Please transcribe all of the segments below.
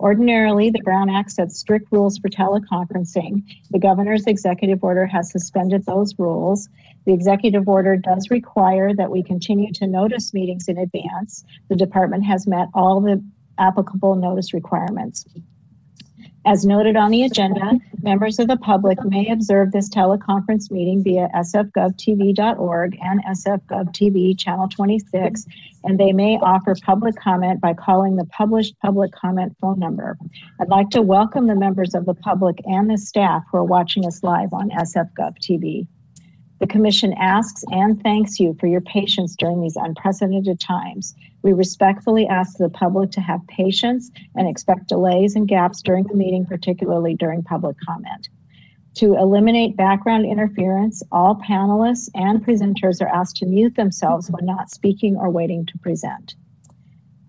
Ordinarily, the Brown Act sets strict rules for teleconferencing. The governor's executive order has suspended those rules. The executive order does require that we continue to notice meetings in advance. The department has met all the applicable notice requirements. As noted on the agenda, members of the public may observe this teleconference meeting via sfgovtv.org and sfgovtv channel 26, and they may offer public comment by calling the published public comment phone number. I'd like to welcome the members of the public and the staff who are watching us live on sfgovtv. The Commission asks and thanks you for your patience during these unprecedented times. We respectfully ask the public to have patience and expect delays and gaps during the meeting, particularly during public comment. To eliminate background interference, all panelists and presenters are asked to mute themselves when not speaking or waiting to present.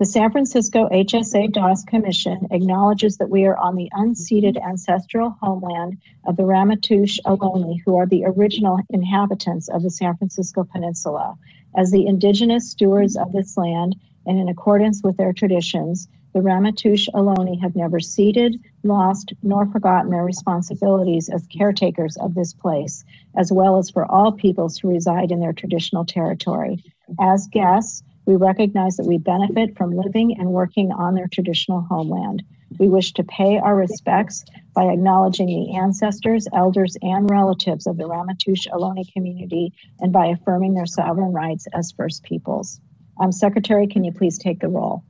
The San Francisco HSA DAS Commission acknowledges that we are on the unceded ancestral homeland of the Ramaytush Ohlone, who are the original inhabitants of the San Francisco Peninsula. As the indigenous stewards of this land, and in accordance with their traditions, the Ramaytush Ohlone have never ceded, lost, nor forgotten their responsibilities as caretakers of this place, as well as for all peoples who reside in their traditional territory. As guests, we recognize that we benefit from living and working on their traditional homeland. We wish to pay our respects by acknowledging the ancestors, elders, and relatives of the Ramaytush Ohlone community and by affirming their sovereign rights as First Peoples. Um, Secretary, can you please take the roll?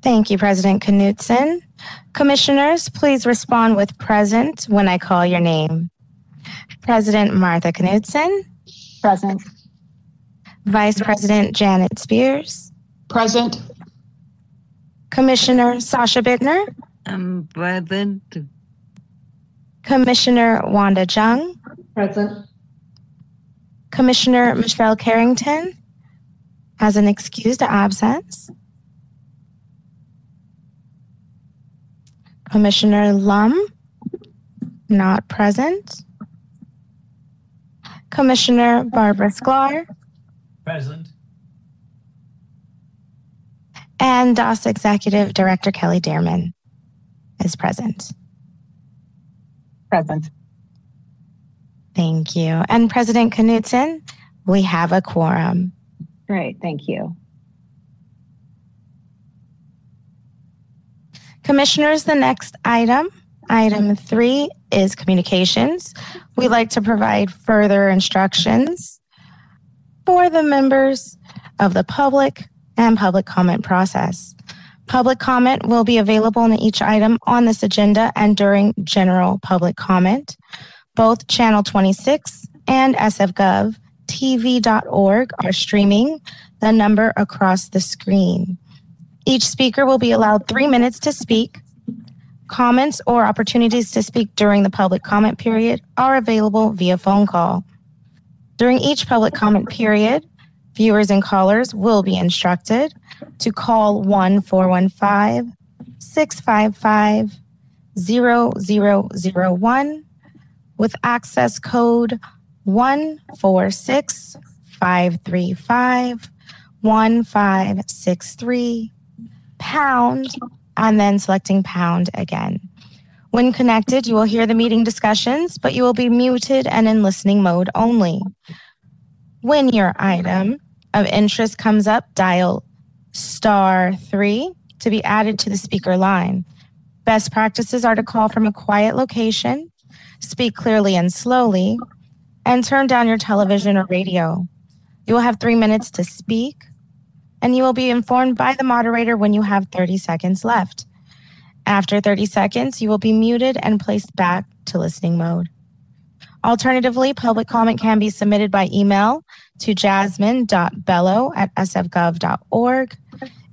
Thank you, President Knudsen. Commissioners, please respond with present when I call your name. President Martha Knudsen. Present. Vice President Janet Spears. Present. Commissioner Sasha Bittner. I'm present. Commissioner Wanda Jung. Present. Commissioner Michelle Carrington has an excused absence. Commissioner Lum, not present. Commissioner Barbara Sklar. Present. And DAS Executive Director Kelly Dearman is present. Present. Thank you. And President Knudsen, we have a quorum. Great, thank you. Commissioners, the next item, item three, is communications. We'd like to provide further instructions for the members of the public and public comment process. Public comment will be available on each item on this agenda and during general public comment. Both Channel 26 and sfgov tv.org are streaming the number across the screen. Each speaker will be allowed three minutes to speak. Comments or opportunities to speak during the public comment period are available via phone call. During each public comment period, viewers and callers will be instructed to call 1 415 655 0001 with access code 146535 1563 pound and then selecting pound again. When connected, you will hear the meeting discussions, but you will be muted and in listening mode only. When your item of interest comes up, dial star three to be added to the speaker line. Best practices are to call from a quiet location, speak clearly and slowly, and turn down your television or radio. You will have three minutes to speak, and you will be informed by the moderator when you have 30 seconds left. After 30 seconds, you will be muted and placed back to listening mode. Alternatively, public comment can be submitted by email to jasmine.bello at sfgov.org.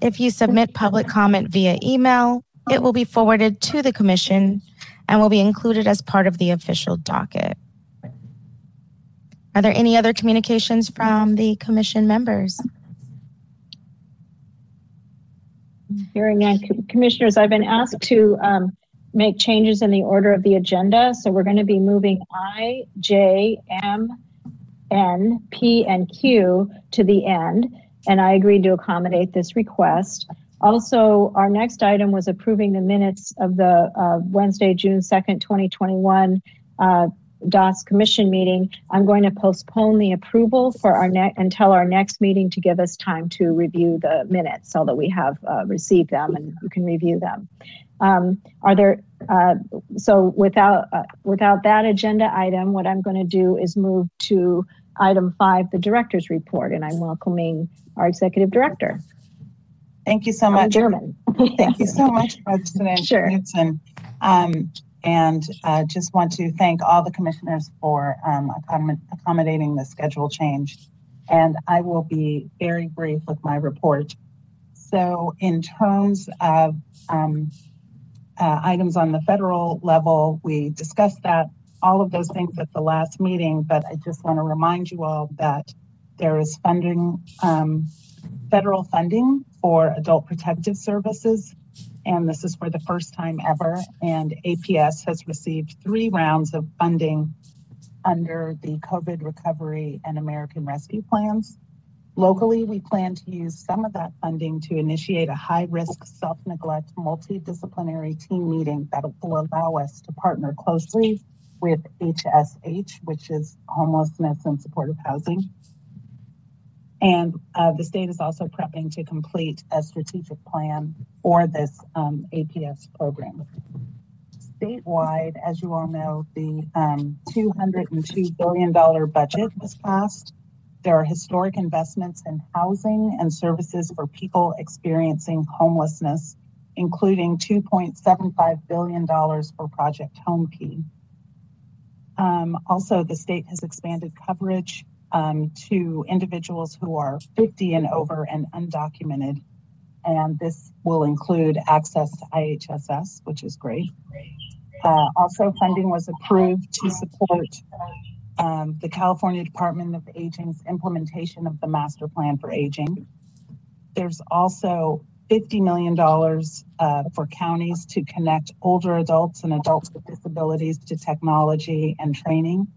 If you submit public comment via email, it will be forwarded to the Commission and will be included as part of the official docket. Are there any other communications from the Commission members? Hearing none, commissioners, I've been asked to um, make changes in the order of the agenda. So we're going to be moving I, J, M, N, P, and Q to the end. And I agreed to accommodate this request. Also, our next item was approving the minutes of the uh, Wednesday, June 2nd, 2021 uh, DAS commission meeting. I'm going to postpone the approval for our next until our next meeting to give us time to review the minutes so that we have uh, received them and you can review them. Um, are there uh, so without uh, without that agenda item, what I'm going to do is move to item five, the director's report, and I'm welcoming our executive director. Thank you so much. German. Thank you so much, President Sure. Um, and uh, just want to thank all the commissioners for um, accommod- accommodating the schedule change. And I will be very brief with my report. So, in terms of um, uh, items on the federal level, we discussed that all of those things at the last meeting. But I just want to remind you all that there is funding, um, federal funding for adult protective services and this is for the first time ever. And APS has received three rounds of funding under the COVID recovery and American Rescue Plans. Locally, we plan to use some of that funding to initiate a high risk self neglect multidisciplinary team meeting that will allow us to partner closely with HSH, which is homelessness and supportive housing, and uh, the state is also prepping to complete a strategic plan for this um, APS program. Statewide, as you all know, the um, $202 billion budget was passed. There are historic investments in housing and services for people experiencing homelessness, including $2.75 billion for Project Homekey. Um, also, the state has expanded coverage um, to individuals who are 50 and over and undocumented. And this will include access to IHSS, which is great. Uh, also, funding was approved to support um, the California Department of Aging's implementation of the Master Plan for Aging. There's also $50 million uh, for counties to connect older adults and adults with disabilities to technology and training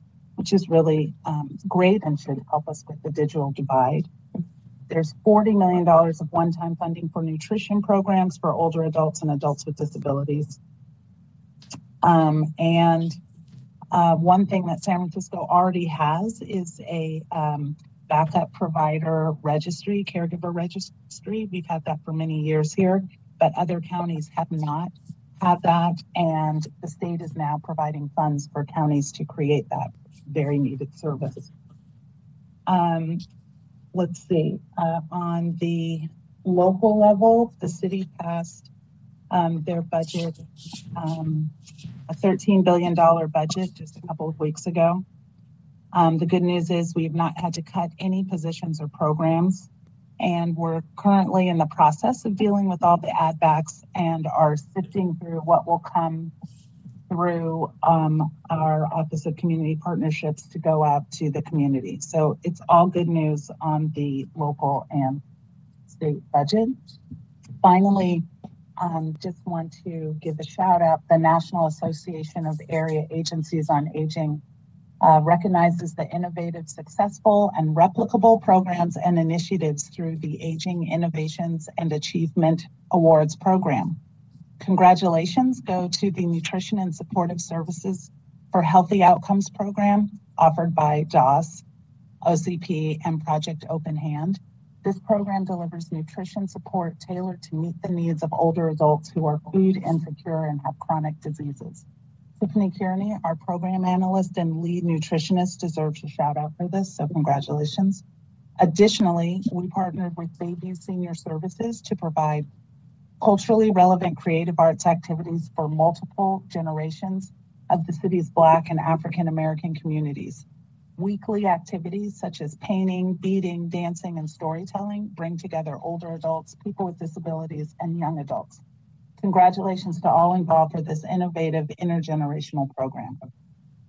which is really um, great and should help us with the digital divide. There's $40 million of one time funding for nutrition programs for older adults and adults with disabilities. Um, and uh, one thing that San Francisco already has is a um, backup provider registry, caregiver registry. We've had that for many years here, but other counties have not had that. And the state is now providing funds for counties to create that very needed service. Um, let's see, uh, on the local level, the city passed um, their budget, um, a $13 billion budget just a couple of weeks ago. Um, the good news is we've not had to cut any positions or programs, and we're currently in the process of dealing with all the add backs and are sifting through what will come through um, our Office of Community Partnerships to go out to the community. So it's all good news on the local and state budget. Finally, um, just want to give a shout out. The National Association of Area Agencies on Aging uh, recognizes the innovative, successful, and replicable programs and initiatives through the Aging Innovations and Achievement Awards program. Congratulations go to the Nutrition and Supportive Services for Healthy Outcomes program offered by DAS, OCP, and Project Open Hand. This program delivers nutrition support tailored to meet the needs of older adults who are food insecure and have chronic diseases. Tiffany Kearney, our program analyst and lead nutritionist, deserves a shout out for this, so congratulations. Additionally, we partnered with Bayview Senior Services to provide culturally relevant creative arts activities for multiple generations of the city's Black and African American communities. Weekly activities such as painting, beading, dancing, and storytelling bring together older adults, people with disabilities, and young adults. Congratulations to all involved for this innovative intergenerational program.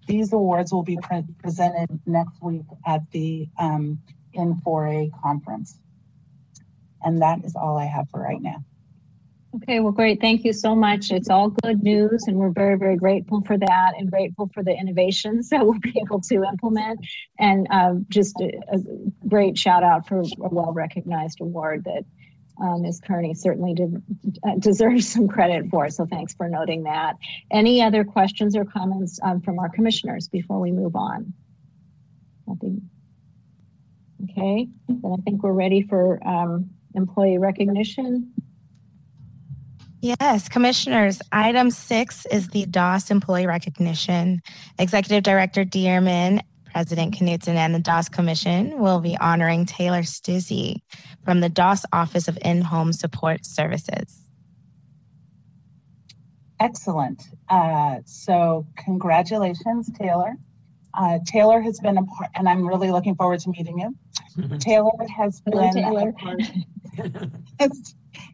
These awards will be pre- presented next week at the um, N4A conference. And that is all I have for right now. Okay, well, great. Thank you so much. It's all good news, and we're very, very grateful for that and grateful for the innovations that we'll be able to implement. And uh, just a, a, great shout out for a well recognized award that um, Ms. Kearney certainly did, uh, deserves some credit for. So thanks for noting that. Any other questions or comments um, from our commissioners before we move on? Nothing. Okay, then I think we're ready for um, employee recognition. Yes, commissioners. Item six is the DAS employee recognition. Executive Director Dearman, President Knutson, and the DAS Commission will be honoring Taylor Stizzy from the DAS Office of In-Home Support Services. Excellent. Uh, so congratulations, Taylor. Uh, Taylor has been a part, and I'm really looking forward to meeting you. Taylor has Hello, been Taylor.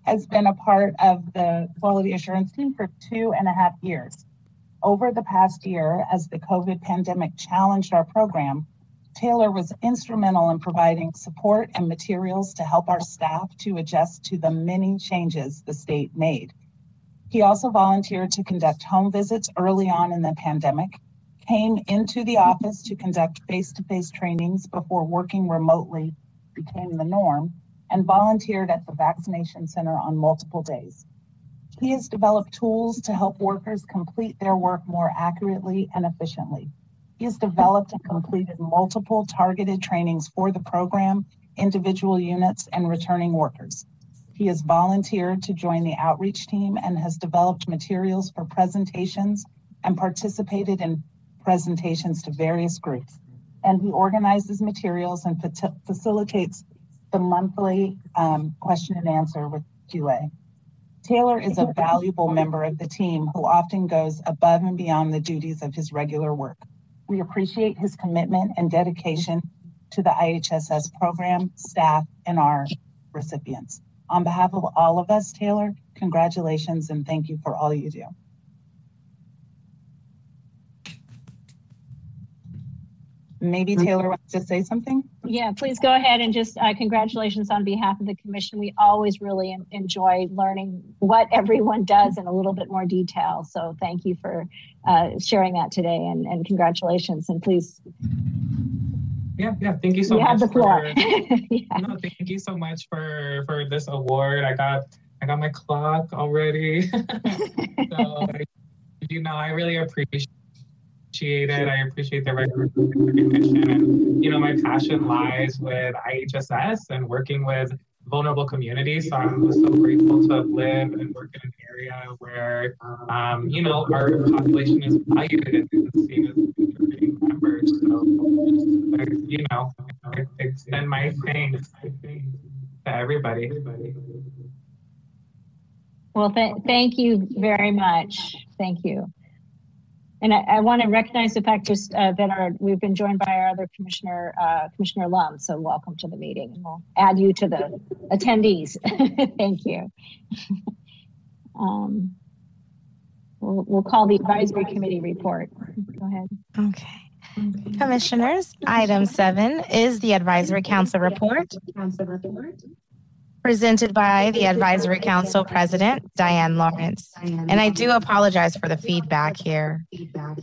has been a part of the quality assurance team for two and a half years. Over the past year, as the COVID pandemic challenged our program, Taylor was instrumental in providing support and materials to help our staff to adjust to the many changes the state made. He also volunteered to conduct home visits early on in the pandemic, came into the office to conduct face to face trainings before working remotely became the norm, and volunteered at the vaccination center on multiple days. He has developed tools to help workers complete their work more accurately and efficiently. He has developed and completed multiple targeted trainings for the program, individual units, and returning workers. He has volunteered to join the outreach team and has developed materials for presentations and participated in presentations to various groups. And he organizes materials and facilitates the monthly um, question and answer with QA. Taylor is a valuable member of the team who often goes above and beyond the duties of his regular work. We appreciate his commitment and dedication to the IHSS program, staff, and our recipients. On behalf of all of us, Taylor, congratulations and thank you for all you do. Maybe Taylor wants to say something? Yeah, please go ahead and just uh, congratulations on behalf of the commission. We always really en- enjoy learning what everyone does in a little bit more detail. So thank you for uh, sharing that today and, and congratulations. And please, Yeah, yeah. Thank you so you much. have the floor. For, yeah. no, thank you so much for for this award. I got I got my clock already. so you know, I really appreciate it. I appreciate the recognition, and you know, my passion lies with IHSS and working with vulnerable communities. So I'm so grateful to live and work in an area where, um, you know, our population is valued and seen as contributing members. So, you know, extend my thanks to everybody. Well, th- thank you very much. Thank you. And I, I want to recognize the fact just uh, that our we've been joined by our other commissioner, uh, Commissioner Lum. So welcome to the meeting, and we'll add you to the attendees. Thank you. um, we'll, we'll call the advisory committee report. Go ahead. Okay. Commissioners, item seven is the Advisory Council report presented by the Advisory Council President, Diane Lawrence. And I do apologize for the feedback here.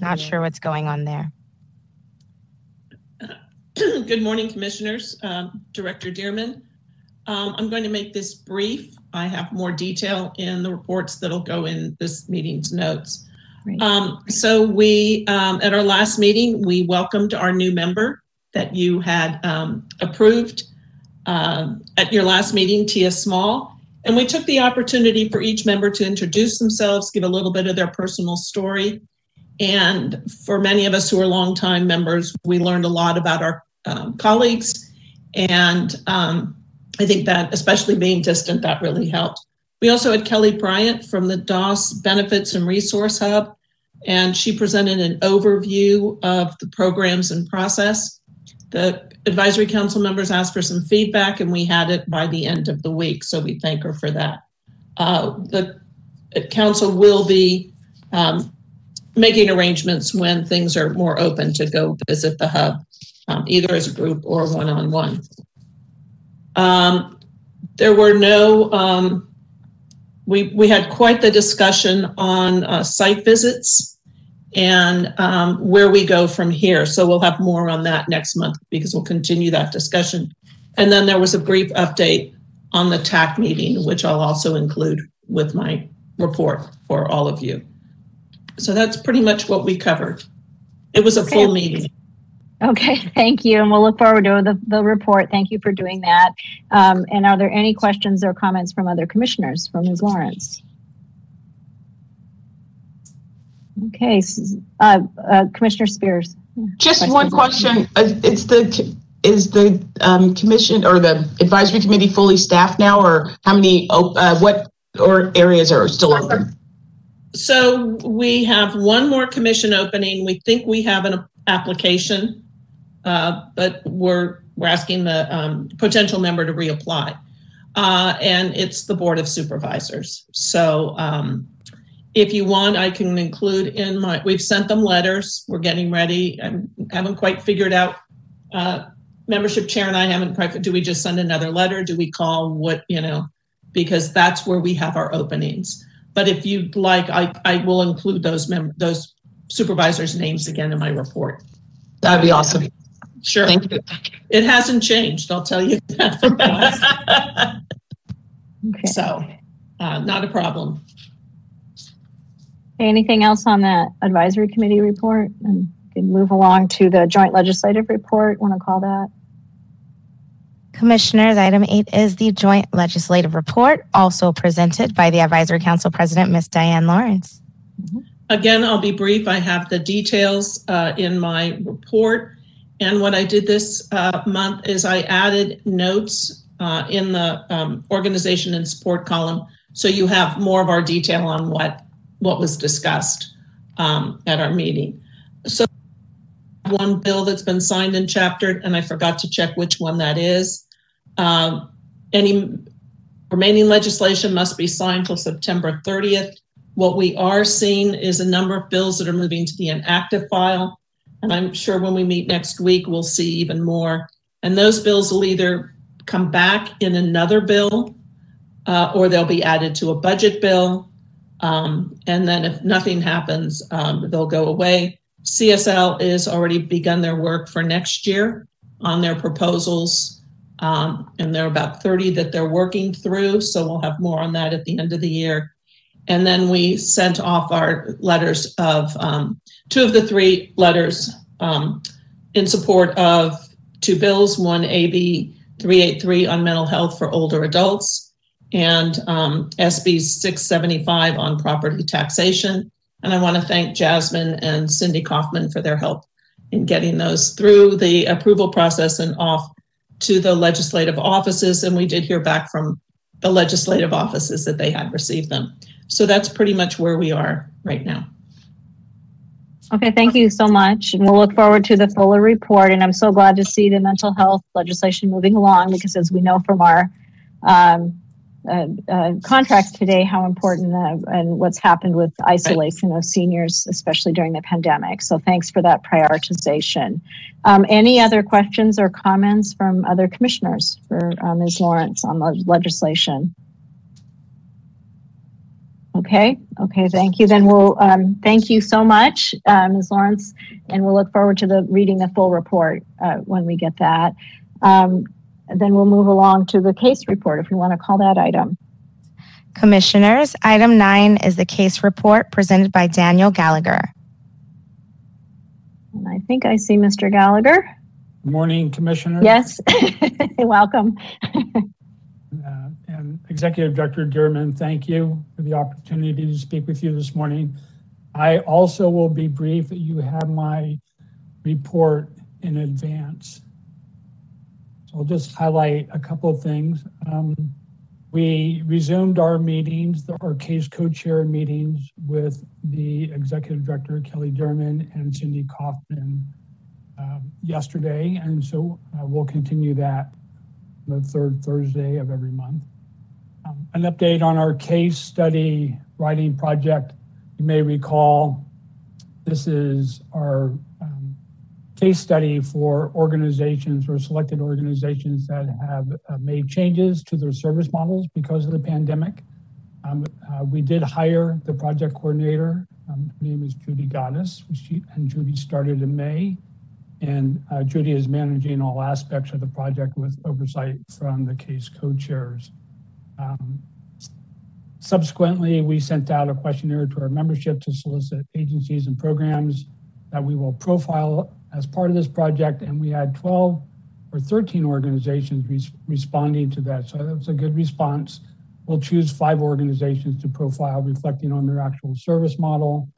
Not sure what's going on there. Good morning, Commissioners. Um, Director Dearman. Um, I'm going to make this brief. I have more detail in the reports that'll go in this meeting's notes. Um, so we, um, at our last meeting, we welcomed our new member that you had um, approved um, at your last meeting, Tia Small. And we took the opportunity for each member to introduce themselves, give a little bit of their personal story. And for many of us who are longtime members, we learned a lot about our um, colleagues. And um, I think that, especially being distant, that really helped. We also had Kelly Bryant from the DAS Benefits and Resource Hub, and she presented an overview of the programs and process. The advisory council members asked for some feedback, and we had it by the end of the week, so we thank her for that. Uh, the council will be um, making arrangements when things are more open to go visit the hub, um, either as a group or one on one. Um, there were no, um, we, we had quite the discussion on uh, site visits and um, where we go from here. So we'll have more on that next month because we'll continue that discussion. And then there was a brief update on the TAC meeting, which I'll also include with my report for all of you. So that's pretty much what we covered. It was a full meeting. Okay, thank you. And we'll look forward to the, the report. Thank you for doing that. Um, and are there any questions or comments from other commissioners, from Ms. Lawrence? Okay, uh, uh, Commissioner Spears. Just one question. Uh, It's the, is the um, commission or the advisory committee fully staffed now or how many, uh, what, or areas are still open? So we have one more commission opening. We think we have an application, uh, but we're, we're asking the um, potential member to reapply. Uh, And it's the Board of Supervisors. So um, if you want, I can include in my, we've sent them letters. We're getting ready. I haven't quite figured out, uh, membership chair and I haven't quite, do we just send another letter? Do we call what, you know? Because that's where we have our openings. But if you'd like, I, I will include those mem, those supervisors' names again in my report. That'd be awesome. Sure. Thank you. It hasn't changed, I'll tell you that. Okay. So, uh, not a problem. Anything else on that advisory committee report? And we can move along to the joint legislative report. Want to call that? Commissioners, item eight is the joint legislative report, also presented by the Advisory Council President, Ms. Diane Lawrence. Again, I'll be brief. I have the details uh, in my report. And what I did this uh, month is I added notes uh, in the um, organization and support column. So you have more of our detail on what, what was discussed um, at our meeting. So one bill that's been signed and chaptered, and I forgot to check which one that is. Um, Any remaining legislation must be signed till September 30th. What we are seeing is a number of bills that are moving to the inactive file. And I'm sure when we meet next week, we'll see even more. And those bills will either come back in another bill uh, or they'll be added to a budget bill. Um, and then if nothing happens, um, they'll go away. CSL is already begun their work for next year on their proposals. Um, and there are about 30 that they're working through. So we'll have more on that at the end of the year. And then we sent off our letters of um, two of the three letters um, in support of two bills one AB 383 on mental health for older adults, and um, SB 675 on property taxation. And I want to thank Jasmine and Cindy Kaufman for their help in getting those through the approval process and off to the legislative offices. And we did hear back from the legislative offices that they had received them. So that's pretty much where we are right now. Okay, thank you so much. And we'll look forward to the fuller report. And I'm so glad to see the mental health legislation moving along because as we know from our um, uh, uh, contracts today, how important uh, and what's happened with isolation of seniors, especially during the pandemic. So thanks for that prioritization. Um, any other questions or comments from other commissioners for uh, Ms. Lawrence on the legislation? Okay, okay, thank you. Then we'll, um, thank you so much, uh, Ms. Lawrence, and we'll look forward to the, reading the full report, when we get that. Um, then we'll move along to the case report, if you want to call that item. Commissioners, item nine is the case report presented by Daniel Gallagher. And I think I see Mr. Gallagher. Good Morning, Commissioner. Yes, welcome. Uh, And Executive Director Dearman, thank you for the opportunity to speak with you this morning. I also will be brief. That you have my report in advance. I'll just highlight a couple of things. Um, We resumed our meetings, our case co-chair meetings with the Executive Director Kelly Dearman and Cindy Kaufman um, yesterday, and so uh, we'll continue that the third Thursday of every month. Um, An update on our case study writing project. You may recall, this is our case study for organizations or selected organizations that have uh, made changes to their service models because of the pandemic. Um, uh, We did hire the project coordinator. Um, Her name is Judy Goddess, she- and Judy started in May. And uh, Judy is managing all aspects of the project with oversight from the case co-chairs. Um, subsequently, we sent out a questionnaire to our membership to solicit agencies and programs that we will profile as part of this project. And we had 12 or 13 organizations res- responding to that. So that was a good response. We'll choose five organizations to profile reflecting on their actual service model,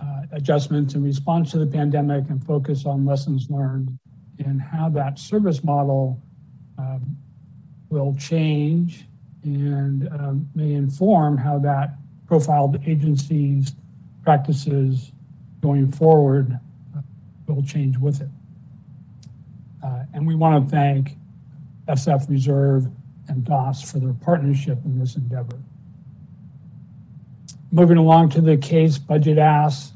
uh, adjustments in response to the pandemic, and focus on lessons learned and how that service model um, will change and um, may inform how that profiled agencies practices going forward will change with it. Uh, and we want to thank SF Reserve and DAS for their partnership in this endeavor. Moving along to the case budget ask,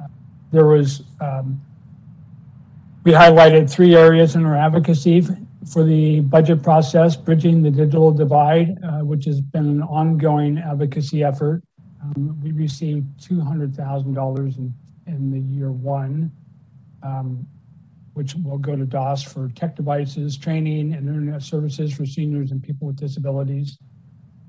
uh, there was, um, we highlighted three areas in our advocacy for the budget process, bridging the digital divide, uh, which has been an ongoing advocacy effort. Um, we received $200,000 in, in the year one. Um, which will go to DAS for tech devices, training, and internet services for seniors and people with disabilities.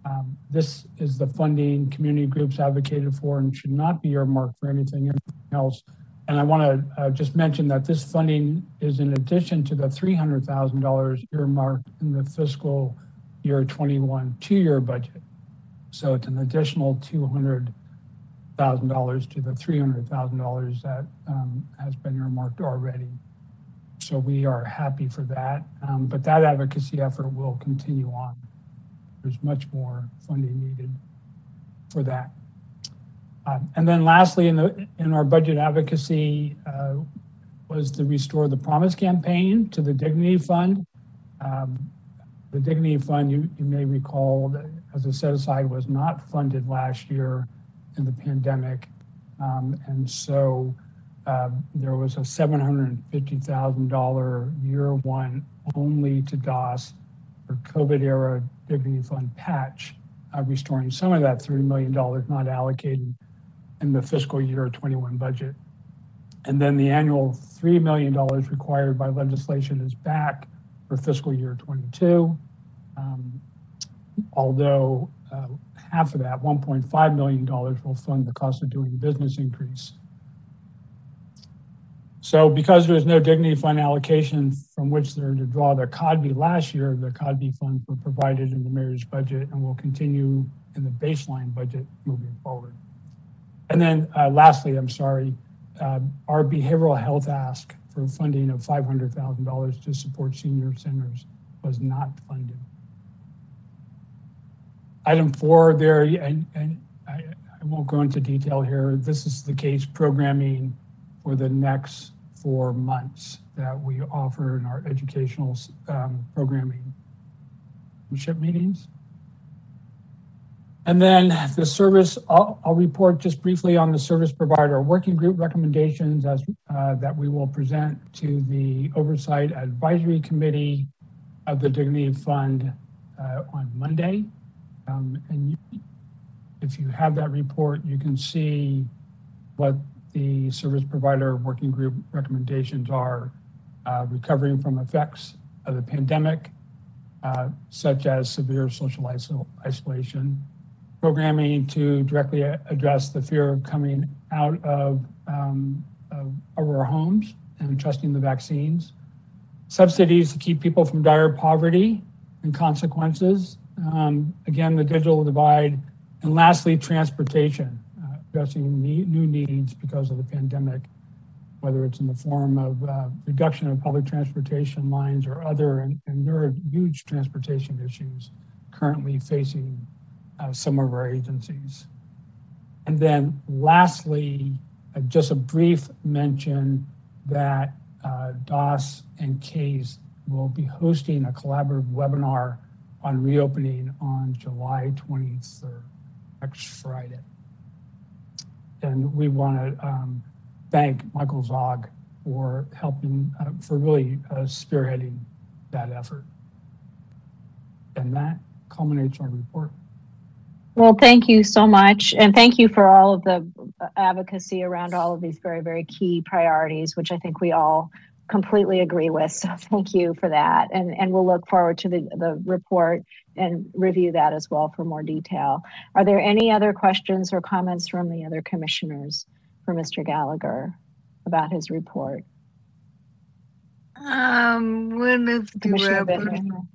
Um, this is the funding community groups advocated for and should not be earmarked for anything else. And I want to uh, just mention that this funding is in addition to the $300,000 earmarked in the fiscal year 21 two-year budget. So it's an additional $200,000 to the $300,000 that um, has been earmarked already. So we are happy for that. Um, but that advocacy effort will continue on. There's much more funding needed for that. Um, and then lastly, in, the, in our budget advocacy uh, was the Restore the Promise campaign to the Dignity Fund. Um, the Dignity Fund, you, you may recall, as a set aside, was not funded last year in the pandemic. Um, and so um, there was a $750,000 year one only to DAS for COVID era Dignity Fund patch, uh, restoring some of that $30 million not allocated in the fiscal year 21 budget. And then the annual $3 million required by legislation is back for fiscal year 22. Um, although uh, half of that, $1.5 million, will fund the cost of doing business increase. So because there was no dignity fund allocation from which they're to draw the CODB last year, the CODB funds were provided in the mayor's budget and will continue in the baseline budget moving forward. And then uh, lastly, I'm sorry, uh, our behavioral health ask for funding of $500,000 to support senior centers was not funded. Item four there, and, and I, I won't go into detail here. This is the case programming for the next four months that we offer in our educational um, programming ship meetings. And then the service, I'll, I'll, report just briefly on the service provider working group recommendations as uh, that we will present to the Oversight Advisory Committee of the Dignity Fund uh, on Monday. Um, and you, if you have that report, you can see what the service provider working group recommendations are uh, recovering from effects of the pandemic, uh, such as severe social isol- isolation, programming to directly address the fear of coming out of, um, of, our homes and trusting the vaccines, subsidies to keep people from dire poverty and consequences, again, the digital divide, and lastly, transportation addressing new needs because of the pandemic, whether it's in the form of uh, reduction of public transportation lines or other, and, there are huge transportation issues currently facing uh, some of our agencies. And then lastly, uh, just a brief mention that uh, DAS and CASE will be hosting a collaborative webinar on reopening on July 23rd, next Friday and we want to um, thank Michael Zog for helping, uh, for really uh, spearheading that effort. And that culminates our report. Well, thank you so much. And thank you for all of the advocacy around all of these very, very key priorities, which I think we all completely agree with. So thank you for that. And, and we'll look forward to the, the report and review that as well for more detail. Are there any other questions or comments from the other commissioners for Mr. Gallagher about his report? Um, when is the Commissioner webinar?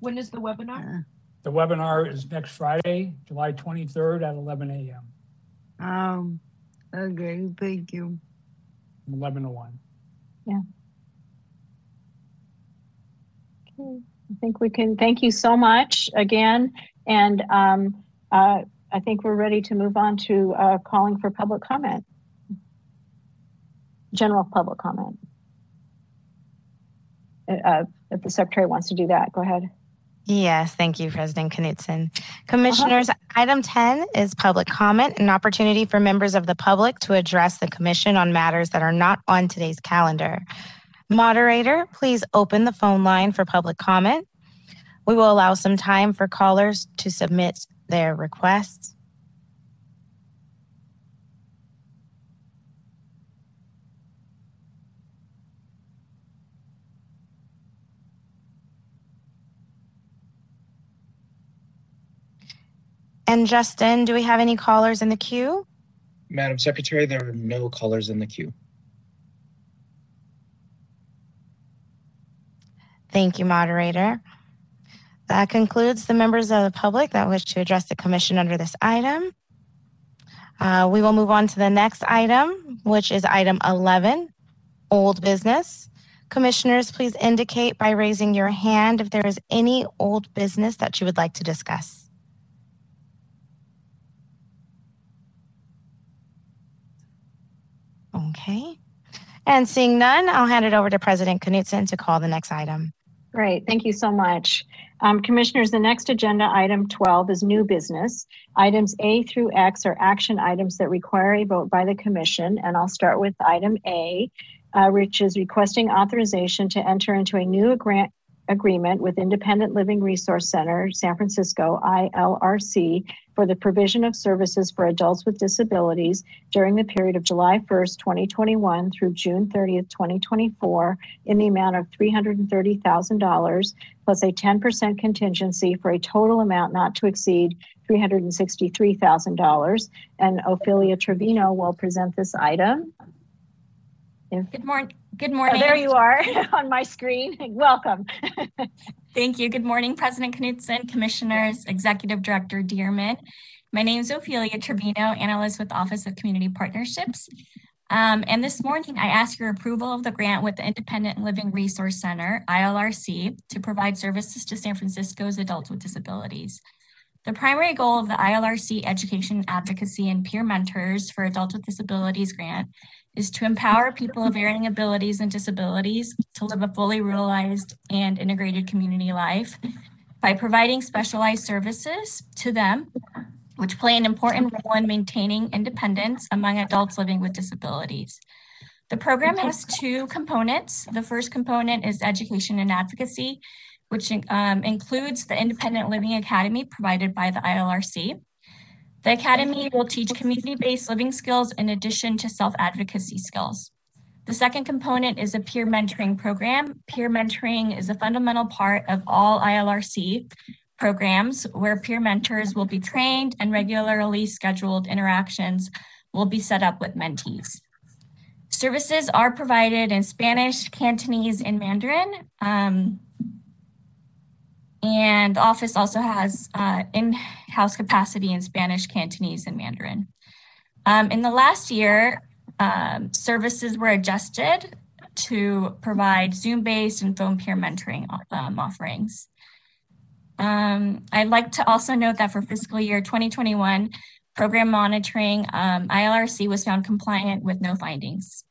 When is the webinar? The webinar is next Friday, July 23rd at 11 a.m., Um, okay, thank you. 11 to 1. Okay, I think we can, thank you so much again. And um, uh, I think we're ready to move on to uh, calling for public comment. General public comment. Uh, uh, If the secretary wants to do that, go ahead. Yes, thank you, President Knutson. Uh-huh. Commissioners, item 10 is public comment, an opportunity for members of the public to address the commission on matters that are not on today's calendar. Moderator, please open the phone line for public comment. We will allow some time for callers to submit their requests. And Justin, do we have any callers in the queue? Madam Secretary, there are no callers in the queue. Thank you, moderator. That concludes the members of the public that wish to address the commission under this item. Uh, we will move on to the next item, which is item 11, old business. Commissioners, please indicate by raising your hand if there is any old business that you would like to discuss. Okay. And seeing none, I'll hand it over to President Knutson to call the next item. Great, thank you so much. Um, Commissioners, the next agenda item 12 is new business. Items A through X are action items that require a vote by the commission, and I'll start with item A, uh, which is requesting authorization to enter into a new grant agreement with Independent Living Resource Center, San Francisco, ILRC, for the provision of services for adults with disabilities during the period of July 1st, 2021 through June 30th, 2024, in the amount of $330,000 plus a 10% contingency for a total amount not to exceed $363,000. And Ophelia Trevino will present this item. If- Good morning. Good Oh, morning. there you are on my screen. Welcome. Thank you. Good morning, President Knutson, Commissioners, Executive Director Dearman. My name is Ophelia Trevino, Analyst with Office of Community Partnerships. Um, and this morning, I ask your approval of the grant with the Independent Living Resource Center, ILRC, to provide services to San Francisco's adults with disabilities. The primary goal of the ILRC Education Advocacy and Peer Mentors for Adults with Disabilities grant is to empower people of varying abilities and disabilities to live a fully realized and integrated community life by providing specialized services to them, which play an important role in maintaining independence among adults living with disabilities. The program has two components. The first component is education and advocacy, which um, includes the Independent Living Academy provided by the ILRC. The Academy will teach community-based living skills in addition to self-advocacy skills. The second component is a peer mentoring program. Peer mentoring is a fundamental part of all ILRC programs where peer mentors will be trained and regularly scheduled interactions will be set up with mentees. Services are provided in Spanish, Cantonese, and Mandarin. Um, and the office also has uh, in-house capacity in Spanish, Cantonese, and Mandarin. Um, in the last year, um, services were adjusted to provide Zoom-based and phone peer mentoring um, offerings. Um, I'd like to also note that for fiscal year 2021, program monitoring, um, ILRC was found compliant with no findings.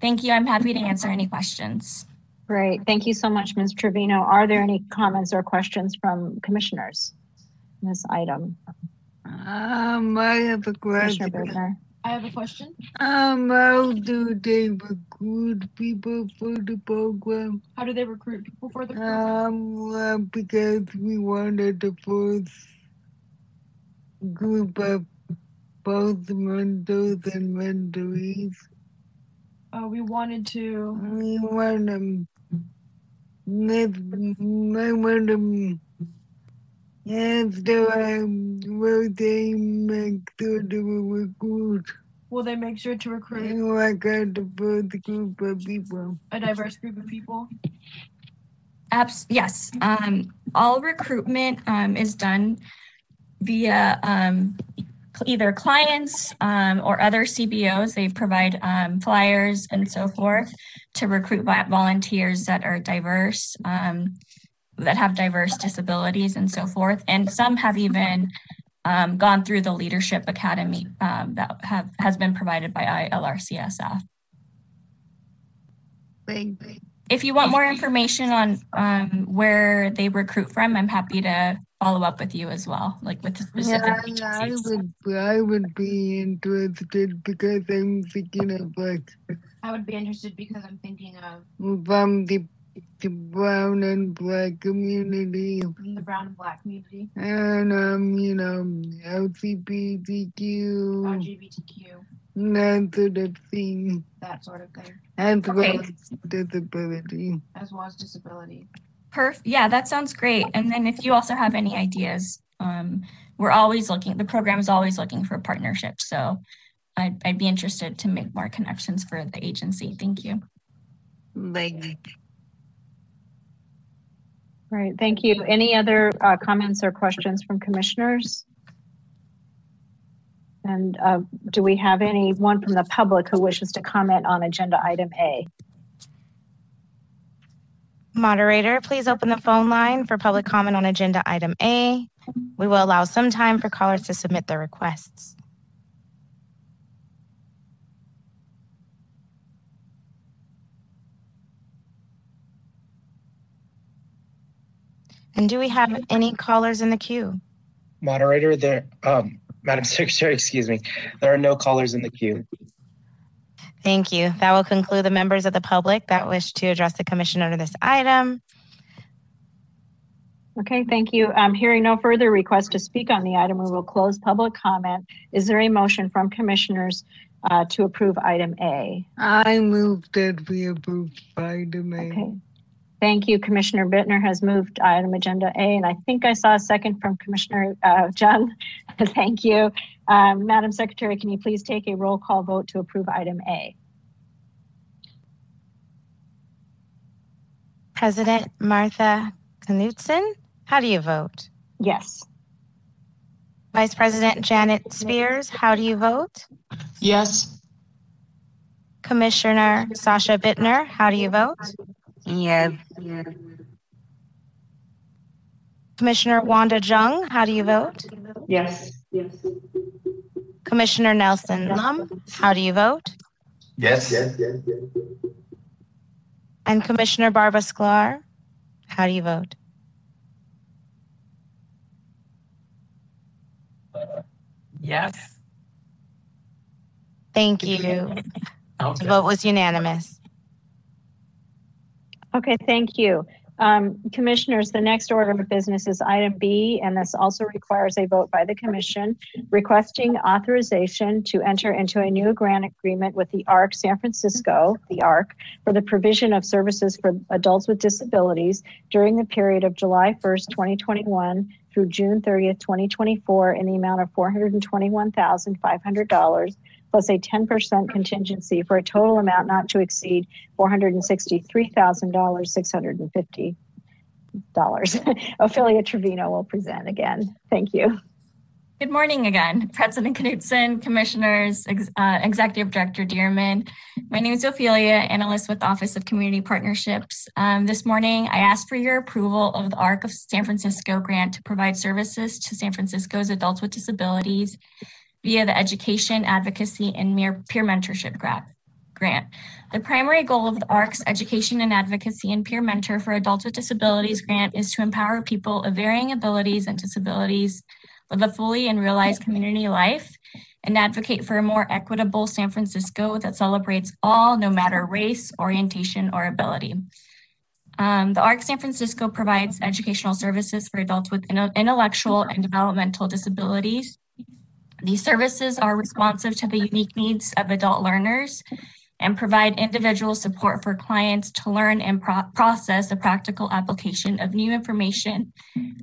Thank you. I'm happy to answer any questions. Great. Thank you so much, Ms. Trevino. Are there any comments or questions from commissioners on this item? Um, I have a Commissioner question. Bittner. I have a question. Um, how do they recruit people for the program? How do they recruit people for the program? Um, uh, because we wanted the first group of both mentors and mentorees. Uh, we wanted to. We want them. Let's, I want them. And so I'm make sure to recruit. Will they make sure to recruit And I got the first group of people. a diverse group of people? Abs- yes. Um, all recruitment um, is done via um, cl- either clients um, or other CBOs. They provide um, flyers and so forth to recruit volunteers that are diverse, um, that have diverse disabilities and so forth. And some have even um, gone through the Leadership Academy um, that have has been provided by ILRCSF. Thank If you want more information on um, where they recruit from, I'm happy to follow up with you as well, like with the specific Yeah, I would, I would be interested because I'm thinking of like I would be interested because I'm thinking of from the, the brown and black community. The brown and black community, and um, you know, LGBTQ, LGBTQ, that sort of thing, that sort of thing, as well Okay. as disability. as well as disability. Perf, yeah, that sounds great. And then if you also have any ideas, um, we're always looking, the program is always looking for partnerships. So I'd, I'd be interested to make more connections for the agency. Thank you. Like, Right, thank you. Any other uh, comments or questions from commissioners? And uh, do we have anyone from the public who wishes to comment on agenda item A? Moderator, please open the phone line for public comment on agenda item A. We will allow some time for callers to submit their requests. And do we have any callers in the queue? Moderator, there, um, Madam Secretary, excuse me, there are no callers in the queue. Thank you. That will conclude the members of the public that wish to address the commission under this item. Okay, thank you. Um, hearing no further requests to speak on the item, we will close public comment. Is there a motion from commissioners uh, to approve item A? I move that we approve item A. Okay. Thank you. Commissioner Bittner has moved item agenda A, and I think I saw a second from Commissioner uh, John. Thank you. Um, Madam Secretary, can you please take a roll call vote to approve item A? President Martha Knudsen, how do you vote? Yes. Vice President Janet Spears, how do you vote? Yes. Commissioner Sasha Bittner, how do you vote? Yes. Commissioner Wanda Jung, how do you vote? Yes. Yes. Commissioner Nelson Lum, how do you vote? Yes. Yes. Yes. And Commissioner Barbara Sklar, how do you vote? Yes. Thank you. The vote was unanimous. Okay, thank you. Um, Commissioners, the next order of business is item B, and this also requires a vote by the commission requesting authorization to enter into a new grant agreement with the ARC San Francisco, the ARC, for the provision of services for adults with disabilities during the period of July 1st, 2021 through June 30th, 2024 in the amount of $421,500 plus a 10% contingency for a total amount not to exceed $463,000, 650 dollars. Ophelia Trevino will present again. Thank you. Good morning again, President Knudsen, Commissioners, Ex- uh, Executive Director Dearman. My name is Ophelia, Analyst with Office of Community Partnerships. Um, this morning, I asked for your approval of the ARC of San Francisco grant to provide services to San Francisco's adults with disabilities via the Education, Advocacy, and Peer Mentorship Grant. The primary goal of the ARC's Education and Advocacy and Peer Mentor for Adults with Disabilities grant is to empower people of varying abilities and disabilities with a fully and realized community life and advocate for a more equitable San Francisco that celebrates all, no matter race, orientation, or ability. Um, the ARC San Francisco provides educational services for adults with intellectual and developmental disabilities. These services are responsive to the unique needs of adult learners and provide individual support for clients to learn and pro- process the practical application of new information,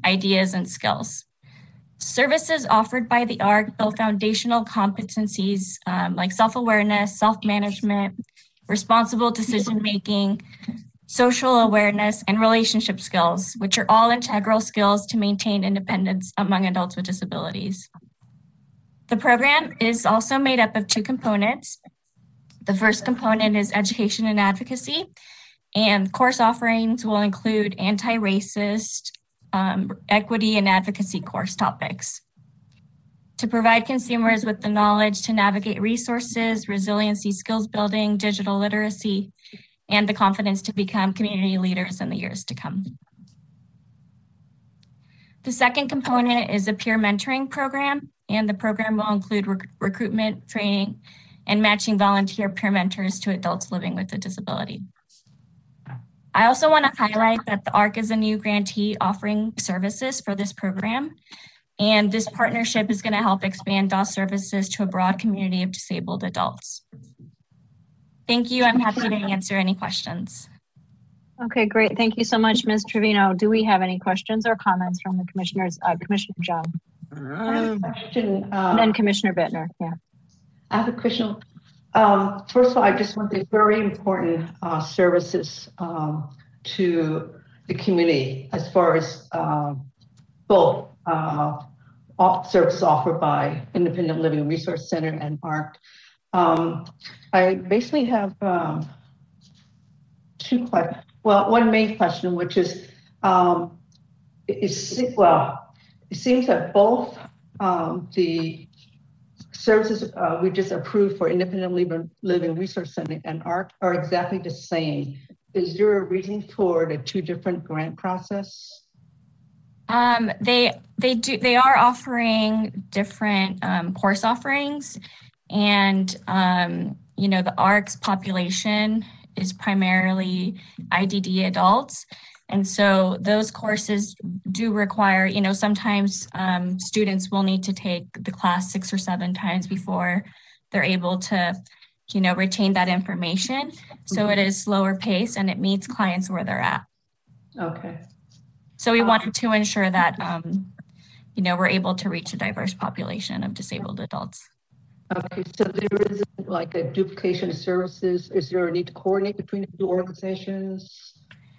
ideas, and skills. Services offered by the ARC build foundational competencies um, like self awareness, self management, responsible decision making, social awareness, and relationship skills, which are all integral skills to maintain independence among adults with disabilities. The program is also made up of two components. The first component is education and advocacy, and course offerings will include anti racist, um, equity, and advocacy course topics. To provide consumers with the knowledge to navigate resources, resiliency, skills building, digital literacy, and the confidence to become community leaders in the years to come. The second component is a peer mentoring program, and the program will include rec- recruitment, training, and matching volunteer peer mentors to adults living with a disability. I also want to highlight that the ARC is a new grantee offering services for this program. And this partnership is going to help expand DAS services to a broad community of disabled adults. Thank you. I'm happy to answer any questions. Okay, great. Thank you so much, Ms. Trevino. Do we have any questions or comments from the commissioners? Uh, Commissioner John, I have a question. and uh, then Commissioner Bittner. Yeah. I have a question. Um, First of all, I just want to very important uh, services um, to the community as far as um, both uh, services offered by Independent Living Resource Center and ARC. Um, I basically have um, two questions. Well, one main question, which is, um, is, well, it seems that both um, the services uh, we just approved for Independent Living, Resource Center and ARC are exactly the same. Is there a reason for the two different grant process? Um, they they do they are offering different um, course offerings, and um, you know the ARC's population is primarily IDD adults, and so those courses do require you know sometimes um, students will need to take the class six or seven times before they're able to you know retain that information. So it is slower pace and it meets clients where they're at. Okay. So we wanted to ensure that, um, you know, we're able to reach a diverse population of disabled adults. Okay, so there isn't like a duplication of services? Is there a need to coordinate between the two organizations?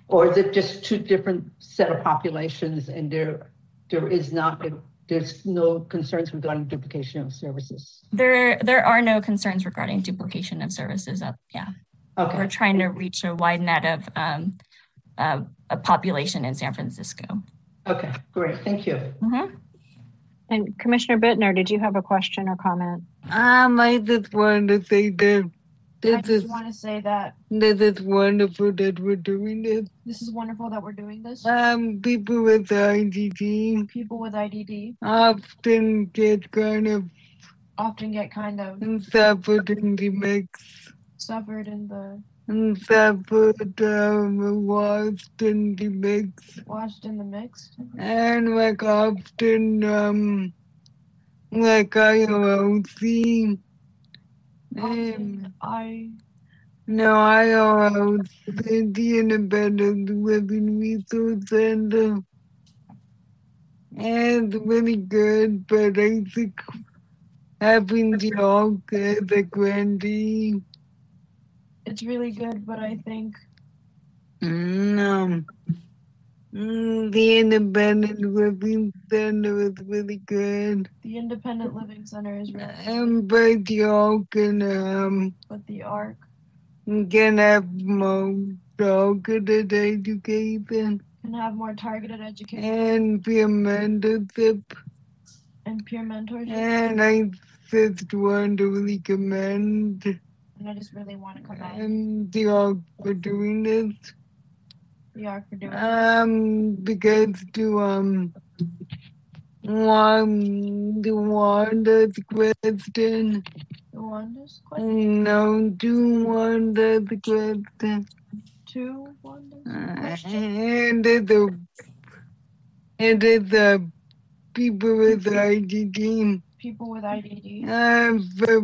Or is it just two different set of populations and there, there is not, there's no concerns regarding duplication of services? There, there are no concerns regarding duplication of services. Up, yeah, Okay. we're trying to reach a wide net of um, uh, a population in San Francisco. Okay, great, thank you. Mhm. And Commissioner Bittner, did you have a question or comment? Um, I just wanted to say that I this just is want to say that this is wonderful that we're doing this. this is wonderful that we're doing this. Um, people with IDD People with IDD often get kind of often get kind of suffered in the mix suffered in the and suffered um, lost in the mix. Washed in the mix. and like often um like ILOC um, I. No ILOC the Independent Living Resource Center. And really good but I think having the all as a grantee it's really good, but I think No. Mm, the independent living center is really good. the Independent Living Center is really good, And but y'all can um but the ARC can have more targeted education can have more targeted education and peer mentorship. and peer mentorship. And I just want to recommend And I just really want to commend um, the all for doing this. the ARC for doing it. Um, because to um, one the Wanda's question. The Wanda's question. No, to Wanda's question. Two Wanda's Uh, question. and the and the people with IDD. people with IDD? a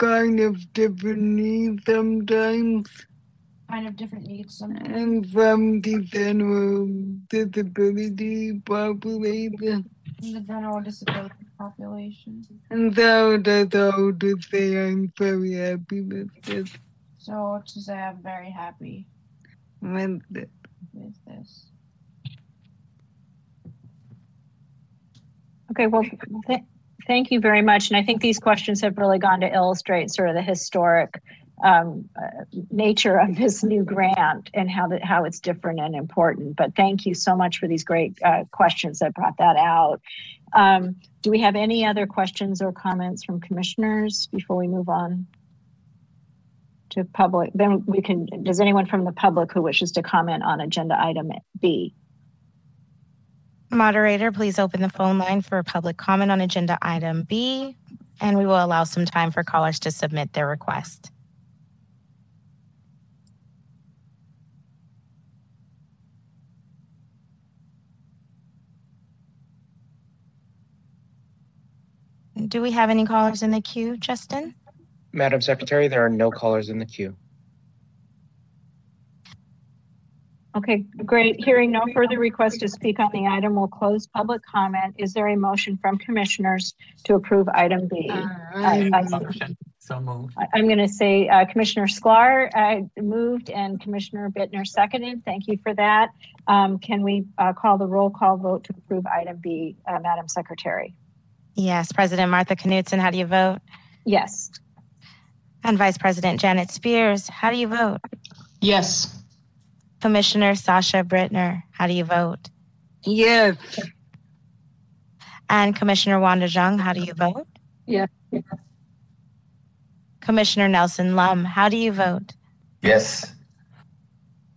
kind of different needs sometimes. Kind of different needs sometimes. And from the general disability population. In the general disability population. And so that's all to say I'm very happy with this. So to say I'm very happy With it. with this. Okay, well, th- thank you very much. And I think these questions have really gone to illustrate sort of the historic um, uh, nature of this new grant and how that how it's different and important. But thank you so much for these great uh, questions that brought that out. Um, do we have any other questions or comments from commissioners before we move on to public? Then we can. Does anyone from the public who wishes to comment on agenda item B? Moderator, please open the phone line for public comment on agenda item B, and we will allow some time for callers to submit their request. Do we have any callers in the queue, Justin? Madam Secretary, there are no callers in the queue. Okay, great. Hearing no further requests to speak on the item, we'll close public comment. Is there a motion from commissioners to approve item B? I- I- Motion. So moved. I- I'm going to say uh, Commissioner Sklar uh, moved and Commissioner Bittner seconded. Thank you for that. Um, Can we uh, call the roll call vote to approve item B, uh, Madam Secretary? Yes, President Martha Knudsen, how do you vote? Yes. And Vice President Janet Spears, how do you vote? Yes. Commissioner Sasha Bittner, how do you vote? Yes. And Commissioner Wanda Jung, how do you vote? Yes. Commissioner Nelson Lum, how do you vote? Yes.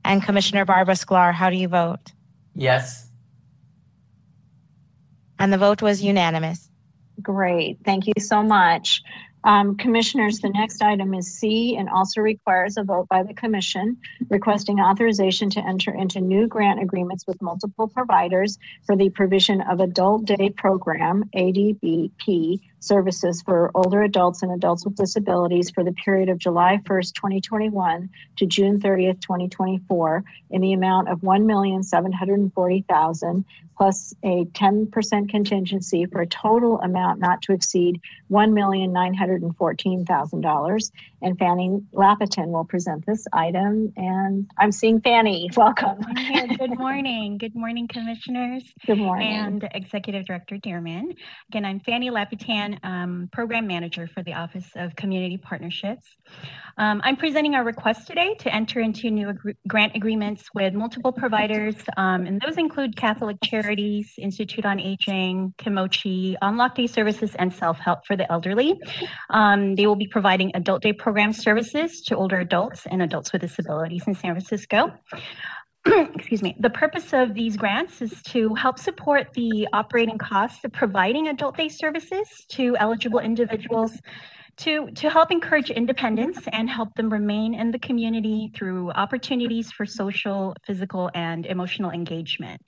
And Commissioner Barbara Sklar, how do you vote? Yes. And the vote was unanimous. Great. Thank you so much. Um, Commissioners, the next item is C and also requires a vote by the commission requesting authorization to enter into new grant agreements with multiple providers for the provision of adult day program, ADBP, services for older adults and adults with disabilities for the period of July 1st, 2021 to June 30th, 2024 in the amount of 1,740,000 plus a 10% contingency for a total amount not to exceed $1,914,000. And Fanny Lapitan will present this item. And I'm seeing Fanny. Welcome. Good morning. Good morning, commissioners. Good morning. And Executive Director Dearman. Again, I'm Fanny Um, Program Manager for the Office of Community Partnerships. Um, I'm presenting our request today to enter into new ag- grant agreements with multiple providers, um, and those include Catholic Charities, Institute on Aging, Kimochi, On Lok Day Services, and Self Help for the Elderly. Um, they will be providing adult day program services to older adults and adults with disabilities in San Francisco. Excuse me. The purpose of these grants is to help support the operating costs of providing adult day services to eligible individuals to, to help encourage independence and help them remain in the community through opportunities for social, physical, and emotional engagement.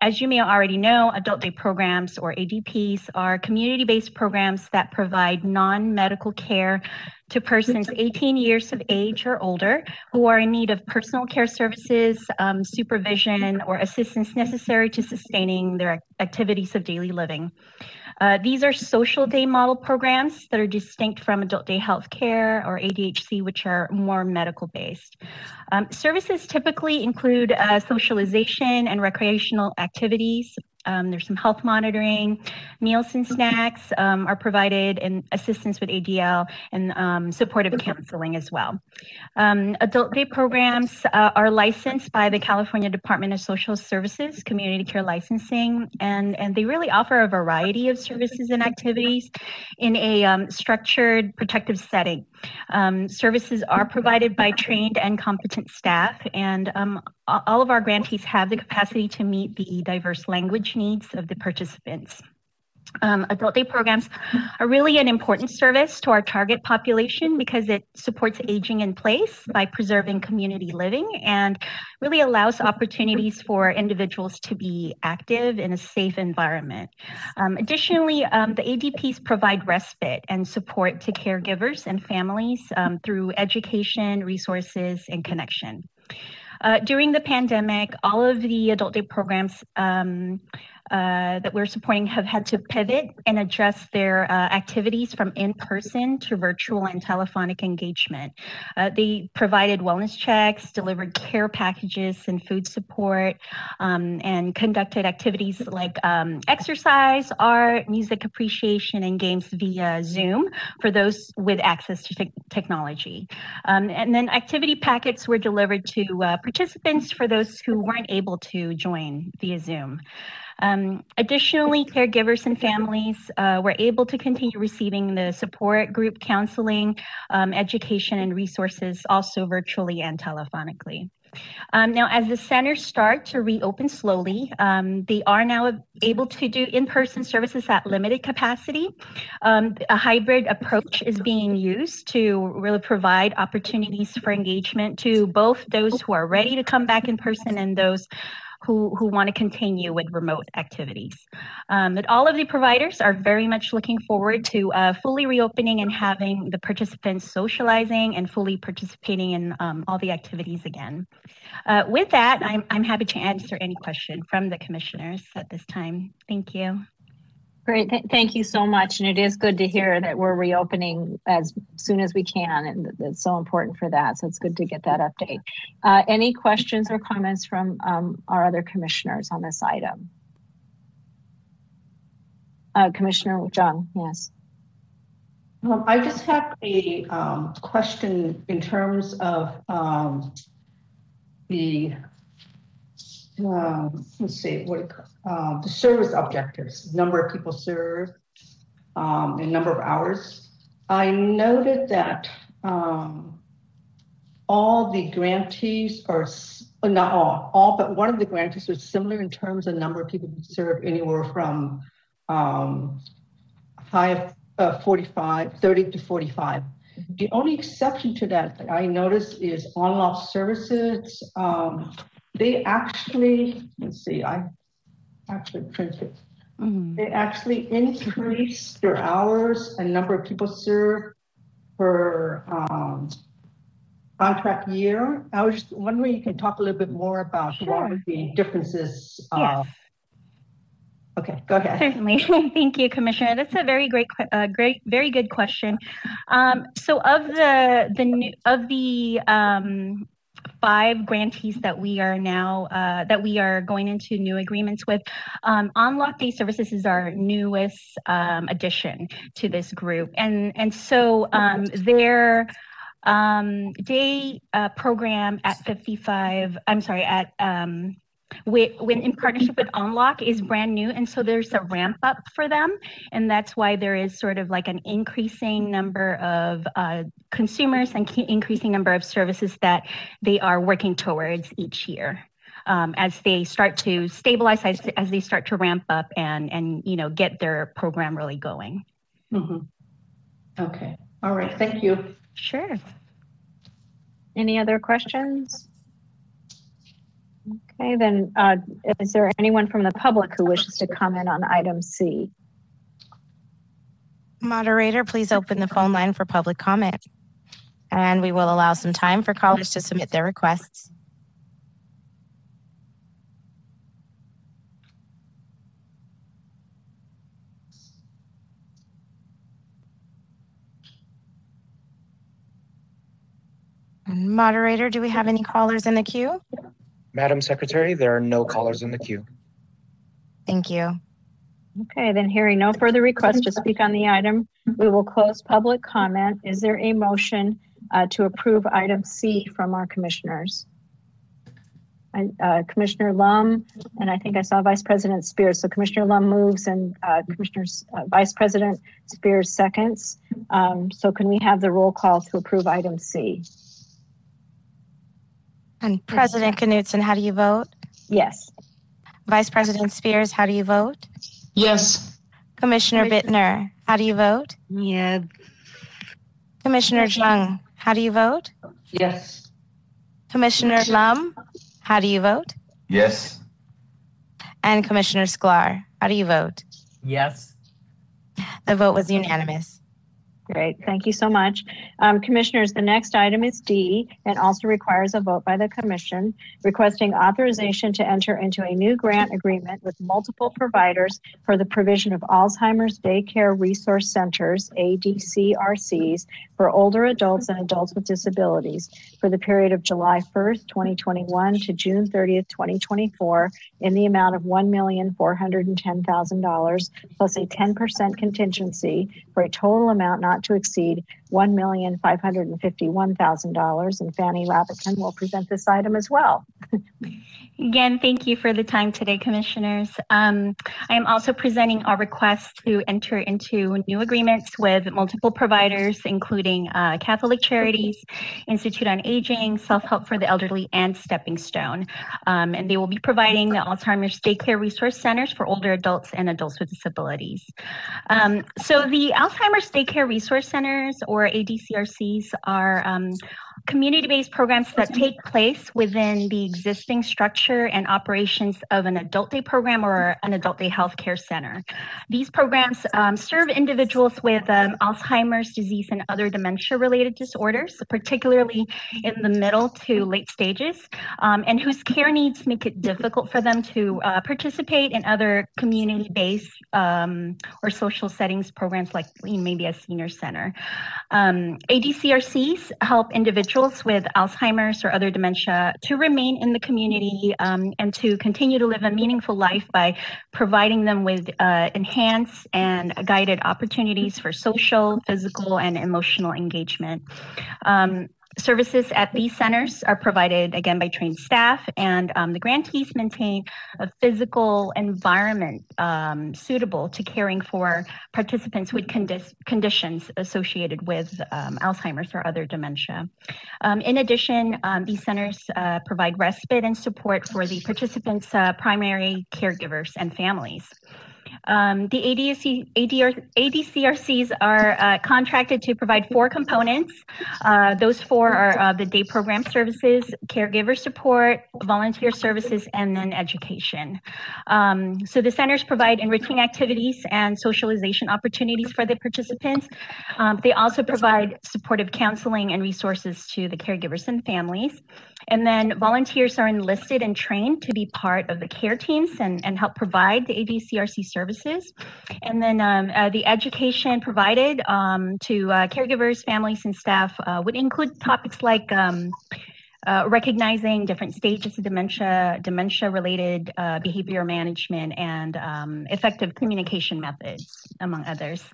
As you may already know, adult day programs or ADPs are community based programs that provide non medical care to persons 18 years of age or older who are in need of personal care services, um, supervision, or assistance necessary to sustaining their activities of daily living. Uh, these are social day model programs that are distinct from adult day health care or ADHC, which are more medical based. Um, services typically include uh, socialization and recreational activities. Um, there's some health monitoring, meals and snacks um, are provided, and assistance with ADL and um, supportive counseling as well. Um, adult day programs uh, are licensed by the California Department of Social Services, Community Care Licensing, and, and they really offer a variety of services and activities in a um, structured, protective setting. Um, services are provided by trained and competent staff, and um, all of our grantees have the capacity to meet the diverse language needs of the participants. Um, adult day programs are really an important service to our target population because it supports aging in place by preserving community living and really allows opportunities for individuals to be active in a safe environment. Um, additionally, um, the ADPs provide respite and support to caregivers and families um, through education, resources, and connection. Uh, during the pandemic, all of the adult day programs um, uh, that we're supporting have had to pivot and adjust their uh, activities from in person to virtual and telephonic engagement. Uh, they provided wellness checks, delivered care packages and food support, um, and conducted activities like um, exercise, art, music appreciation, and games via Zoom for those with access to te- technology. Um, and then activity packets were delivered to uh, participants for those who weren't able to join via Zoom. Um, additionally, caregivers and families uh, were able to continue receiving the support group counseling, um, education, and resources also virtually and telephonically. Um, now, as the centers start to reopen slowly, um, they are now able to do in person services at limited capacity. Um, a hybrid approach is being used to really provide opportunities for engagement to both those who are ready to come back in person and those who, who want to continue with remote activities. Um, but all of the providers are very much looking forward to uh, fully reopening and having the participants socializing and fully participating in um, all the activities again. Uh, with that, I'm, I'm happy to answer any question from the commissioners at this time. Thank you. Great, Th- thank you so much. And it is good to hear that we're reopening as soon as we can, and it's so important for that. So it's good to get that update. Uh, any questions or comments from um, our other commissioners on this item? Uh, Commissioner Jung, yes. Um, I just have a um, question in terms of um, the um, let's see, what, uh, the service objectives, number of people served, um, and number of hours. I noted that, um, all the grantees are, uh, not all, all but one of the grantees was similar in terms of number of people who served anywhere from, um, high uh, 45, 30 to 45. The only exception to that that I noticed is On Lok services. Um, they actually, let's see, I actually printed. They actually increased their hours and number of people served per um, contract year. I was just wondering, you can talk a little bit more about what Sure. are the differences. uh, Yes. Okay, go ahead. Certainly. Thank you, Commissioner. That's a very great, uh, great, very good question. Um, so of the, the new, of the, um, five grantees that we are now, uh, that we are going into new agreements with, um, On Lok Day Services is our newest, um, addition to this group. And, and so, um, their, um, day, uh, program at 55, I'm sorry, at, um, with, when in partnership with On Lok is brand new. And so there's a ramp up for them. And that's why there is sort of like an increasing number of uh, consumers and increasing number of services that they are working towards each year. Um, as they start to stabilize, as, as they start to ramp up and, and, you know, get their program really going. Mhm. Okay, all right, thank you. Sure. Any other questions? Okay, then, uh, is there anyone from the public who wishes to comment on item C? Moderator, please open the phone line for public comment. And we will allow some time for callers to submit their requests. Moderator, do we have any callers in the queue? Madam Secretary, there are no callers in the queue. Thank you. Okay, then hearing no further requests to speak on the item, we will close public comment. Is there a motion uh, to approve item C from our commissioners? I- uh, Commissioner Lum, and I think I saw Vice President Spears. So Commissioner Lum moves and uh, Commissioners, uh, Vice President Spears seconds. Um, So can we have the roll call to approve item C? And President Knudsen, how do you vote? Yes. Vice President Spears, how do you vote? Yes. Commissioner Bittner, how do you vote? Yes. Commissioner Jung, how do you vote? Yes. Commissioner Lum, how do you vote? Yes. And Commissioner Sklar, how do you vote? Yes. The vote was unanimous. Great, thank you so much. Um, commissioners, the next item is D and also requires a vote by the commission requesting authorization to enter into a new grant agreement with multiple providers for the provision of Alzheimer's Daycare Resource Centers, ADCRCs, for older adults and adults with disabilities for the period of July 1st, 2021 to June 30th, 2024 in the amount of $1,410,000 plus a 10% contingency for a total amount not to exceed $1,551,000. And Fanny Lapitan will present this item as well. Again, thank you for the time today, commissioners. Um, I am also presenting our request to enter into new agreements with multiple providers, including uh, Catholic Charities, Institute on Aging, Self Help for the Elderly, and Stepping Stone. Um, and they will be providing the Alzheimer's Daycare Resource Centers for older adults and adults with disabilities. Um, so, the Alzheimer's Daycare Resource Centers, or ADCRCs, are um, community-based programs that take place within the existing structure and operations of an adult day program or an adult day healthcare center. These programs um, serve individuals with um, Alzheimer's disease and other dementia-related disorders, particularly in the middle to late stages, um, and whose care needs make it difficult for them to uh, participate in other community-based um, or social settings programs like maybe a senior center. Um, ADCRCs help individuals with Alzheimer's or other dementia to remain in the community um, and to continue to live a meaningful life by providing them with uh, enhanced and guided opportunities for social, physical, and emotional engagement. Um, Services at these centers are provided again by trained staff, and um, the grantees maintain a physical environment um, suitable to caring for participants with condi- conditions associated with um, Alzheimer's or other dementia. Um, in addition, um, these centers uh, provide respite and support for the participants' uh, primary caregivers and families. Um, the ADC, ADR, ADCRCs are uh, contracted to provide four components. Uh, those four are uh, the day program services, caregiver support, volunteer services, and then education. Um, so the centers provide enriching activities and socialization opportunities for the participants. Um, they also provide supportive counseling and resources to the caregivers and families. And then volunteers are enlisted and trained to be part of the care teams and, and help provide the ADCRC services. And then um, uh, the education provided um, to uh, caregivers, families, and staff uh, would include topics like um, uh, recognizing different stages of dementia, dementia-related uh, behavior management, and um, effective communication methods, among others.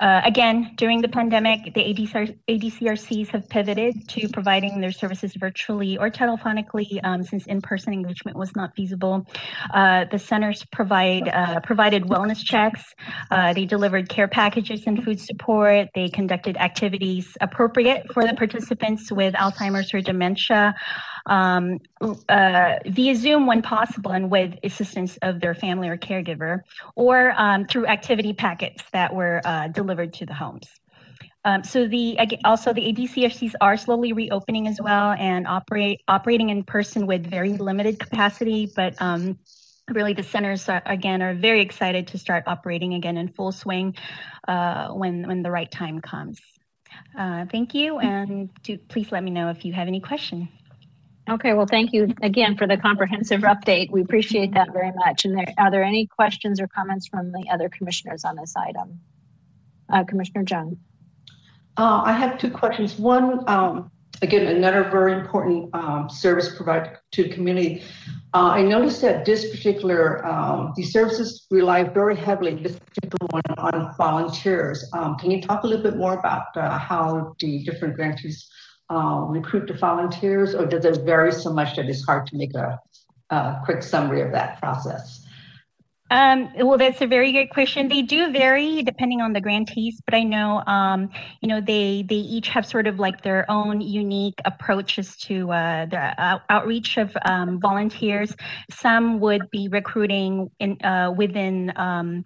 Uh, again, during the pandemic, the ADCR, ADCRCs have pivoted to providing their services virtually or telephonically um, since in-person engagement was not feasible. Uh, the centers provide uh, provided wellness checks. Uh, they delivered care packages and food support. They conducted activities appropriate for the participants with Alzheimer's or dementia um, uh, via Zoom when possible and with assistance of their family or caregiver, or um, through activity packets that were uh, delivered to the homes. Um, so the also the ADCRCs are slowly reopening as well and operate operating in person with very limited capacity, but um, really the centers are, again are very excited to start operating again in full swing uh, when when the right time comes. Uh, thank you, and do, please let me know if you have any questions. Okay, well, thank you again for the comprehensive update. We appreciate that very much. And there, are there any questions or comments from the other commissioners on this item? Uh, Commissioner Jung. Uh, I have two questions. One, um, again, another very important um, service provided to the community. Uh, I noticed that this particular, um, these services rely very heavily, this particular one, on volunteers. Um, can you talk a little bit more about uh, how the different grantees uh, recruit the volunteers, or does it vary so much that it's hard to make a, a quick summary of that process? Um, well, that's a very good question. They do vary depending on the grantees, but I know, um, you know, they they each have sort of like their own unique approaches to uh, the out- outreach of um, volunteers. Some would be recruiting in uh, within um,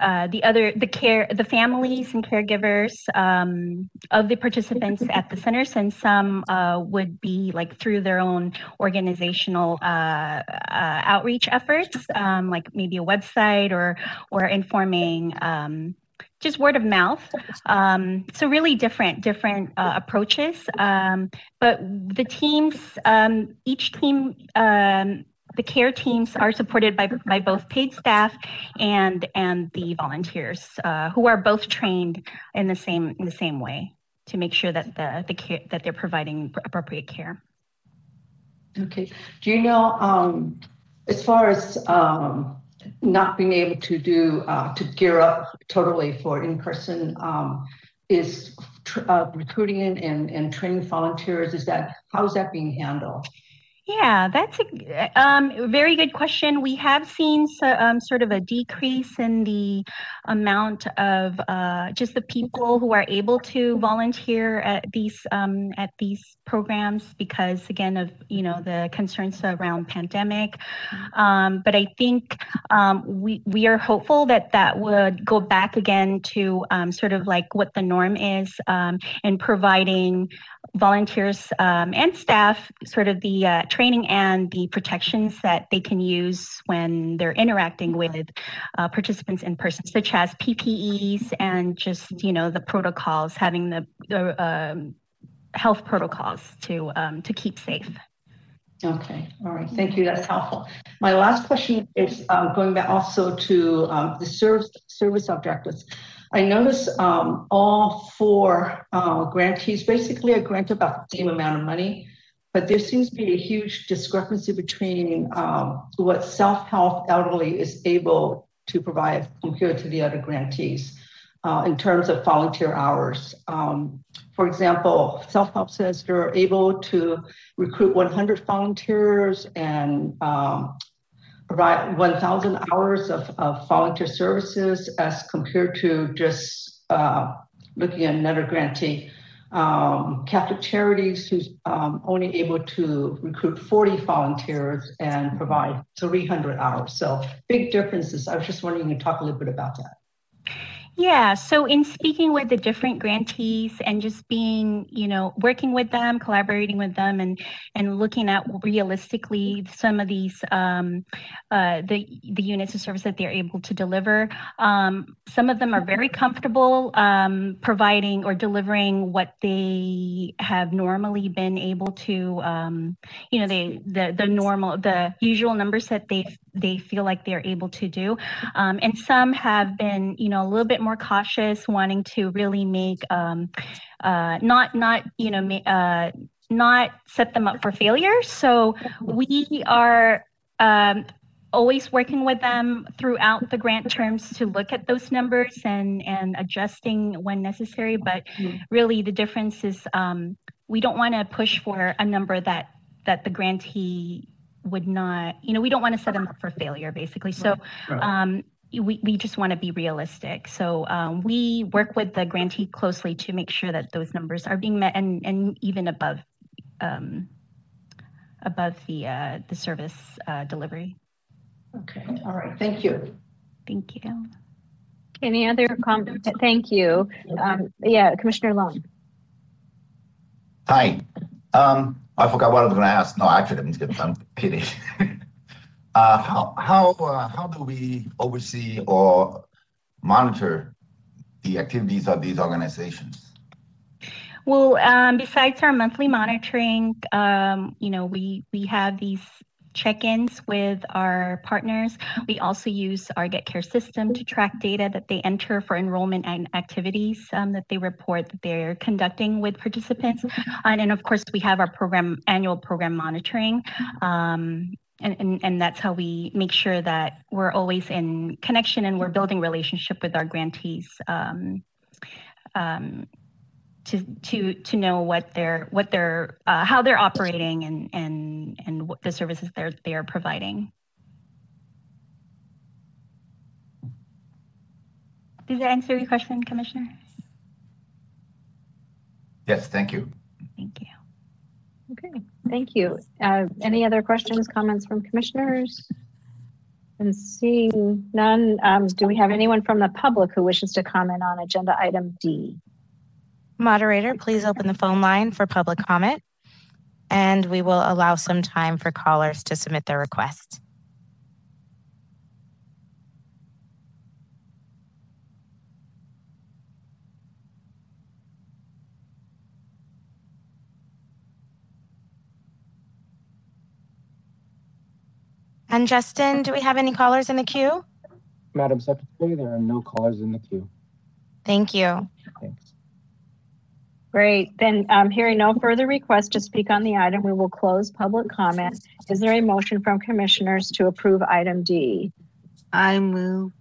uh, the other the care the families and caregivers um, of the participants at the centers, and some uh, would be like through their own organizational uh, uh, outreach efforts, um, like maybe a web website or or informing um, just word of mouth. Um, so really different different uh, approaches. Um, but the teams, um, each team. Um, the care teams are supported by, by both paid staff and and the volunteers uh, who are both trained in the same in the same way to make sure that the, the care that they're providing appropriate care. Okay. Do you know um, as far as um, not being able to do uh, to gear up totally for in-person um, is tr- uh, recruiting and, and training volunteers is that how is that being handled yeah, that's a um, very good question. We have seen so, um, sort of a decrease in the amount of uh, just the people who are able to volunteer at these um, at these programs because, again, of you know the concerns around pandemic. Um, but I think um, we we are hopeful that that would go back again to um, sort of like what the norm is in providing volunteers um, and staff sort of the uh, training and the protections that they can use when they're interacting with uh, participants in person, such as PPEs and just you know the protocols, having the, the um, health protocols to um, to keep safe. Okay, all right, thank you. That's helpful. My last question is um, going back also to um, the service service objectives. I notice um, all four uh, grantees basically are granted about the same amount of money, but there seems to be a huge discrepancy between um, what self-help elderly is able to provide compared to the other grantees uh, in terms of volunteer hours. Um, for example, self-help says they're able to recruit 100 volunteers and provide 1,000 hours of, of volunteer services as compared to just uh, looking at another grantee. Um, Catholic Charities, who's um, only able to recruit 40 volunteers and provide 300 hours. So big differences. I was just wondering you to talk a little bit about that. Yeah, so in speaking with the different grantees and just being, you know, working with them, collaborating with them, and and looking at realistically some of these um, uh, the the units of service that they're able to deliver. Um, some of them are very comfortable um, providing or delivering what they have normally been able to, um, you know, they the the normal the usual numbers that they they feel like they're able to do, um, and some have been, you know, a little bit more cautious, wanting to really make um, uh, not not you know uh, not set them up for failure. So we are um, always working with them throughout the grant terms to look at those numbers and and adjusting when necessary. But really, the difference is um, we don't want to push for a number that that the grantee would not. You know, we don't want to set them up for failure, basically. So. Um, we, we just want to be realistic. So um, we work with the grantee closely to make sure that those numbers are being met and, and even above um, above the uh, the service uh, delivery. Okay, all right, thank you. Thank you. Any other comments? Thank you. Um, yeah, Commissioner Long. Hi. Um, I forgot what I was going to ask. No, actually, I'm, I'm kidding. Uh, how how uh, how do we oversee or monitor the activities of these organizations? Well, um, besides our monthly monitoring, um, you know, we we have these check-ins with our partners. We also use our Get Care system to track data that they enter for enrollment and activities um, that they report that they're conducting with participants. And, and, of course, we have our program annual program monitoring. Um, and, and, and that's how we make sure that we're always in connection and we're building relationship with our grantees um, um, to to to know what they're what they're uh, how they're operating and and and what the services they're they are providing. Does that answer your question, Commissioner? Yes, thank you. Thank you. Okay, thank you. Uh, any other questions, comments from commissioners? And seeing none, um, do we have anyone from the public who wishes to comment on agenda item D? Moderator, please open the phone line for public comment, and we will allow some time for callers to submit their request. And Justin, do we have any callers in the queue? Madam Secretary, there are no callers in the queue. Thank you. Thanks. Great, then um, hearing no further requests to speak on the item, we will close public comment. Is there a motion from commissioners to approve item D? I move.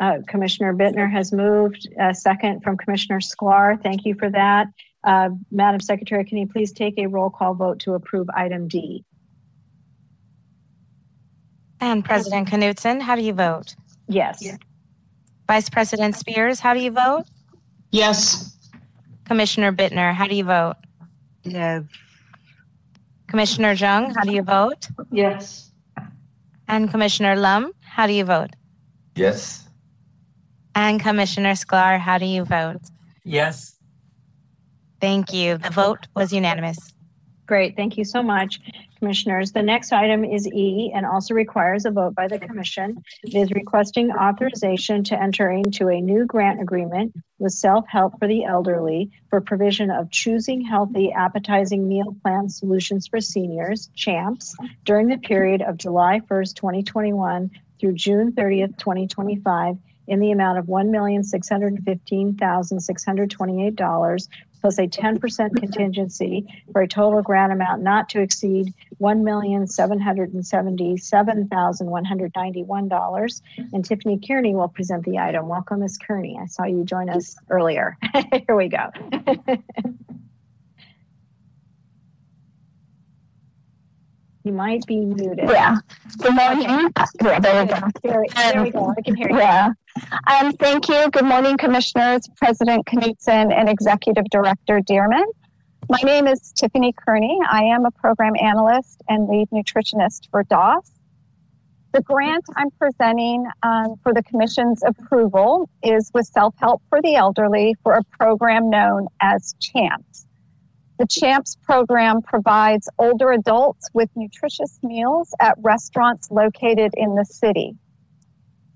Uh, Commissioner Bittner has moved, a second from Commissioner Sklar. Thank you for that. Uh, Madam Secretary, can you please take a roll call vote to approve item D? And President Knudsen, how do you vote? Yes. Vice President Spears, how do you vote? Yes. Commissioner Bittner, how do you vote? Yes. Commissioner Jung, how do you vote? Yes. And Commissioner Lum, how do you vote? Yes. And Commissioner Sklar, how do you vote? Yes. Thank you. The vote was unanimous. Great, thank you so much, Commissioners. The next item is E and also requires a vote by the Commission. It is requesting authorization to enter into a new grant agreement with Self-Help for the Elderly for provision of Choosing Healthy Appetizing Meal Plan Solutions for Seniors, CHAMPS, during the period of July 1st, 2021 through June 30th, 2025 in the amount of $1,615,628 plus a 10% contingency for a total grant amount not to exceed $1,777,191. And Tiffany Kearney will present the item. Welcome, Ms. Kearney. I saw you join us earlier. Here we go. You might be muted. Yeah. Good morning. Yeah, there we go. There, there we go. I can hear you. Yeah. Um, thank you. Good morning, Commissioners, President Knudsen, and Executive Director Dearman. My name is Tiffany Kearney. I am a program analyst and lead nutritionist for DAS. The grant I'm presenting um, for the Commission's approval is with Self Help for the Elderly for a program known as CHAMPS. The CHAMPS program provides older adults with nutritious meals at restaurants located in the city.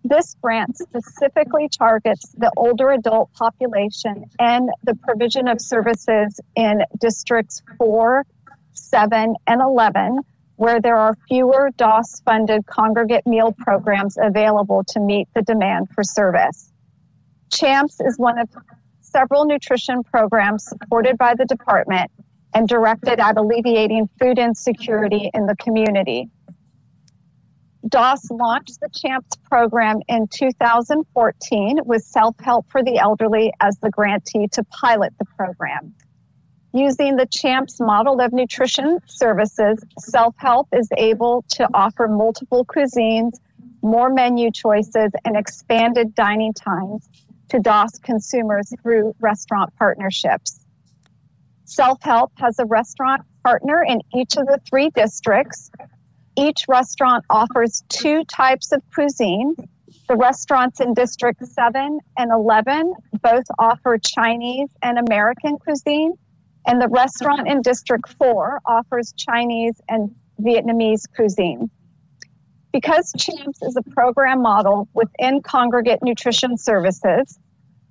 This grant specifically targets the older adult population and the provision of services in districts 4, 7, and 11, where there are fewer DAS funded congregate meal programs available to meet the demand for service. CHAMPS is one of several nutrition programs supported by the department and directed at alleviating food insecurity in the community. DAS launched the CHAMPS program in 2014 with Self Help for the Elderly as the grantee to pilot the program. Using the CHAMPS model of nutrition services, Self Help is able to offer multiple cuisines, more menu choices, and expanded dining times to DAS consumers through restaurant partnerships. Self Help has a restaurant partner in each of the three districts each restaurant offers two types of cuisine. The restaurants in District 7 and 11 both offer Chinese and American cuisine, and the restaurant in District 4 offers Chinese and Vietnamese cuisine. Because CHAMPS is a program model within congregate nutrition services,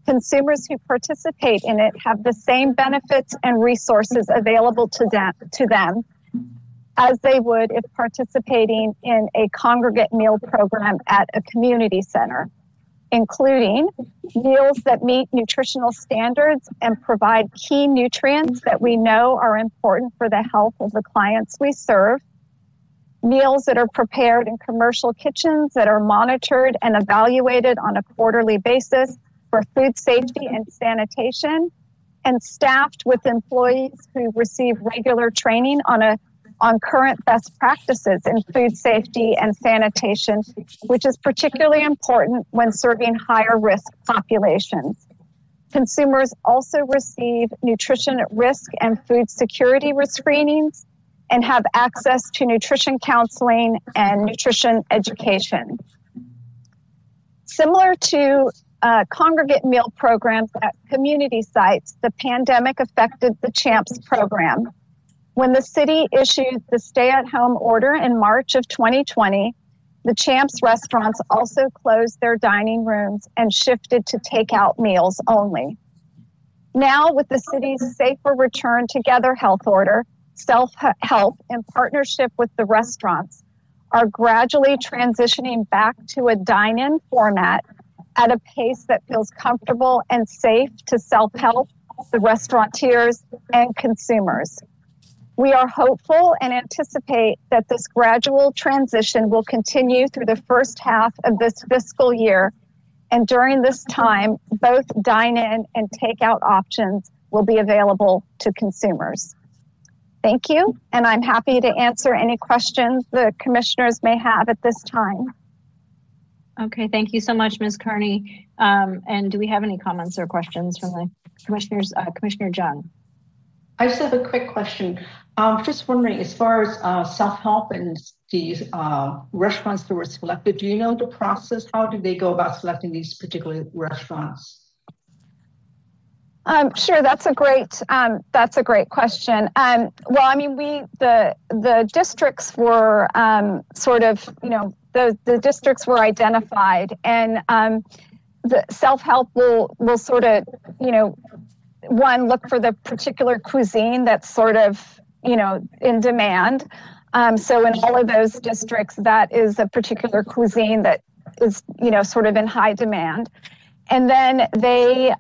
consumers who participate in it have the same benefits and resources available to them, to them as they would if participating in a congregate meal program at a community center, including meals that meet nutritional standards and provide key nutrients that we know are important for the health of the clients we serve, meals that are prepared in commercial kitchens that are monitored and evaluated on a quarterly basis for food safety and sanitation, and staffed with employees who receive regular training on a on current best practices in food safety and sanitation, which is particularly important when serving higher risk populations. Consumers also receive nutrition risk and food security screenings and have access to nutrition counseling and nutrition education. Similar to uh, congregate meal programs at community sites, the pandemic affected the CHAMPS program. When the city issued the stay at home order in March of 2020, the Champs restaurants also closed their dining rooms and shifted to takeout meals only. Now, with the city's Safer Return Together health order, self help in partnership with the restaurants are gradually transitioning back to a dine in format at a pace that feels comfortable and safe to self help, the restaurateurs, and consumers. We are hopeful and anticipate that this gradual transition will continue through the first half of this fiscal year. And during this time, both dine in and takeout options will be available to consumers. Thank you, and I'm happy to answer any questions the commissioners may have at this time. Okay, thank you so much, Ms. Kearney. Um, and do we have any comments or questions from the commissioners? Uh, Commissioner Jung. I just have a quick question. Um, just wondering, as far as uh, self-help and these uh, restaurants that were selected, do you know the process? How did they go about selecting these particular restaurants? Um, sure, that's a great um, that's a great question. Um, well, I mean, we the the districts were um, sort of you know the the districts were identified, and um, the self help will will sort of you know one look for the particular cuisine that's sort of you know in demand. Um, so in all of those districts, that is a particular cuisine that is you know sort of in high demand, and then they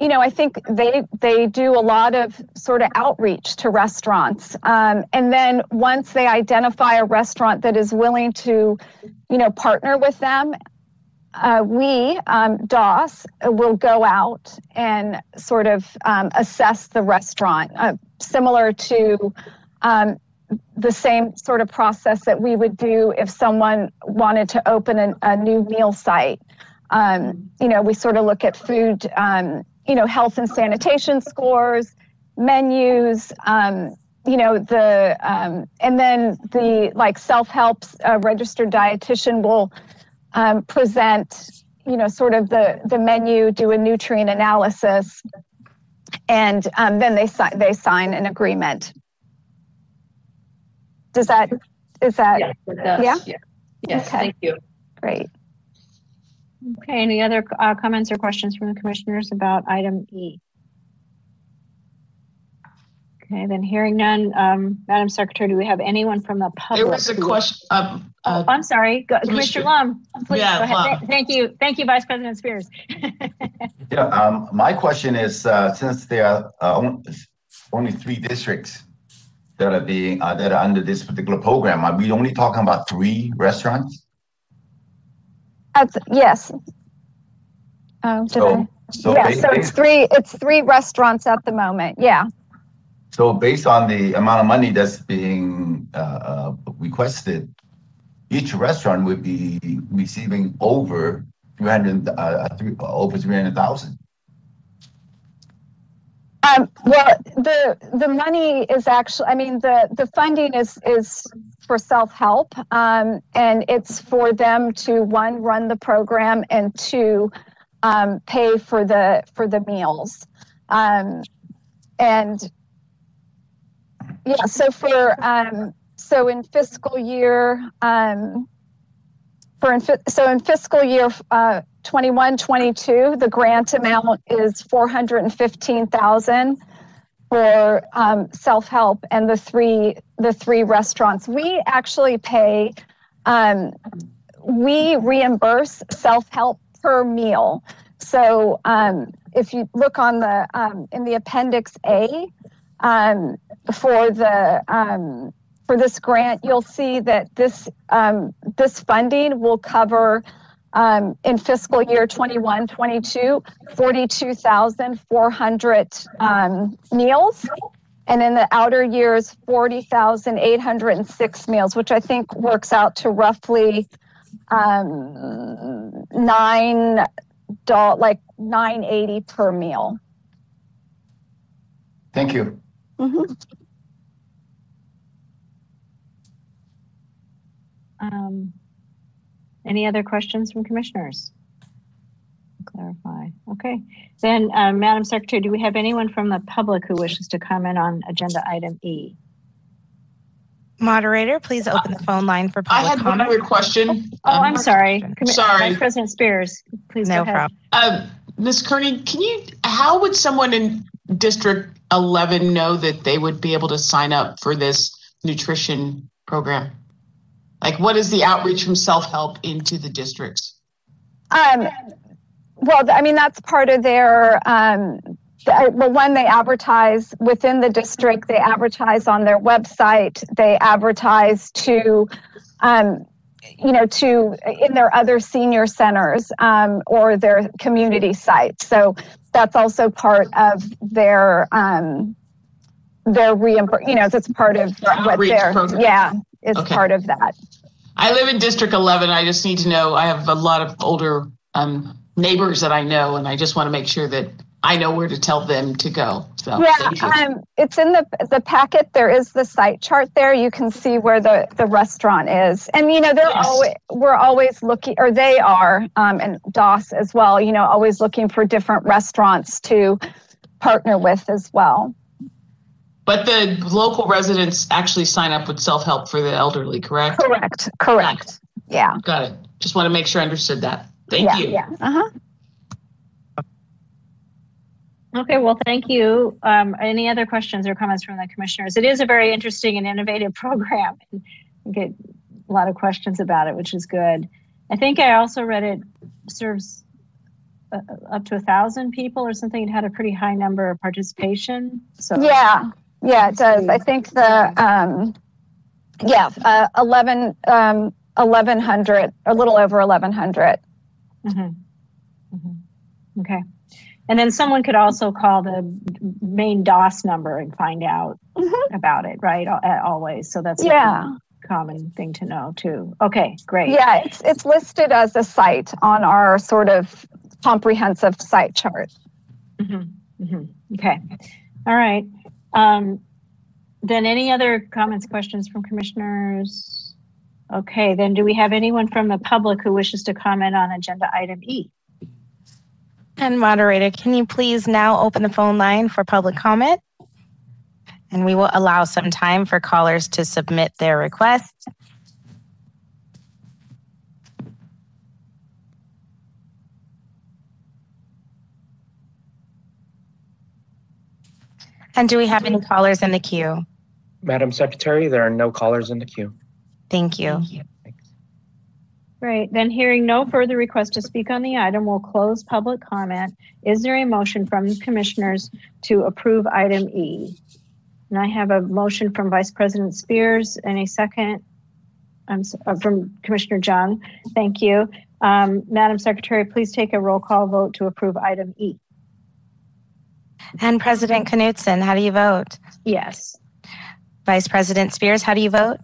you know, I think they they do a lot of sort of outreach to restaurants, um, and then once they identify a restaurant that is willing to, you know, partner with them, uh, we um, DAS will go out and sort of um, assess the restaurant, uh, similar to um, the same sort of process that we would do if someone wanted to open an, a new meal site. Um, you know, we sort of look at food um, you know, health and sanitation scores, menus, um, you know, the, um, and then the like self-help uh, registered dietitian will um, present, you know, sort of the, the menu, do a nutrient analysis, and um, then they, si- they sign an agreement. Does that, is that, does. yeah? Yeah. Yes, Okay. thank you. Great. Okay, any other uh, comments or questions from the commissioners about item E? Okay, then hearing none, um, Madam Secretary, do we have anyone from the public? There was a question, um, uh, Oh, I'm sorry, Go- Commissioner Commissioner- Lum. Please Yeah, go ahead. Lum. Thank you, thank you, Vice President Spears. Yeah, um, my question is, uh, since there are, uh, only three districts that are being, uh, that are under this particular program, are we only talking about three restaurants? That's, yes. Oh, did I? So, so Yeah, ba- so it's three, it's three restaurants at the moment, yeah. So based on the amount of money that's being uh, uh, requested, each restaurant would be receiving over 300, uh, three, over 300,000. Um, well, the, the money is actually, I mean, the, the funding is, is for self-help. Um, and it's for them to, one, run the program and two, um, pay for the, for the meals. Um, and yeah, so for, um, so in fiscal year, um, for in, so in fiscal year, uh, 21, 22, the grant amount is 415,000 for um, self-help and the three, the three restaurants. We actually pay, um, we reimburse self-help per meal. So um, if you look on the, um, in the appendix A, um, for the, um, for this grant, you'll see that this, um, this funding will cover um, in fiscal year 21, 22, 42,400 um, meals. and in the outer years, 40,806 meals, which I think works out to roughly um, nine doll like 980 per meal. Thank you. Mhm. Um, any other questions from commissioners? Clarify. Okay. Then, uh, Madam Secretary, do we have anyone from the public who wishes to comment on agenda item E? Moderator, please open the phone line for public I public had one comment. other question. Oh, I'm Um, sorry. Commi- Sorry. Vice President Spears, please go No ahead. problem. Uh, Ms. Kearney, can you, how would someone in District 11 know that they would be able to sign up for this nutrition program? Like, what is the outreach from self-help into the districts? Um, well, I mean, that's part of their, um, well, when they advertise within the district, they advertise on their website, they advertise to, um, you know, to in their other senior centers um, or their community sites. So that's also part of their um, their reimbur, you know, that's part of what their program. yeah is Okay. part of that. I live in District 11. I just need to know, I have a lot of older um, neighbors that I know, and I just want to make sure that I know where to tell them to go. So, Yeah, um, it's in the the packet. There is the site chart there. You can see where the the restaurant is, and you know they're Yes. always we're always looking, or they are, um, and DAS as well. You know, always looking for different restaurants to partner with as well. But the local residents actually sign up with self-help for the elderly, correct? Correct. Correct. Yeah. Got it. Just want to make sure I understood that. Thank yeah, you. Yeah. Uh huh. Okay, well, thank you. Um, any other questions or comments from the commissioners? It is a very interesting and innovative program. I get a lot of questions about it, which is good. I think I also read it serves uh, up to a thousand people or something. It had a pretty high number of participation. So Yeah. Yeah, it does. I think the um, yeah, uh, eleven um, eleven hundred, a little over eleven hundred. Mhm. Mhm. Okay. And then someone could also call the main DAS number and find out about it, right? Always. So that's a Yeah. common- thing to know too. Okay, great. Yeah, it's it's listed as a site on our sort of comprehensive site chart. Mhm, mhm. Okay. All right. Um, then any other comments, questions from commissioners? Okay, then do we have anyone from the public who wishes to comment on agenda item E? And moderator, can you please now open the phone line for public comment? And we will allow some time for callers to submit their request. And do we have any callers in the queue? Madam Secretary, there are no callers in the queue. Thank you. Great. Then hearing no further request to speak on the item, we'll close public comment. Is there a motion from the commissioners to approve item E? And I have a motion from Vice President Spears and a second I'm s- uh, from Commissioner Jung. Thank you. Um, Madam Secretary, please take a roll call vote to approve item E. And President Knudsen, how do you vote? Yes. Vice President Spears, how do you vote?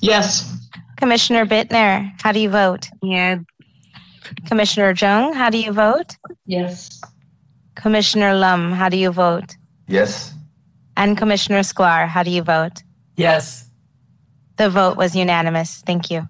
Yes. Commissioner Bittner, how do you vote? Yeah. Commissioner Jung, how do you vote? Yes. Commissioner Lum, how do you vote? Yes. And Commissioner Sklar, how do you vote? Yes. The vote was unanimous. Thank you.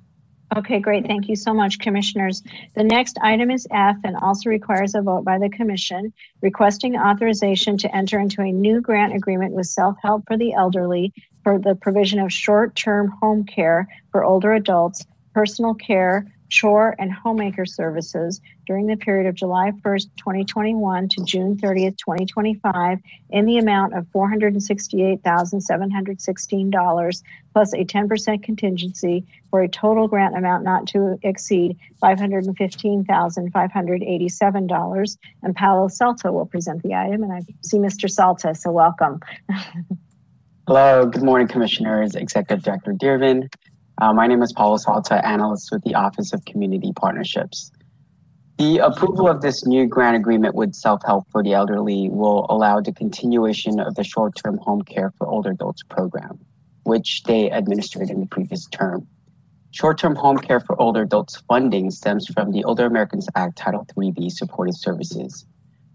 Okay, great. Thank you so much, commissioners. The next item is F and also requires a vote by the commission requesting authorization to enter into a new grant agreement with Self-Help for the Elderly for the provision of short-term home care for older adults, personal care, chore, and homemaker services during the period of July 1st, 2021 to June 30th, 2025 in the amount of $468,716 plus a 10% contingency for a total grant amount not to exceed $515,587. And Paolo Salta will present the item, and I see Mr. Salta, so welcome. Hello, good morning, Commissioners, Executive Director Dearman. Uh, my name is Paulo Salta, analyst with the Office of Community Partnerships. The approval of this new grant agreement with Self Help for the Elderly will allow the continuation of the short term home care for older adults program, which they administered in the previous term. Short term home care for older adults funding stems from the Older Americans Act Title IIIB supported services.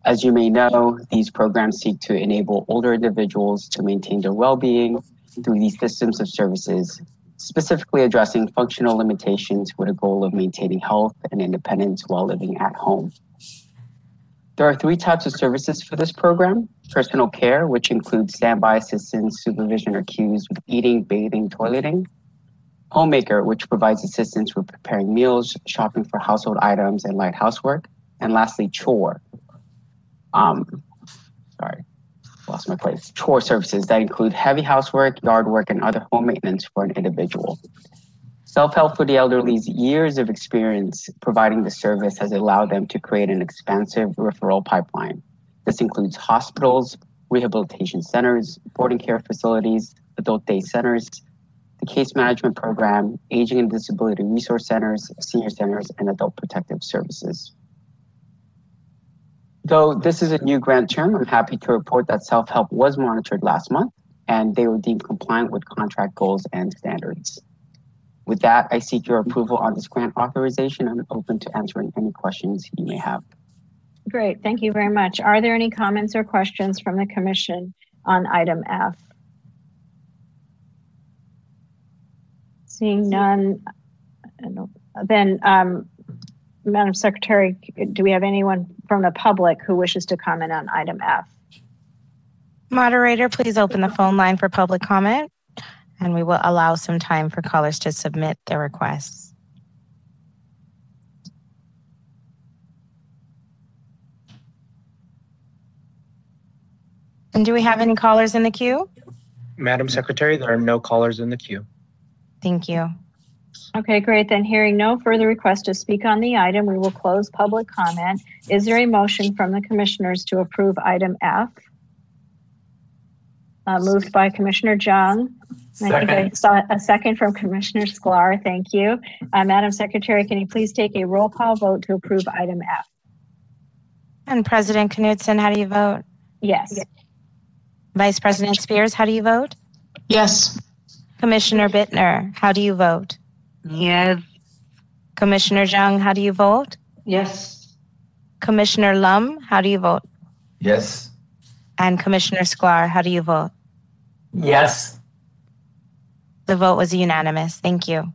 As you may know, these programs seek to enable older individuals to maintain their well being through these systems of services specifically addressing functional limitations with a goal of maintaining health and independence while living at home. There are three types of services for this program personal care, which includes standby assistance, supervision, or cues with eating, bathing, toileting. Homemaker, which provides assistance with preparing meals, shopping for household items, and light housework. And lastly, chore. Um, sorry, lost my place. Chore services that include heavy housework, yard work, and other home maintenance for an individual. Self help for the elderly's years of experience providing the service has allowed them to create an expansive referral pipeline. This includes hospitals, rehabilitation centers, boarding care facilities, adult day centers, the case management program, aging and disability resource centers, senior centers, and adult protective services. Though this is a new grant term, I'm happy to report that self-help was monitored last month and they were deemed compliant with contract goals and standards. With that, I seek your approval on this grant authorization. I'm open to answering any questions you may have. Great, thank you very much. Are there any comments or questions from the commission on item F? Seeing none, then um, Madam Secretary, do we have anyone from the public who wishes to comment on item F? Moderator, please open the phone line for public comment, and we will allow some time for callers to submit their requests. And do we have any callers in the queue? Madam Secretary, there are no callers in the queue. Thank you. Okay, great. Then hearing no further requests to speak on the item, we will close public comment. Is there a motion from the commissioners to approve item F? Uh, moved by Commissioner Jung. I think I saw a second from Commissioner Sklar. Thank you. Uh, Madam Secretary, can you please take a roll call vote to approve item F? And President Knudsen, how do you vote? Yes. Vice President Spears, how do you vote? Yes. Commissioner Bittner, how do you vote? Yes. Commissioner Jung, how do you vote? Yes. Commissioner Lum, how do you vote? Yes. And Commissioner Sklar, how do you vote? Yes. The vote was unanimous. Thank you.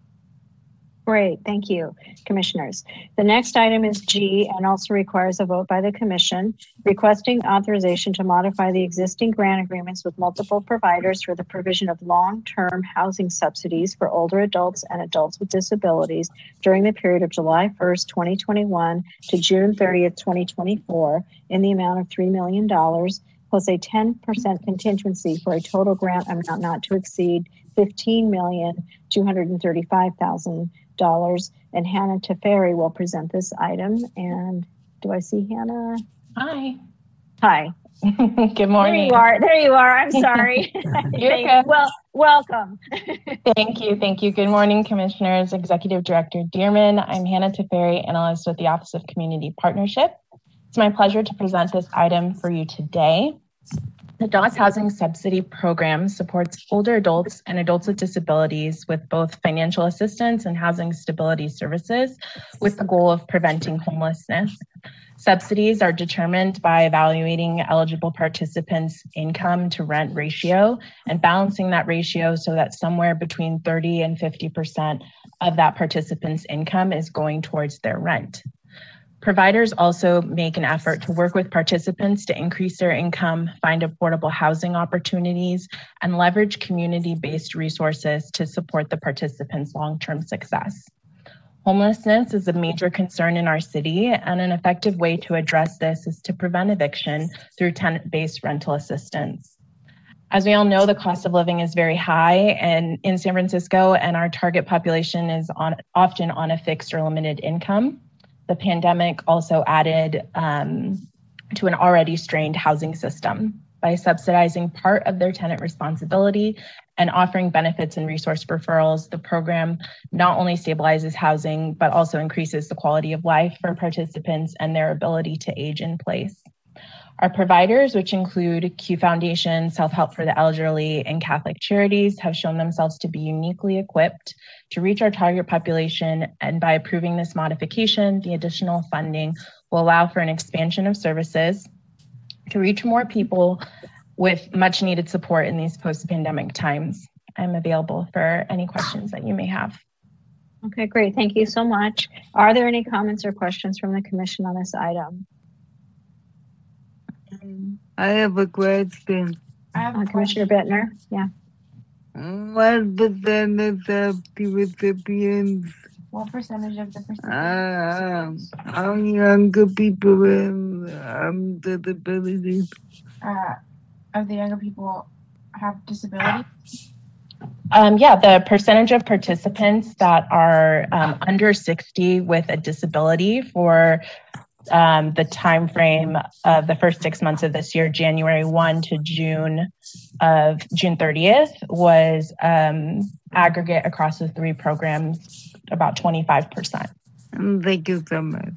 Great, thank you, commissioners. The next item is G and also requires a vote by the commission requesting authorization to modify the existing grant agreements with multiple providers for the provision of long-term housing subsidies for older adults and adults with disabilities during the period of July 1st, 2021 to June 30th, 2024 in the amount of $3 million plus a 10% contingency for a total grant amount not to exceed $15,235,000 dollars. And Hannah Teferi will present this item. And do I see Hannah? Hi. Hi. Good morning. There you are. There you are. I'm sorry. Well, welcome. Thank you. Thank you. Good morning, Commissioners, Executive Director Dearman. I'm Hannah Teferi, analyst with the Office of Community Partnership. It's my pleasure to present this item for you today. The DAS Housing Subsidy Program supports older adults and adults with disabilities with both financial assistance and housing stability services with the goal of preventing homelessness. Subsidies are determined by evaluating eligible participants' income to rent ratio and balancing that ratio so that somewhere between 30 and 50% of that participant's income is going towards their rent. Providers also make an effort to work with participants to increase their income, find affordable housing opportunities, and leverage community based resources to support the participants' long term success. Homelessness is a major concern in our city, and an effective way to address this is to prevent eviction through tenant based rental assistance. As we all know, the cost of living is very high and in San Francisco, and our target population is on, often on a fixed or limited income. The pandemic also added um, to an already strained housing system. by subsidizing part of their tenant responsibility and offering benefits and resource referrals. The program not only stabilizes housing, but also increases the quality of life for participants and their ability to age in place. Our providers, which include Q Foundation, Self Help for the Elderly, and Catholic Charities, have shown themselves to be uniquely equipped to reach our target population. And by approving this modification, the additional funding will allow for an expansion of services to reach more people with much needed support in these post pandemic times. I'm available for any questions that you may have. Okay, great. Thank you so much. Are there any comments or questions from the commission on this item? I have a question. Uh, Commissioner Bittner, yeah. What percentage of the recipients What percentage of the percentage? are are younger people with um, disabilities? Uh, of the younger people have disabilities? Um, yeah, the percentage of participants that are um, under 60 with a disability for um, the time frame of the first six months of this year, January 1 to June of June 30th, was um, aggregate across the three programs about 25%. Thank you so much.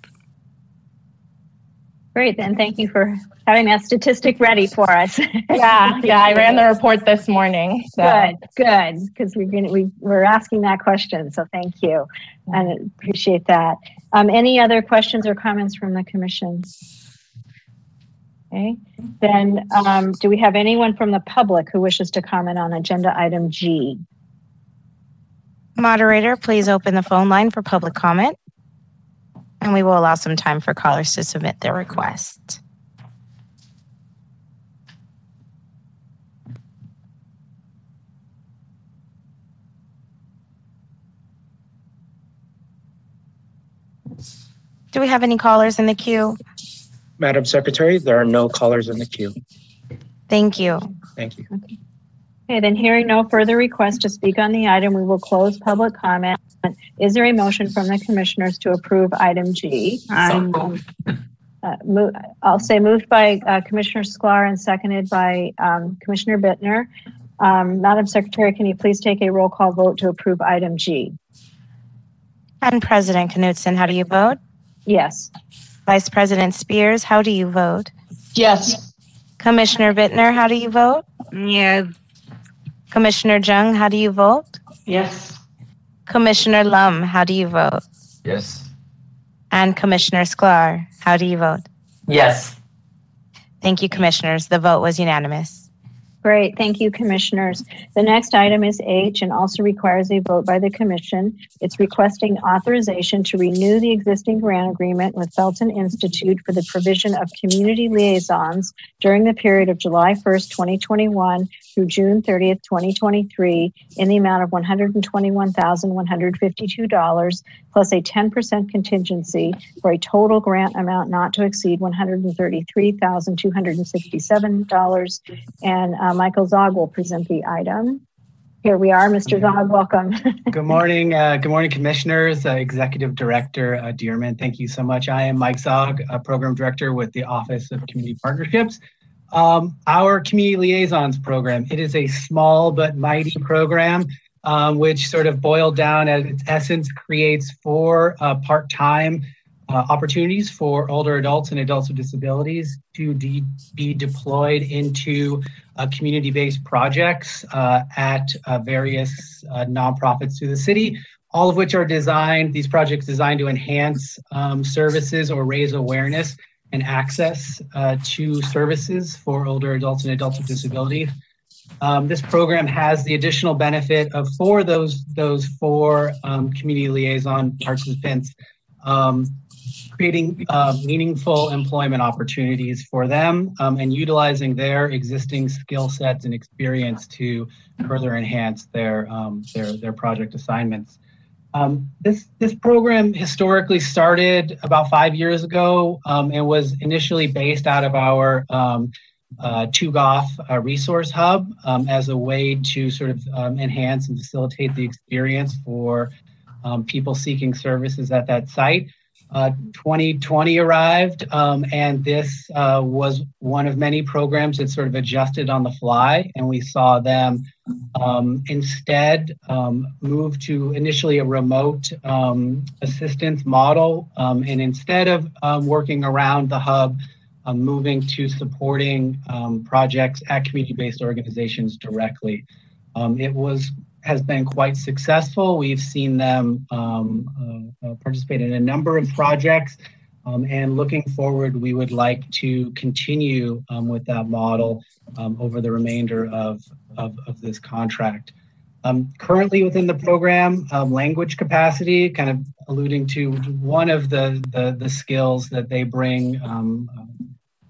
Great, then thank you for having that statistic ready for us. Yeah, yeah, I ran the report this morning. So. Good, good, because we're gonna, we, we're asking that question, so thank you. And appreciate that. Um, any other questions or comments from the commission? Okay, then, um, do we have anyone from the public who wishes to comment on agenda item G? Moderator, please open the phone line for public comment. And we will allow some time for callers to submit their request. Do we have any callers in the queue? Madam Secretary, there are no callers in the queue. Thank you. Thank you. Okay, then hearing no further requests to speak on the item, we will close public comment. Is there a motion from the commissioners to approve item G? Uh, mo- I'll say moved by uh, Commissioner Sklar and seconded by um, Commissioner Bittner. Um, Madam Secretary, can you please take a roll call vote to approve item G? And President Knudsen, how do you vote? Yes. Vice President Spears, how do you vote? Yes. Commissioner Bittner, how do you vote? Yes. Commissioner Jung, how do you vote? Yes. Commissioner Lum, how do you vote? Yes. And Commissioner Sklar, how do you vote? Yes. Thank you, commissioners. The vote was unanimous. Great, thank you, commissioners. The next item is H and also requires a vote by the commission. It's requesting authorization to renew the existing grant agreement with Felton Institute for the provision of community liaisons during the period of July 1st, 2021 through June 30th, 2023 in the amount of $121,152 plus a 10% contingency for a total grant amount not to exceed $133,267. And uh, Michael Zog will present the item. Here we are, Mr. Zog, welcome. Good morning, uh, good morning, commissioners, uh, Executive Director uh, Dearman. Thank you so much. I am Mike Zog, a Program Director with the Office of Community Partnerships. Um, our Community Liaisons Program, it is a small but mighty program, um, which sort of boiled down at its essence creates four uh, part-time uh, opportunities for older adults and adults with disabilities to de- be deployed into uh, community-based projects uh, at uh, various uh, nonprofits through the city, all of which are designed, these projects designed to enhance um, services or raise awareness and access uh, to services for older adults and adults with disabilities. Um, this program has the additional benefit of for those those four um, community liaison participants um, creating uh, meaningful employment opportunities for them um, and utilizing their existing skill sets and experience to further enhance their um, their their project assignments. Um, this this program historically started about five years ago um, and was initially based out of our um, uh, Tugoff uh, resource hub um, as a way to sort of um, enhance and facilitate the experience for um, people seeking services at that site. Uh, 2020 arrived, um, and this uh, was one of many programs that sort of adjusted on the fly, and we saw them um, instead um, move to initially a remote um, assistance model, um, and instead of um, working around the hub, moving to supporting projects at community-based organizations directly. it was has been quite successful. We've seen them um, uh, uh, participate in a number of projects. Um, and looking forward, we would like to continue um, with that model um, over the remainder of, of, of this contract. Um, currently within the program, um, language capacity, kind of alluding to one of the, the, the skills that they bring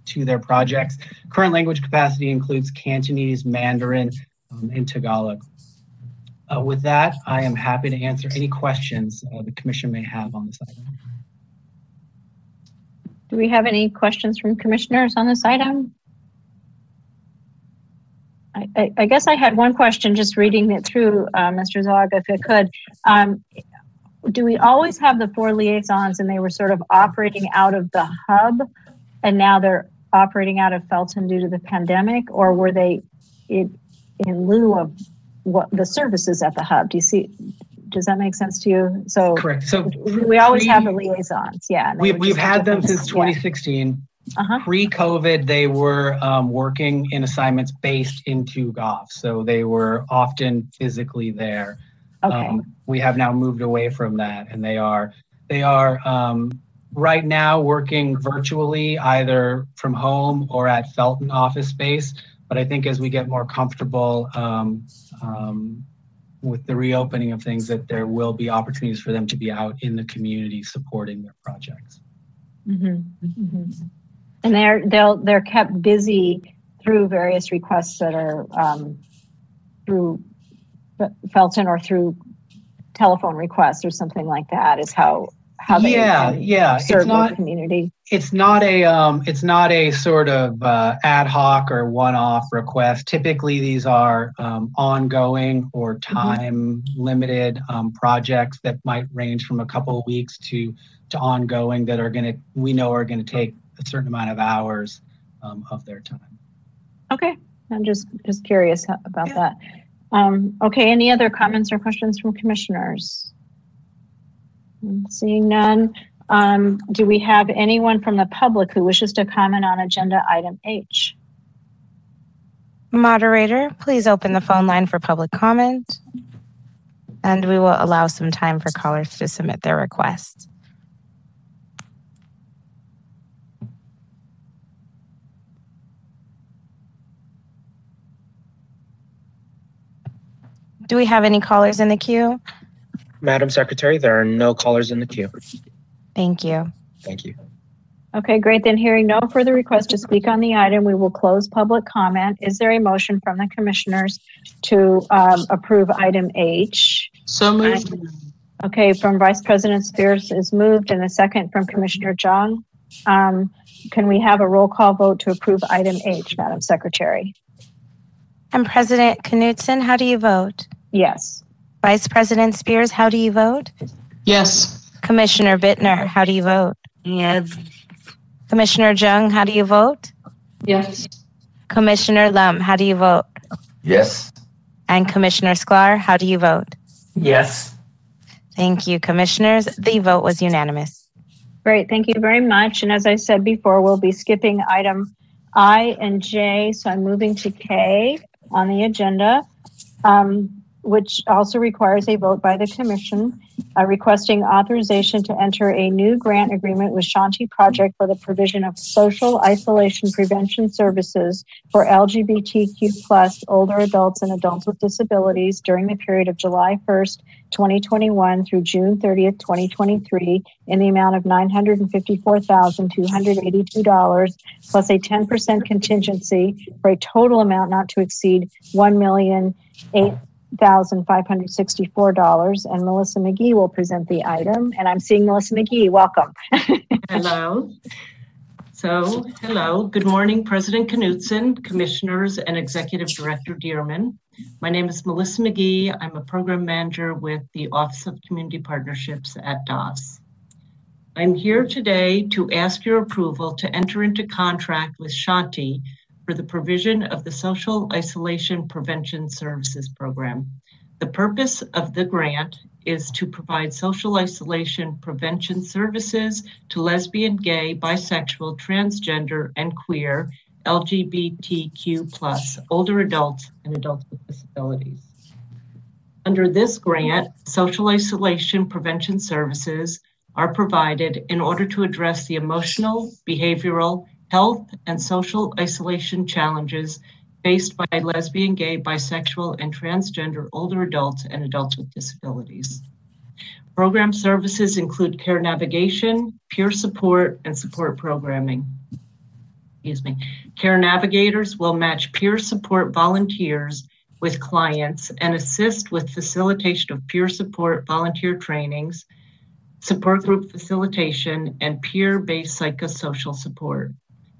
to their projects. Current language capacity includes Cantonese, Mandarin, and Tagalog. Uh, with that, I am happy to answer any questions uh, the commission may have on this item. Do we have any questions from commissioners on this item? I, I, I guess I had one question just reading it through, uh, Mr. Zog, if it could. Um, do we always have the four liaisons and they were sort of operating out of the hub and now they're operating out of Felton due to the pandemic or were they in, in lieu of what the services at the hub. Do you see? Does that make sense to you? So correct. So we always have the liaisons. Yeah. We, we've had them since 2016. Yeah. Uh-huh. Pre-COVID, they were um, working in assignments based into Gough, so they were often physically there. Okay. Um, we have now moved away from that, and they are they are um, right now working virtually, either from home or at Felton office space. But I think as we get more comfortable um, um, with the reopening of things, that there will be opportunities for them to be out in the community supporting their projects. Mm-hmm. Mm-hmm. And they're they'll they're kept busy through various requests that are um, through Felton or through telephone requests or something like that. Is how how they yeah yeah. Serve it's not, community. it's not a um, it's not a sort of uh, ad hoc or one-off request. Typically these are um, ongoing or mm-hmm. time limited um, projects that might range from a couple of weeks to to ongoing that are going to we know are going to take a certain amount of hours um, of their time. Okay. I'm just just curious about yeah. that. Um, okay. Any other comments or questions from commissioners Seeing none, um, do we have anyone from the public who wishes to comment on agenda item H? Moderator, please open the phone line for public comment. And we will allow some time for callers to submit their requests. Do we have any callers in the queue? Madam Secretary, there are no callers in the queue. Thank you. Thank you. Okay, great. Then hearing no further requests to speak on the item, we will close public comment. Is there a motion from the commissioners to um, approve item H? So moved. Okay, from Vice President Spears is moved and a second from Commissioner Jung. Um, can we have a roll call vote to approve item H, Madam Secretary? And President Knudsen, how do you vote? Yes. Vice President Spears, how do you vote? Yes. Commissioner Bittner, how do you vote? Yes. Commissioner Jung, how do you vote? Yes. Commissioner Lum, how do you vote? Yes. And Commissioner Sklar, how do you vote? Yes. Thank you, commissioners. The vote was unanimous. Great, thank you very much. And as I said before, we'll be skipping item I and J, so I'm moving to K on the agenda. Um, which also requires a vote by the commission uh, requesting authorization to enter a new grant agreement with Shanti Project for the provision of social isolation prevention services for LGBTQ plus older adults and adults with disabilities during the period of July 1st, 2021 through June 30th, 2023 in the amount of $954,282 plus a 10% contingency for a total amount not to exceed $1 million $1,564. And Melissa McGee will present the item. And I'm seeing Melissa McGee. Welcome. hello. So, hello. Good morning, President Knudsen, Commissioners, and Executive Director Dearman. My name is Melissa McGee. I'm a program manager with the Office of Community Partnerships at DAS. I'm here today to ask your approval to enter into contract with Shanti for the provision of the Social Isolation Prevention Services Program. The purpose of the grant is to provide social isolation prevention services to lesbian, gay, bisexual, transgender, and queer LGBTQ plus older adults and adults with disabilities. Under this grant, social isolation prevention services are provided in order to address the emotional, behavioral, health, and social isolation challenges faced by lesbian, gay, bisexual, and transgender older adults and adults with disabilities. Program services include care navigation, peer support, and support programming. Excuse me. Care navigators will match peer support volunteers with clients and assist with facilitation of peer support volunteer trainings, support group facilitation, and peer based psychosocial support.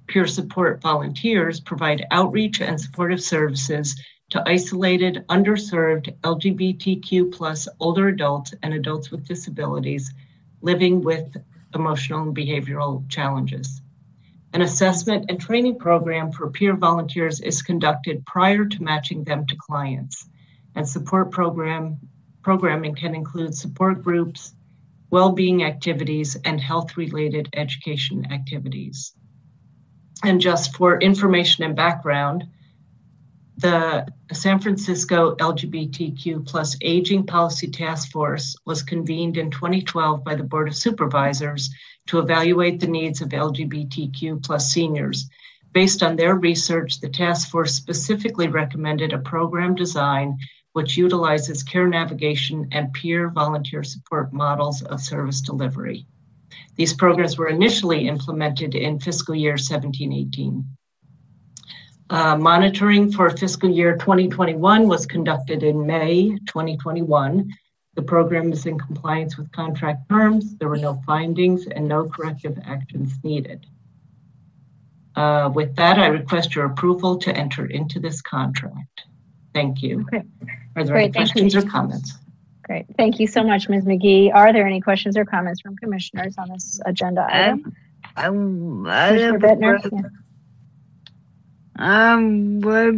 Peer support volunteers provide outreach and supportive services to isolated, underserved LGBTQ plus older adults and adults with disabilities living with emotional and behavioral challenges. An assessment and training program for peer volunteers is conducted prior to matching them to clients. And support program programming can include support groups, well-being activities, and health-related education activities. And just for information and background, the San Francisco LGBTQ plus Aging Policy Task Force was convened in 2012 by the Board of Supervisors to evaluate the needs of LGBTQ plus seniors. Based on their research, the task force specifically recommended a program design which utilizes care navigation and peer volunteer support models of service delivery. These programs were initially implemented in fiscal year 17-18. Uh, monitoring for fiscal year 2021 was conducted in May 2021. The program is in compliance with contract terms. There were no findings and no corrective actions needed. Uh, with that, I request your approval to enter into this contract. Thank you. Okay. Are there Great, any questions or comments? Great. Thank you so much, Ms. McGee. Are there any questions or comments from commissioners on this agenda item? Um, I Commissioner have a Bittner? question. Um, what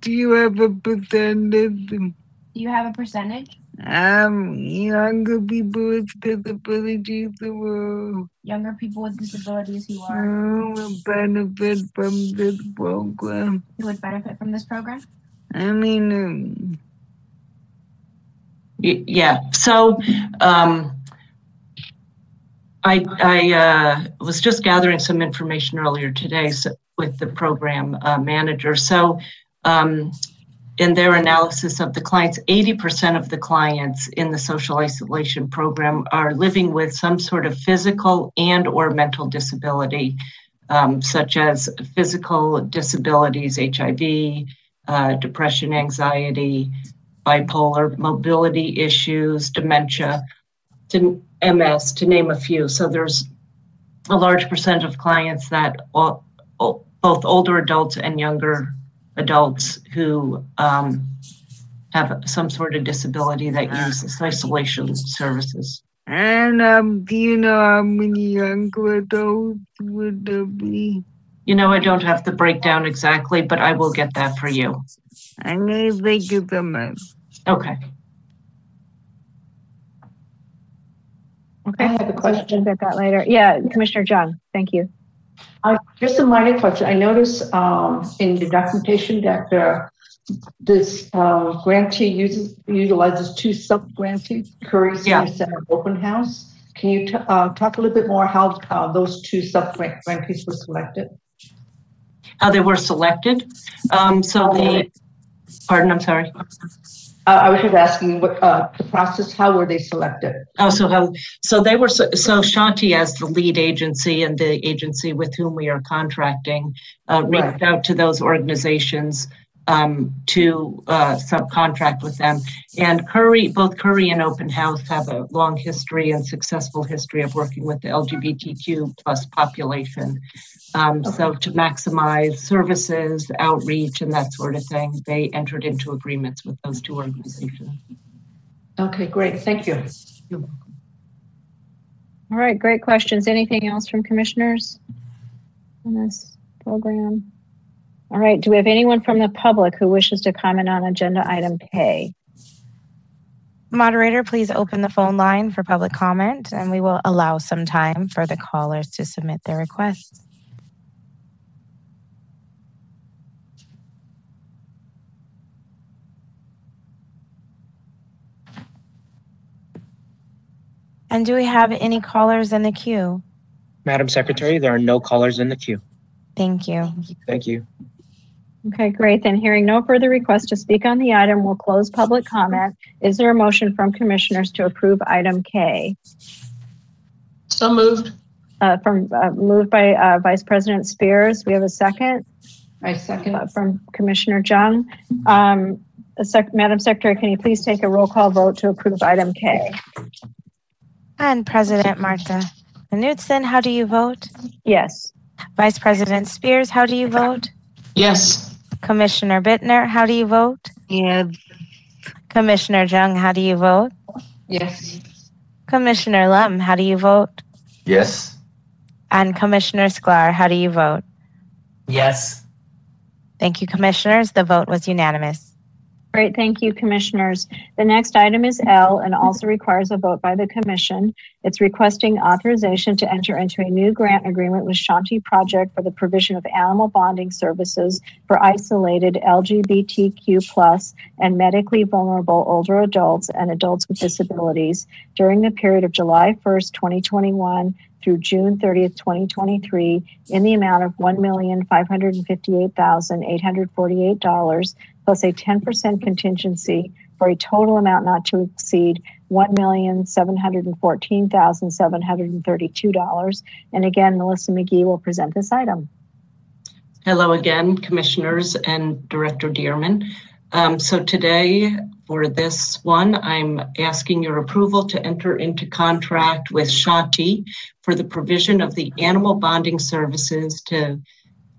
do you have a percentage? Do you have a percentage? Um, younger people with disabilities who are Younger people with disabilities who are will benefit from this program. who would benefit from this program? I mean, um, Y- Yeah, so um, I, I uh, was just gathering some information earlier today so, with the program uh, manager. So um, in their analysis of the clients, 80% of the clients in the social isolation program are living with some sort of physical and or mental disability, um, such as physical disabilities, HIV, uh, depression, anxiety, bipolar, mobility issues, dementia, to MS, to name a few. So there's a large percent of clients that all, all- both older adults and younger adults who um, have some sort of disability that use this isolation services. and um, do you know how many younger adults would there be? You know, I don't have the breakdown exactly, but I will get that for you. I may think of them as Okay. Okay. I have a question. We'll get that later. Yeah, Commissioner Jung, thank you. Uh, just a minor question. I noticed, um, in the documentation that, uh, this, uh, grantee uses, utilizes two sub-grantees, Curry Yeah. Senior Center Open House. Can you, t- uh, talk a little bit more how, uh, those two sub-grantees were selected? How they were selected. Um, so the, pardon, I'm sorry. Uh, I was just asking what, uh, the process, how were they selected? Oh, so how, so they were, so so Shanti as the lead agency and the agency with whom we are contracting, uh, reached out to those organizations, um, to, uh, subcontract with them. And Curry, both Curry and Open House have a long history and successful history of working with the LGBTQ plus population. Um, so to maximize services, outreach, and that sort of thing, they entered into agreements with those two organizations. Okay, great. Thank you. You're welcome. All right, great questions. Anything else from commissioners on this program? All right, do we have anyone from the public who wishes to comment on agenda item K? Moderator, please open the phone line for public comment and we will allow some time for the callers to submit their requests. And do we have any callers in the queue? Madam Secretary, there are no callers in the queue. Thank you. Thank you. Okay, great. Then hearing no further requests to speak on the item, we'll close public comment. Is there a motion from commissioners to approve item K? So moved. Uh, from, uh, moved by, uh, Vice President Spears. We have a second I second. uh, from Commissioner Jung. Um, a sec- Madam Secretary, can you please take a roll call vote to approve item K? And President Martha Knudsen, how do you vote? Yes. Vice President Spears, how do you vote? Yes. Commissioner Bittner, how do you vote? Yes. Commissioner Jung, how do you vote? Yes. Commissioner Lum, how do you vote? Yes. And Commissioner Sklar, how do you vote? Yes. Thank you, commissioners. The vote was unanimous. Great, thank you, commissioners. The next item is L and also requires a vote by the commission. It's requesting authorization to enter into a new grant agreement with Shanti Project for the provision of animal bonding services for isolated LGBTQ plus and medically vulnerable older adults and adults with disabilities during the period of July 1st, 2021 through June 30th, 2023 in the amount of $1,558,848 plus a 10% contingency for a total amount not to exceed $1,714,732. And again, Melissa McGee will present this item. Hello again, Commissioners and Director Dearman. Um, so today, for this one, I'm asking your approval to enter into contract with Shanti for the provision of the animal bonding services to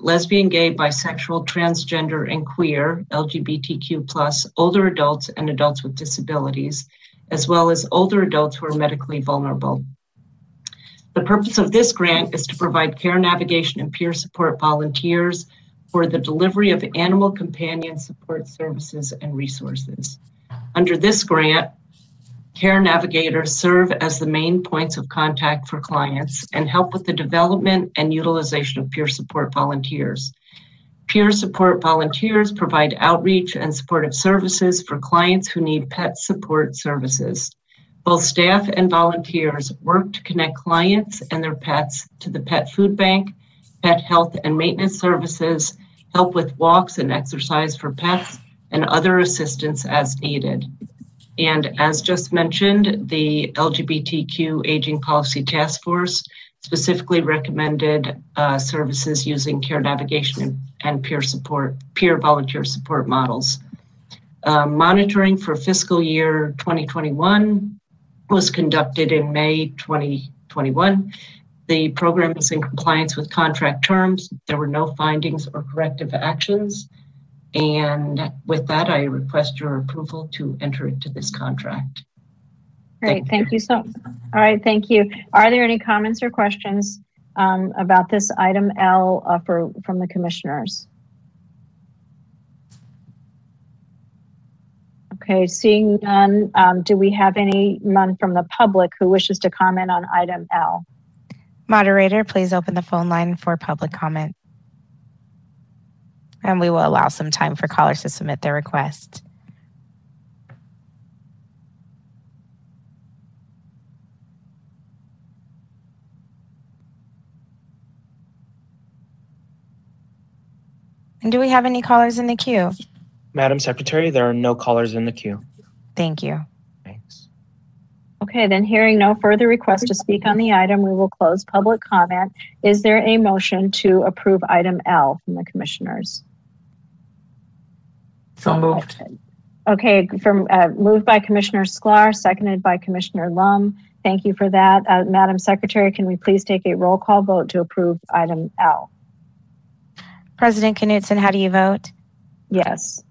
lesbian, gay, bisexual, transgender, and queer, LGBTQ plus, older adults and adults with disabilities, as well as older adults who are medically vulnerable. The purpose of this grant is to provide care navigation and peer support volunteers for the delivery of animal companion support services and resources. Under this grant, care navigators serve as the main points of contact for clients and help with the development and utilization of peer support volunteers. Peer support volunteers provide outreach and supportive services for clients who need pet support services. Both staff and volunteers work to connect clients and their pets to the pet food bank, pet health and maintenance services, help with walks and exercise for pets, and other assistance as needed. And as just mentioned, the LGBTQ Aging Policy Task Force specifically recommended uh, services using care navigation and, and, peer support, peer volunteer support models. Uh, monitoring for fiscal year 2021 was conducted in May 2021. The program is in compliance with contract terms. There were no findings or corrective actions. And with that, I request your approval to enter into this contract. Great, thank you so, all right, thank you. Are there any comments or questions um, about this item L uh, for, from the commissioners? Okay, seeing none, um, do we have anyone from the public who wishes to comment on item L? Moderator, please open the phone line for public comment. And we will allow some time for callers to submit their requests. And do we have any callers in the queue? Madam Secretary, there are no callers in the queue. Thank you. Thanks. Okay, then hearing no further requests to speak on the item, we will close public comment. Is there a motion to approve item L from the commissioners? So moved. Okay, from uh, moved by Commissioner Sklar, seconded by Commissioner Lum. Thank you for that. Uh, Madam Secretary, can we please take a roll call vote to approve item L? President Knudsen, how do you vote? Yes.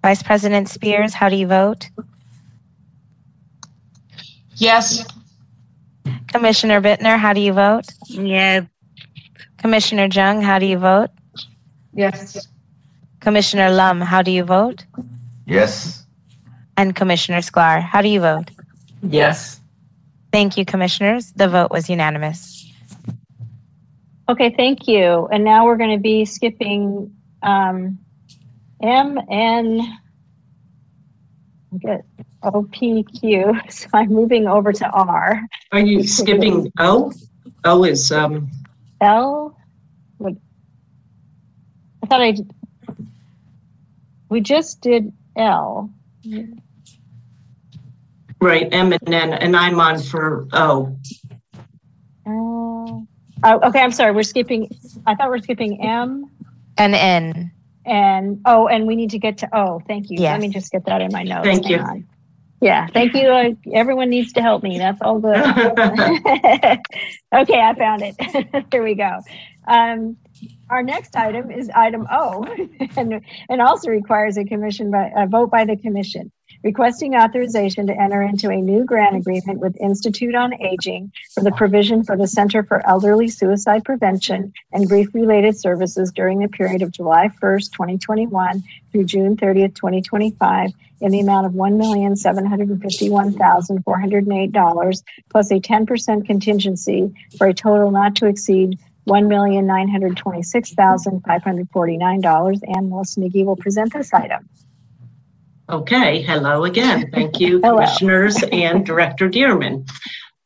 Vice President Spears, how do you vote? Yes. Commissioner Bittner, how do you vote? Yes. Commissioner Jung, how do you vote? Yes. Commissioner Lum, how do you vote? Yes. And Commissioner Sklar, how do you vote? Yes. Thank you, commissioners. The vote was unanimous. Okay, thank you. And now we're going to be skipping um, M and get OPQ. So I'm moving over to R. Are you skipping O? O is, um, L. What? I thought I. did- We just did L. right, M and N, and I'm on for O. Uh, oh, okay, I'm sorry. We're skipping. I thought we're skipping M And N. and O, and we need to get to O. Thank you. Yes. Let me just get that in my notes. Thank Hang you. on. Yeah, thank you. Uh, everyone needs to help me. That's all good. okay, I found it. Here we go. Um, our next item is item O, and, and also requires a commission by a vote by the commission requesting authorization to enter into a new grant agreement with Institute on Aging for the provision for the Center for Elderly Suicide Prevention and Grief-Related Services during the period of July 1st, 2021 through June 30th, 2025 in the amount of $1,751,408 plus a 10% contingency for a total not to exceed $1,926,549. And Melissa McGee will present this item. Okay, hello again. Thank you, Hello. commissioners and Director Dearman.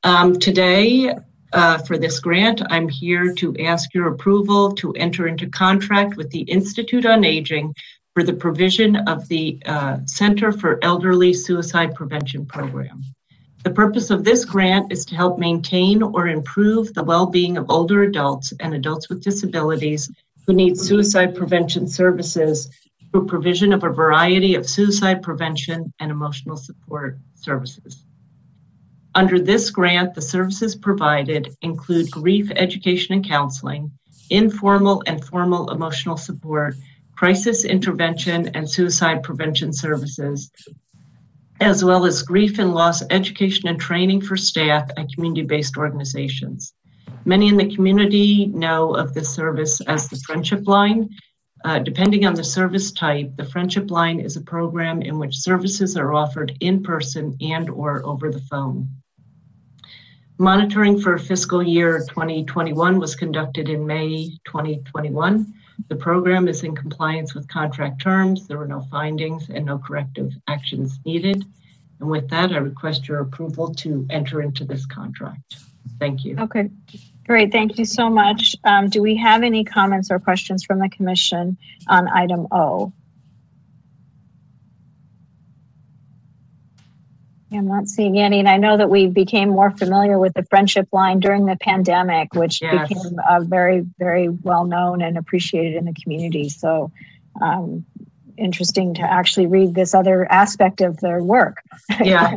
Um, today, uh, for this grant, I'm here to ask your approval to enter into contract with the Institute on Aging for the provision of the uh, Center for Elderly Suicide Prevention Program. The purpose of this grant is to help maintain or improve the well-being of older adults and adults with disabilities who need suicide prevention services through provision of a variety of suicide prevention and emotional support services. Under this grant, the services provided include grief education and counseling, informal and formal emotional support, crisis intervention and suicide prevention services, as well as grief and loss education and training for staff at community-based organizations. Many in the community know of this service as the Friendship Line, uh, depending on the service type, the Friendship Line is a program in which services are offered in person and or over the phone. Monitoring for fiscal year 2021 was conducted in May 2021. The program is in compliance with contract terms. There were no findings and no corrective actions needed. And with that, I request your approval to enter into this contract. Thank you. Okay, great. Thank you so much. Um, do we have any comments or questions from the commission on item O? I'm not seeing any, and I know that we became more familiar with the friendship line during the pandemic, which Yes. became uh, very, very well known and appreciated in the community. So, um, interesting to actually read this other aspect of their work. Yeah.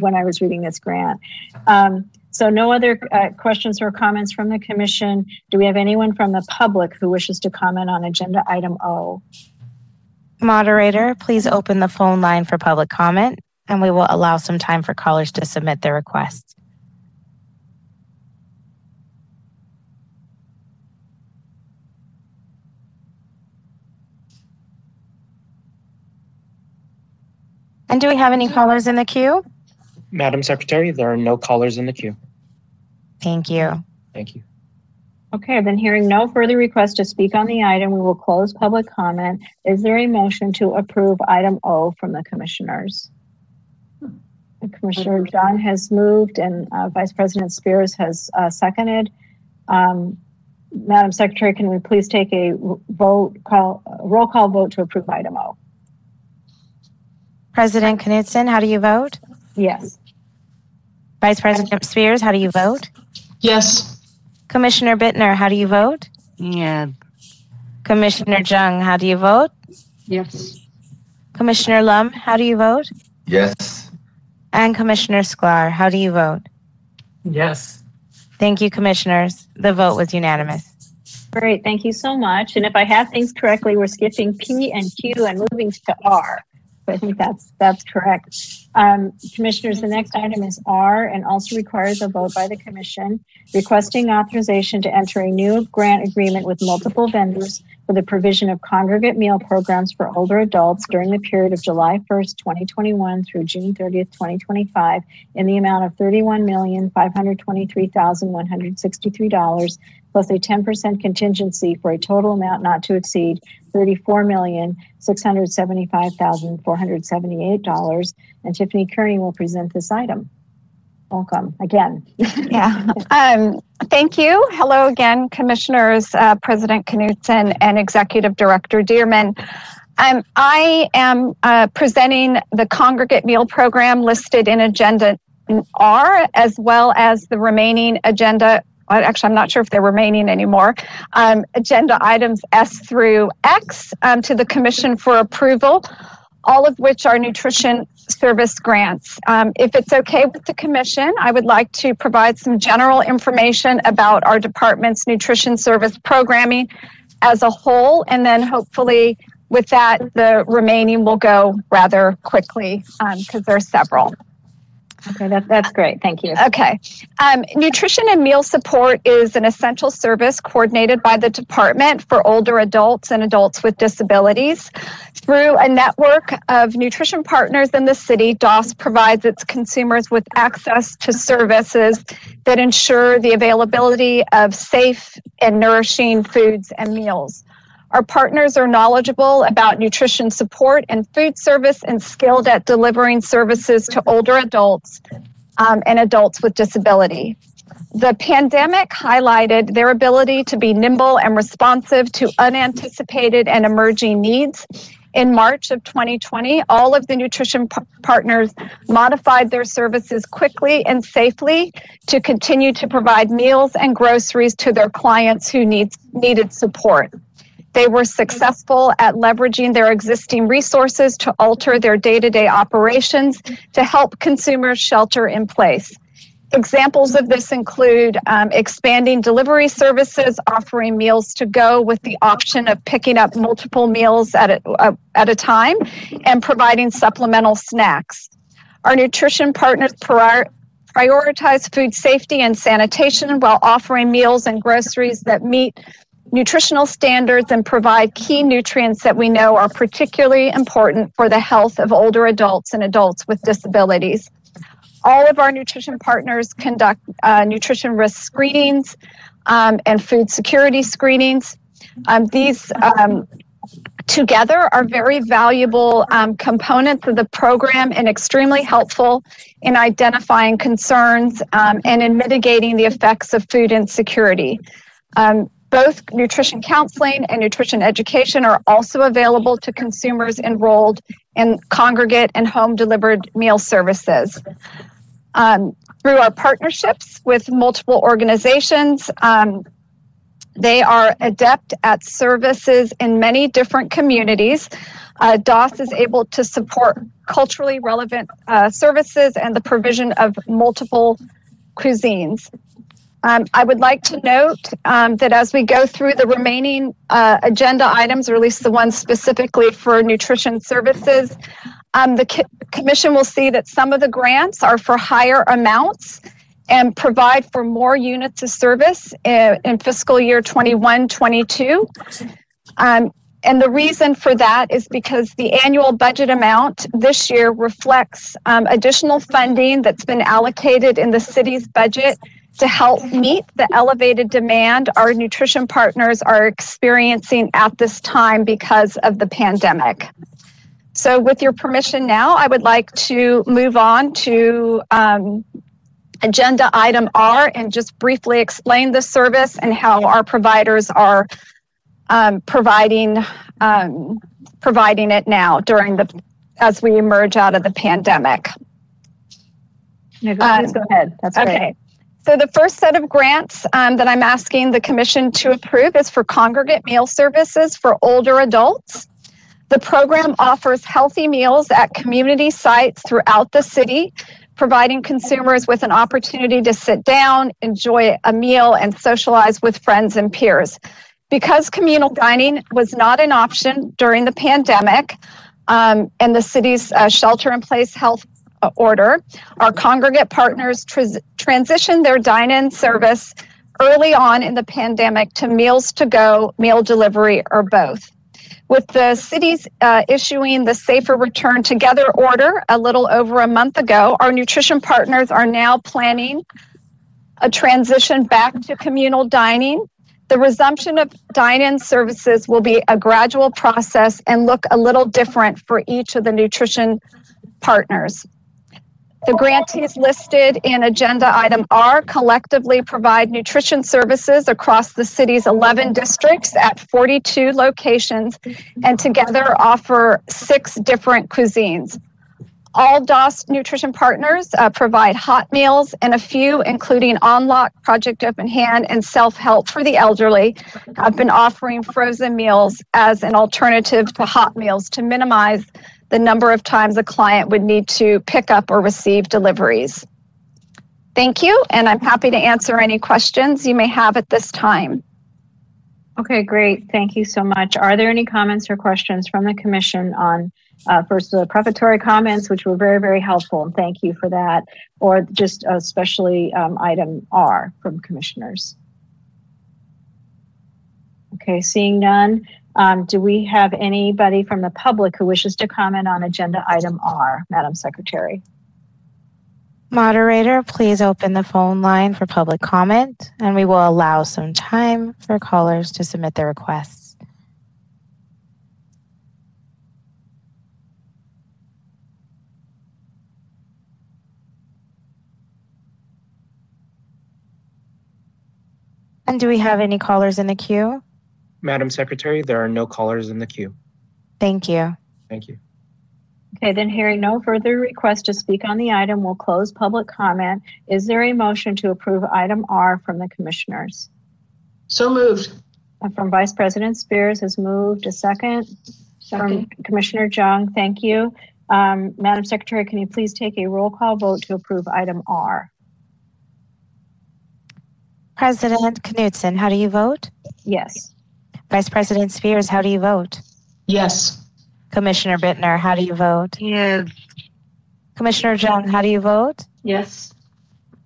when I was reading this grant. Um, so, no other uh, questions or comments from the commission. Do we have anyone from the public who wishes to comment on agenda item O? Moderator, please open the phone line for public comment, and we will allow some time for callers to submit their requests. And do we have any callers in the queue? Madam Secretary, there are no callers in the queue. Thank you. Thank you. Okay, then hearing no further requests to speak on the item, we will close public comment. Is there a motion to approve item O from the commissioners? Commissioner Jung has moved and uh, Vice President Spears has uh, seconded. Um, Madam Secretary, can we please take a vote call, roll call vote to approve item O? President Knudsen, how do you vote? Yes. Vice President Spears, how do you vote? Yes. Commissioner Bittner, how do you vote? Yeah. Commissioner Jung, how do you vote? Yes. Commissioner Lum, how do you vote? Yes. And Commissioner Sklar, how do you vote? Yes. Thank you, commissioners. The vote was unanimous. Great, thank you so much. And if I have things correctly, we're skipping P and Q and moving to R. I think that's that's correct. Um, commissioners, the next item is R and also requires a vote by the commission requesting authorization to enter a new grant agreement with multiple vendors for the provision of congregate meal programs for older adults during the period of July 1st, 2021 through June 30th, 2025 in the amount of $31,523,163 plus a 10% contingency for a total amount not to exceed $34,675,478. And Tiffany Kearney will present this item. Welcome again. yeah. Um, thank you. Hello again, Commissioners, uh, President Knudsen, and Executive Director Dearman. Um, I am uh, presenting the congregate meal program listed in Agenda R, as well as the remaining agenda actually, I'm not sure if they're remaining anymore, um, agenda items S through X um, to the Commission for approval, all of which are nutrition service grants. Um, if it's okay with the Commission, I would like to provide some general information about our department's nutrition service programming as a whole, and then hopefully with that, the remaining will go rather quickly because um, there are several. Okay, that, that's great. Thank you. Okay. Um, nutrition and meal support is an essential service coordinated by the department for older adults and adults with disabilities. Through a network of nutrition partners in the city, DAS provides its consumers with access to services that ensure the availability of safe and nourishing foods and meals. Our partners are knowledgeable about nutrition support and food service and skilled at delivering services to older adults um, and adults with disability. The pandemic highlighted their ability to be nimble and responsive to unanticipated and emerging needs. In March of 2020, all of the nutrition p- partners modified their services quickly and safely to continue to provide meals and groceries to their clients who needed support. They were successful at leveraging their existing resources to alter their day to day operations to help consumers shelter in place. Examples of this include um, expanding delivery services, offering meals to go with the option of picking up multiple meals at a, uh, at a time, and providing supplemental snacks. Our nutrition partners prior, prioritize food safety and sanitation while offering meals and groceries that meet nutritional standards and provide key nutrients that we know are particularly important for the health of older adults and adults with disabilities. All of our nutrition partners conduct uh, nutrition risk screenings um, and food security screenings. Um, these um, together are very valuable um, components of the program and extremely helpful in identifying concerns um, and in mitigating the effects of food insecurity. Um, both nutrition counseling and nutrition education are also available to consumers enrolled in congregate and home delivered meal services. Um, through our partnerships with multiple organizations, um, they are adept at services in many different communities. Uh, DAS is able to support culturally relevant uh, services and the provision of multiple cuisines. Um, I would like to note um, that as we go through the remaining uh, agenda items, or at least the ones specifically for nutrition services, um, the co- Commission will see that some of the grants are for higher amounts and provide for more units of service in, in fiscal year 21 22. Um, and the reason for that is because the annual budget amount this year reflects um, additional funding that's been allocated in the city's budget to help meet the elevated demand our nutrition partners are experiencing at this time because of the pandemic. So, with your permission now, I would like to move on to um, agenda item R and just briefly explain the service and how our providers are um, providing um, providing it now during the as we emerge out of the pandemic. No, go, um, go ahead. That's okay. Great. So the first set of grants um, that I'm asking the commission to approve is for congregate meal services for older adults. The program offers healthy meals at community sites throughout the city, providing consumers with an opportunity to sit down, enjoy a meal, and socialize with friends and peers. Because communal dining was not an option during the pandemic, um, and the city's uh, shelter-in-place health uh, order, our congregate partners tr- transitioned their dine-in service early on in the pandemic to meals to go, meal delivery, or both. With the cities uh, issuing the Safer Return Together order a little over a month ago, our nutrition partners are now planning a transition back to communal dining. The resumption of dine in services will be a gradual process and look a little different for each of the nutrition partners. The grantees listed in agenda item R collectively provide nutrition services across the city's 11 districts at 42 locations and together offer six different cuisines. All DAS nutrition partners uh, provide hot meals and a few, including On Lok, Project Open Hand, and Self Help for the elderly, have been offering frozen meals as an alternative to hot meals to minimize the number of times a client would need to pick up or receive deliveries. Thank you, and I'm happy to answer any questions you may have at this time. Okay, great. Thank you so much. Are there any comments or questions from the commission on uh, first the prefatory comments, which were very, very helpful, and thank you for that, or just especially um, item R from commissioners? Okay, seeing none, um, do we have anybody from the public who wishes to comment on agenda item R, Madam Secretary? Moderator, please open the phone line for public comment, and we will allow some time for callers to submit their requests. And do we have any callers in the queue? Madam Secretary, there are no callers in the queue. Thank you. Thank you. Okay, then hearing no further requests to speak on the item, we'll close public comment. Is there a motion to approve item R from the commissioners? So moved. Uh, From Vice President Spears has moved a second. second. From Commissioner Jung, thank you. Um, Madam Secretary, can you please take a roll call vote to approve item R? President Knudsen, how do you vote? Yes. Vice President Spears, how do you vote? Yes. Commissioner Bittner, how do you vote? Yes. Commissioner Jung, how do you vote? Yes.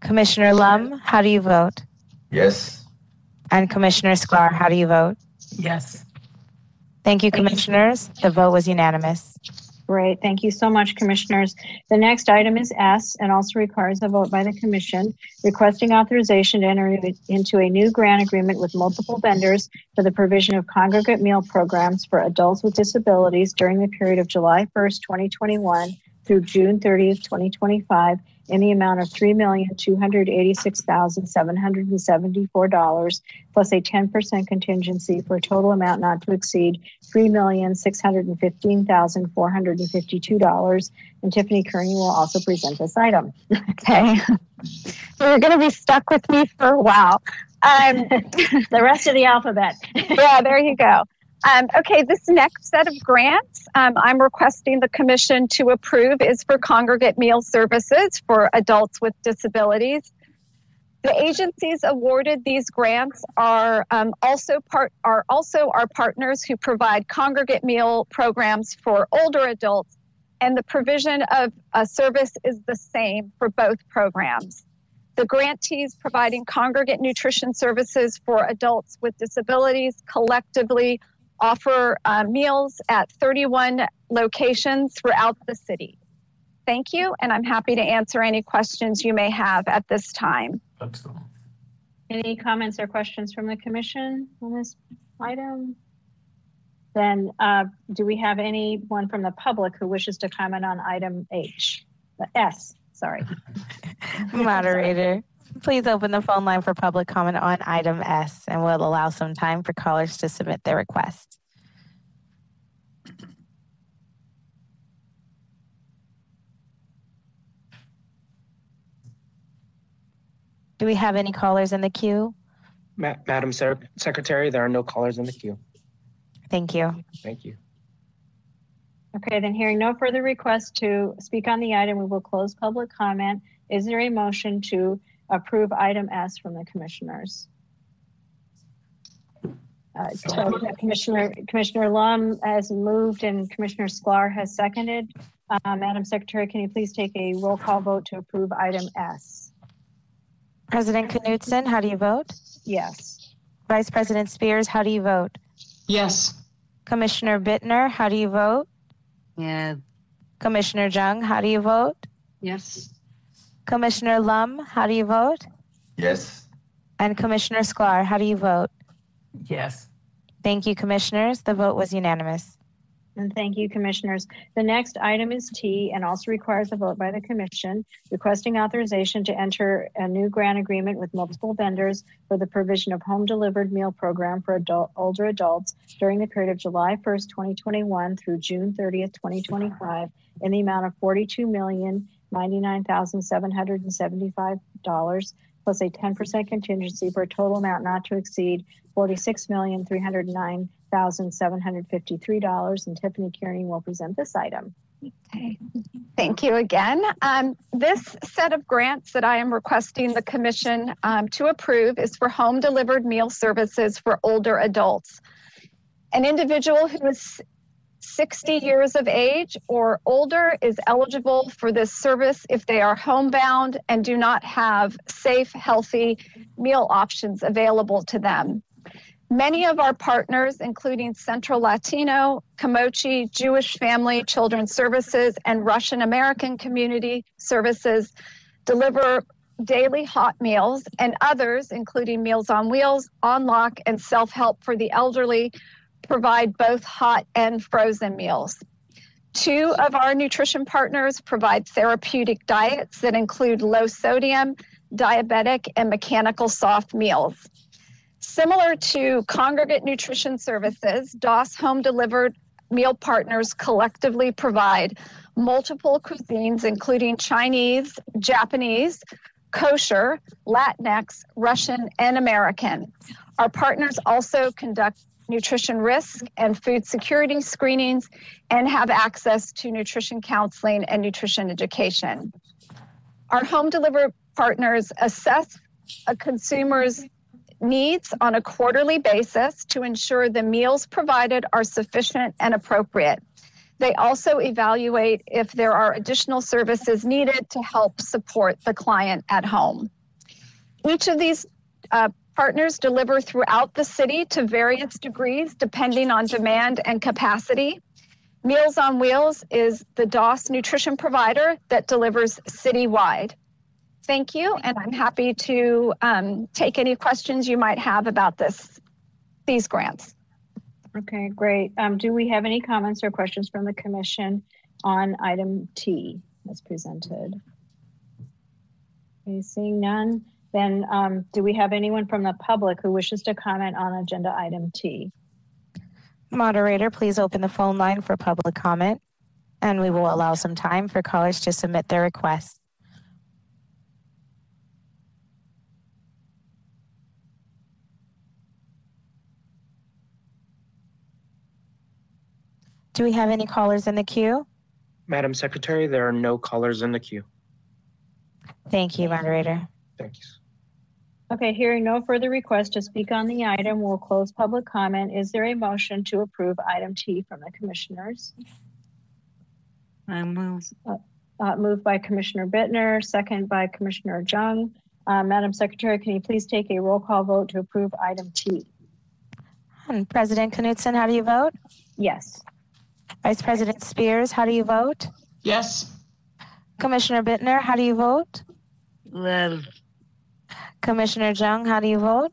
Commissioner Lum, how do you vote? Yes. And Commissioner Sklar, how do you vote? Yes. Thank you, commissioners. The vote was unanimous. Great, thank you so much, Commissioners. The next item is S and also requires a vote by the Commission requesting authorization to enter into a new grant agreement with multiple vendors for the provision of congregate meal programs for adults with disabilities during the period of July 1st, 2021 through June 30th, 2025 in the amount of $3,286,774 plus a 10% contingency for a total amount not to exceed $3,615,452. And Tiffany Kearney will also present this item. Okay. You're going to be stuck with me for a while. Um, the rest of the alphabet. yeah, there you go. Um, okay, this next set of grants um, I'm requesting the commission to approve is for congregate meal services for adults with disabilities. The agencies awarded these grants are um, also part are also our partners who provide congregate meal programs for older adults, and the provision of a service is the same for both programs. The grantees providing congregate nutrition services for adults with disabilities collectively offer uh, meals at 31 locations throughout the city. Thank you, and I'm happy to answer any questions you may have at this time. Excellent. Any comments or questions from the commission on this item? Then uh, do we have anyone from the public who wishes to comment on item H? The S, sorry. Moderator, please open the phone line for public comment on item S and we'll allow some time for callers to submit their requests. Do we have any callers in the queue? Ma- Madam Sec- Secretary, there are no callers in the queue. Thank you. Thank you. Okay, then hearing no further requests to speak on the item, we will close public comment. Is there a motion to approve item S from the commissioners? Uh, so Commissioner, Commissioner Lum has moved and Commissioner Sklar has seconded. Uh, Madam Secretary, can you please take a roll call vote to approve item S? President Knudsen, how do you vote? Yes. Vice President Spears, how do you vote? Yes. Commissioner Bittner, how do you vote? Yes. Commissioner Jung, how do you vote? Yes. Commissioner Lum, how do you vote? Yes. And Commissioner Sklar, how do you vote? Yes. Thank you, Commissioners. The vote was unanimous. And thank you, Commissioners. The next item is T and also requires a vote by the Commission requesting authorization to enter a new grant agreement with multiple vendors for the provision of home delivered meal program for adult, older adults during the period of July 1st, 2021 through June 30th, 2025 in the amount of $42,099,775 plus a 10% contingency for a total amount not to exceed $46,309,753. And Tiffany Kearney will present this item. Okay. Thank you again. Um, this set of grants that I am requesting the Commission um, to approve is for home delivered meal services for older adults. An individual who is 60 years of age or older is eligible for this service if they are homebound and do not have safe, healthy meal options available to them. Many of our partners, including Centro Latino, Kimochi, Jewish Family Children's Services, and Russian American Community Services, deliver daily hot meals, and others, including Meals on Wheels, On Lok, and Self Help for the Elderly, provide both hot and frozen meals. Two of our nutrition partners provide therapeutic diets that include low sodium, diabetic, and mechanical soft meals. Similar to Congregate Nutrition Services, DAS Home Delivered Meal Partners collectively provide multiple cuisines, including Chinese, Japanese, kosher, Latinx, Russian, and American. Our partners also conduct nutrition risk and food security screenings and have access to nutrition counseling and nutrition education. Our home delivery partners assess a consumer's needs on a quarterly basis to ensure the meals provided are sufficient and appropriate. They also evaluate if there are additional services needed to help support the client at home. Each of these uh, partners deliver throughout the city to various degrees depending on demand and capacity. Meals on Wheels is the DAS nutrition provider that delivers citywide. Thank you, and I'm happy to um, take any questions you might have about this, these grants. Okay, great. Um, do we have any comments or questions from the commission on item T as presented? Okay, seeing none, then um, do we have anyone from the public who wishes to comment on agenda item T? Moderator, please open the phone line for public comment, and we will allow some time for callers to submit their requests. Do we have any callers in the queue? Madam Secretary, there are no callers in the queue. Thank you, moderator. Thank you. Okay, hearing no further requests to speak on the item, we'll close public comment. Is there a motion to approve item T from the commissioners? I move. Uh, uh, moved by Commissioner Bittner, second by Commissioner Jung. Uh, Madam Secretary, can you please take a roll call vote to approve item T? And President Knudsen, how do you vote? Yes. Vice President Spears, how do you vote? Yes. Commissioner Bittner, how do you vote? Well, Commissioner Jung, how do you vote?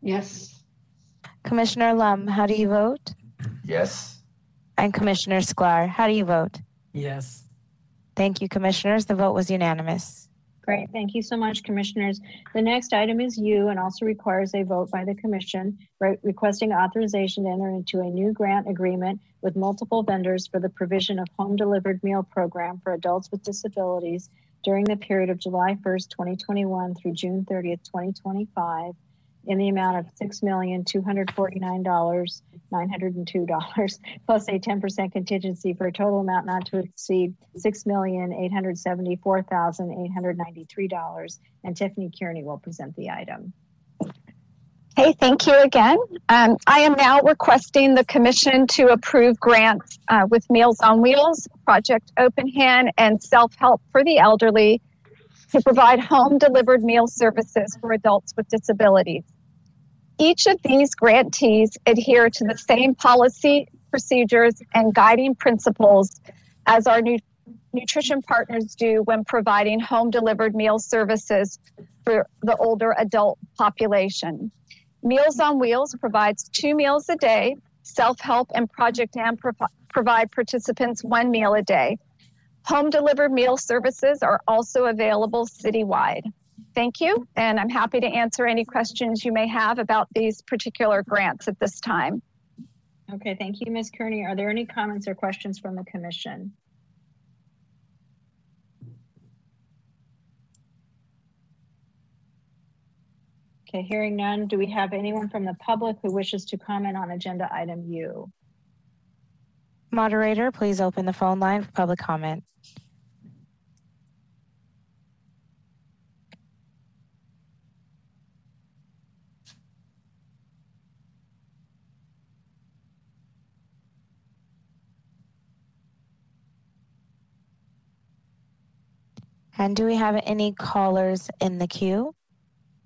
Yes. Commissioner Lum, how do you vote? Yes. And Commissioner Sklar, how do you vote? Yes. Thank you, Commissioners. The vote was unanimous. Great. Thank you so much, Commissioners. The next item is U and also requires a vote by the Commission re- requesting authorization to enter into a new grant agreement with multiple vendors for the provision of home delivered meal program for adults with disabilities during the period of July 1st, 2021 through June 30th, 2025 in the amount of $6,249,902 plus a 10% contingency for a total amount not to exceed $6,874,893. And Tiffany Kearney will present the item. Okay, thank you again. Um, I am now requesting the commission to approve grants uh, with Meals on Wheels, Project Open Hand, and Self Help for the Elderly to provide home delivered meal services for adults with disabilities. Each of these grantees adhere to the same policy, procedures, and guiding principles as our nu- nutrition partners do when providing home delivered meal services for the older adult population. Meals on Wheels provides two meals a day. Self Help and Project AM provi- provide participants one meal a day. Home delivered meal services are also available citywide. Thank you, and I'm happy to answer any questions you may have about these particular grants at this time. Okay, thank you, Ms. Kearney. Are there any comments or questions from the commission? Okay, hearing none, do we have anyone from the public who wishes to comment on agenda item U? Moderator, please open the phone line for public comment. And do we have any callers in the queue?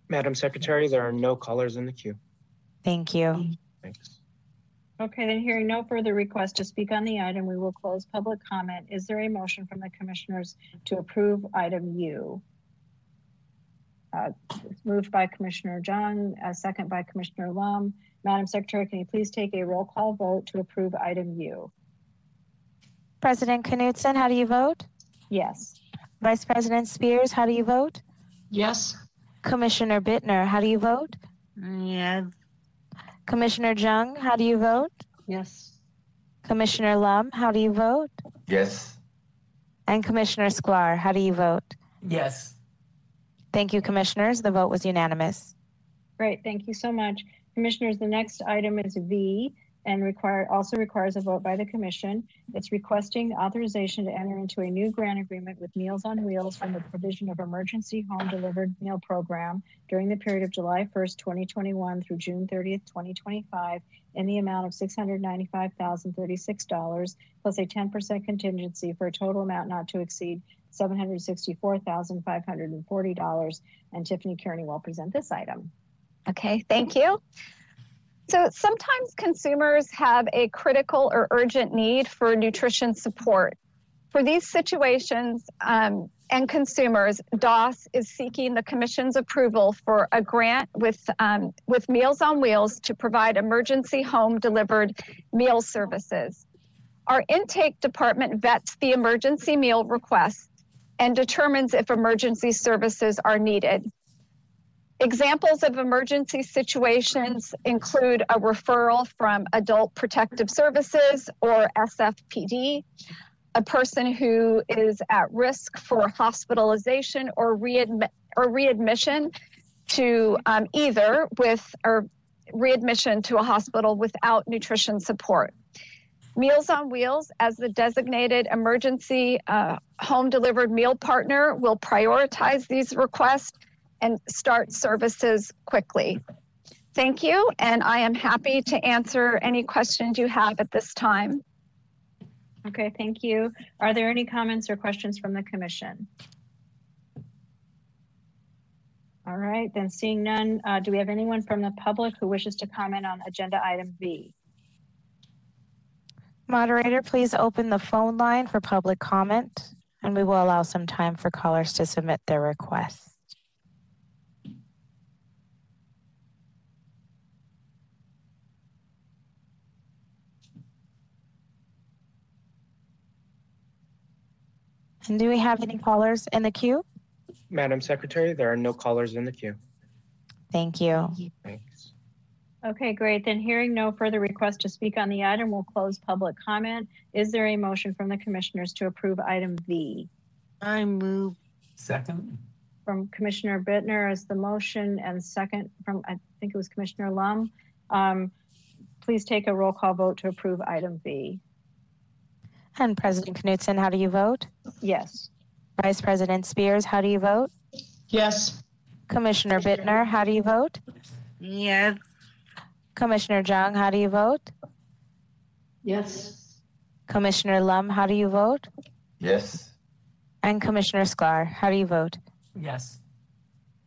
Madam Secretary, there are no callers in the queue. Thank you. Thanks. Okay, then hearing no further requests to speak on the item, we will close public comment. Is there a motion from the commissioners to approve item U? Uh, it's Moved by Commissioner Jung, a second by Commissioner Lum. Madam Secretary, can you please take a roll call vote to approve item U? President Knudsen, how do you vote? Yes. Vice President Spears, how do you vote? Yes. Commissioner Bittner, how do you vote? Yes. Commissioner Jung, how do you vote? Yes. Commissioner Lum, how do you vote? Yes. And Commissioner Sklar, how do you vote? Yes. Thank you, commissioners. The vote was unanimous. Great, thank you so much. Commissioners, the next item is V and require, also requires a vote by the commission. It's requesting authorization to enter into a new grant agreement with Meals on Wheels from the provision of emergency home delivered meal program during the period of July 1st, 2021 through June 30th, 2025 in the amount of $695,036 plus a 10% contingency for a total amount not to exceed $764,540. And Tiffany Kearney will present this item. Okay, thank you. So sometimes consumers have a critical or urgent need for nutrition support. For these situations um, and consumers, DAS is seeking the Commission's approval for a grant with, um, with Meals on Wheels to provide emergency home delivered meal services. Our intake department vets the emergency meal request and determines if emergency services are needed. Examples of emergency situations include a referral from Adult Protective Services or SFPD, a person who is at risk for hospitalization or, readmi- or readmission to um, either with or readmission to a hospital without nutrition support. Meals on Wheels, as the designated emergency uh, home delivered meal partner, will prioritize these requests and start services quickly. Thank you, and I am happy to answer any questions you have at this time. Okay, thank you. Are there any comments or questions from the commission? All right, then seeing none, uh, do we have anyone from the public who wishes to comment on agenda item V? Moderator, please open the phone line for public comment, and we will allow some time for callers to submit their requests. And do we have any callers in the queue? Madam Secretary, there are no callers in the queue. Thank you. Thanks. Okay, great. Then hearing no further requests to speak on the item, we'll close public comment. Is there a motion from the commissioners to approve item V? I move. Second. From Commissioner Bittner is the motion and second from, I think it was Commissioner Lum. Um, Please take a roll call vote to approve item V. And President Knudsen, how do you vote? Yes. Vice President Spears, how do you vote? Yes. Commissioner Bittner, how do you vote? Yes. Commissioner Jung, how do you vote? Yes. Commissioner Lum, how do you vote? Yes. And Commissioner Sklar, how do you vote? Yes.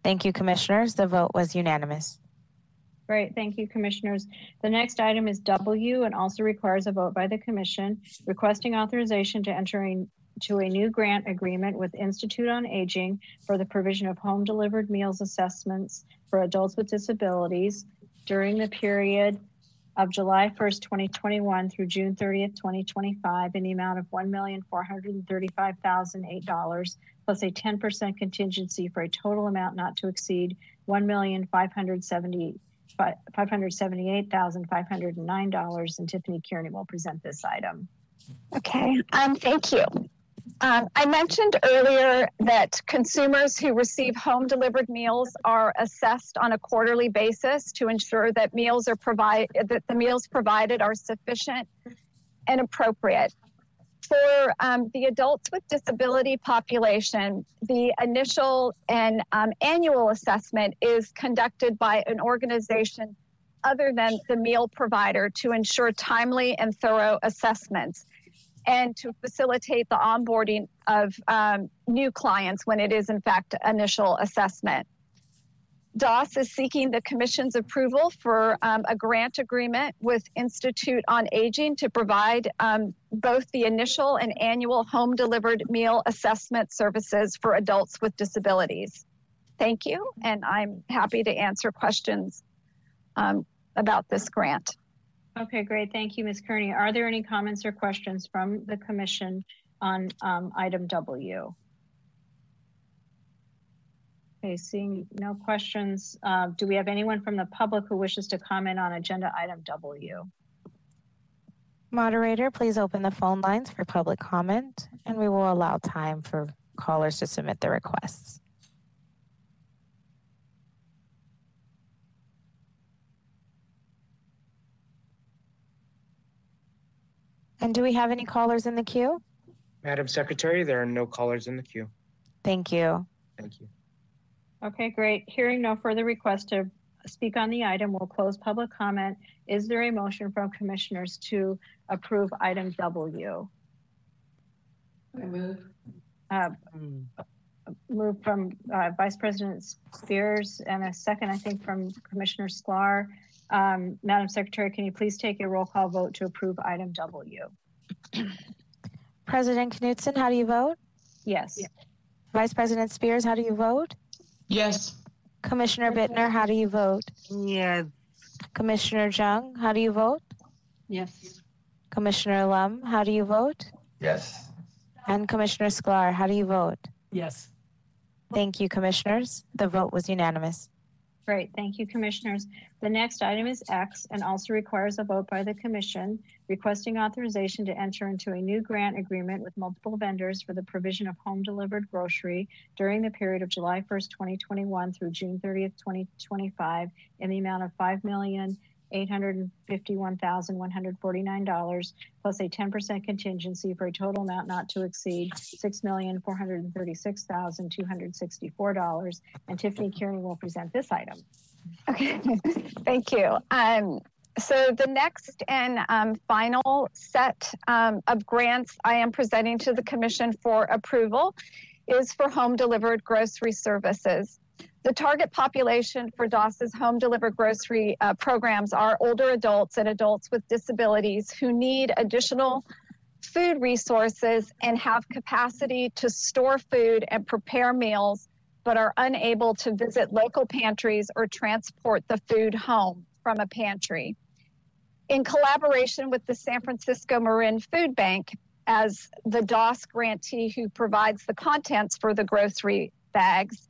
Thank you, commissioners. The vote was unanimous. Great, thank you, commissioners. The next item is W and also requires a vote by the commission requesting authorization to enter into a new grant agreement with Institute on Aging for the provision of home delivered meals assessments for adults with disabilities during the period of July 1st, 2021 through June 30th, 2025 in the amount of $1,435,008 plus a 10% contingency for a total amount not to exceed $1,570 $578,509 and Tiffany Kearney will present this item. Okay, um, thank you. Um, I mentioned earlier that consumers who receive home delivered meals are assessed on a quarterly basis to ensure that meals are provided that the meals provided are sufficient and appropriate. For um, the adults with disability population, the initial and um, annual assessment is conducted by an organization other than the meal provider to ensure timely and thorough assessments and to facilitate the onboarding of um, new clients when it is, in fact, initial assessment. DAS is seeking the Commission's approval for um, a grant agreement with Institute on Aging to provide um, both the initial and annual home delivered meal assessment services for adults with disabilities. Thank you, and I'm happy to answer questions um, about this grant. Okay, great. Thank you, Ms. Kearney. Are there any comments or questions from the Commission on um, item W? Okay, seeing no questions, uh, do we have anyone from the public who wishes to comment on agenda item W? Moderator, please open the phone lines for public comment, and we will allow time for callers to submit their requests. And do we have any callers in the queue? Madam Secretary, there are no callers in the queue. Thank you. Thank you. Okay, great. Hearing no further requests to speak on the item, we'll close public comment. Is there a motion from commissioners to approve item W? I move. Uh, move from uh, Vice President Spears and a second, I think, from Commissioner Sklar. Um, Madam Secretary, can you please take a roll call vote to approve item W? President Knudsen, how do you vote? Yes. Vice President Spears, how do you vote? Yes. Commissioner Bittner, how do you vote? Yes. Commissioner Jung, how do you vote? Yes. Commissioner Lum, how do you vote? Yes. And Commissioner Sklar, how do you vote? Yes. Thank you, commissioners. The vote was unanimous. Great, thank you, commissioners. The next item is X and also requires a vote by the commission requesting authorization to enter into a new grant agreement with multiple vendors for the provision of home delivered grocery during the period of July 1st, 2021 through June 30th, 2025 in the amount of five million eight hundred fifty-one thousand one hundred forty-nine dollars plus a ten percent contingency for a total amount not to exceed six million four hundred thirty-six thousand two hundred sixty-four dollars. And Tiffany Kearney will present this item. Okay, thank you. Um, so the next and um, final set um, of grants I am presenting to the Commission for approval is for home delivered grocery services. The target population for DAS's home delivered grocery uh, programs are older adults and adults with disabilities who need additional food resources and have capacity to store food and prepare meals, but are unable to visit local pantries or transport the food home from a pantry. In collaboration with the San Francisco Marin Food Bank, as the DOS grantee who provides the contents for the grocery bags,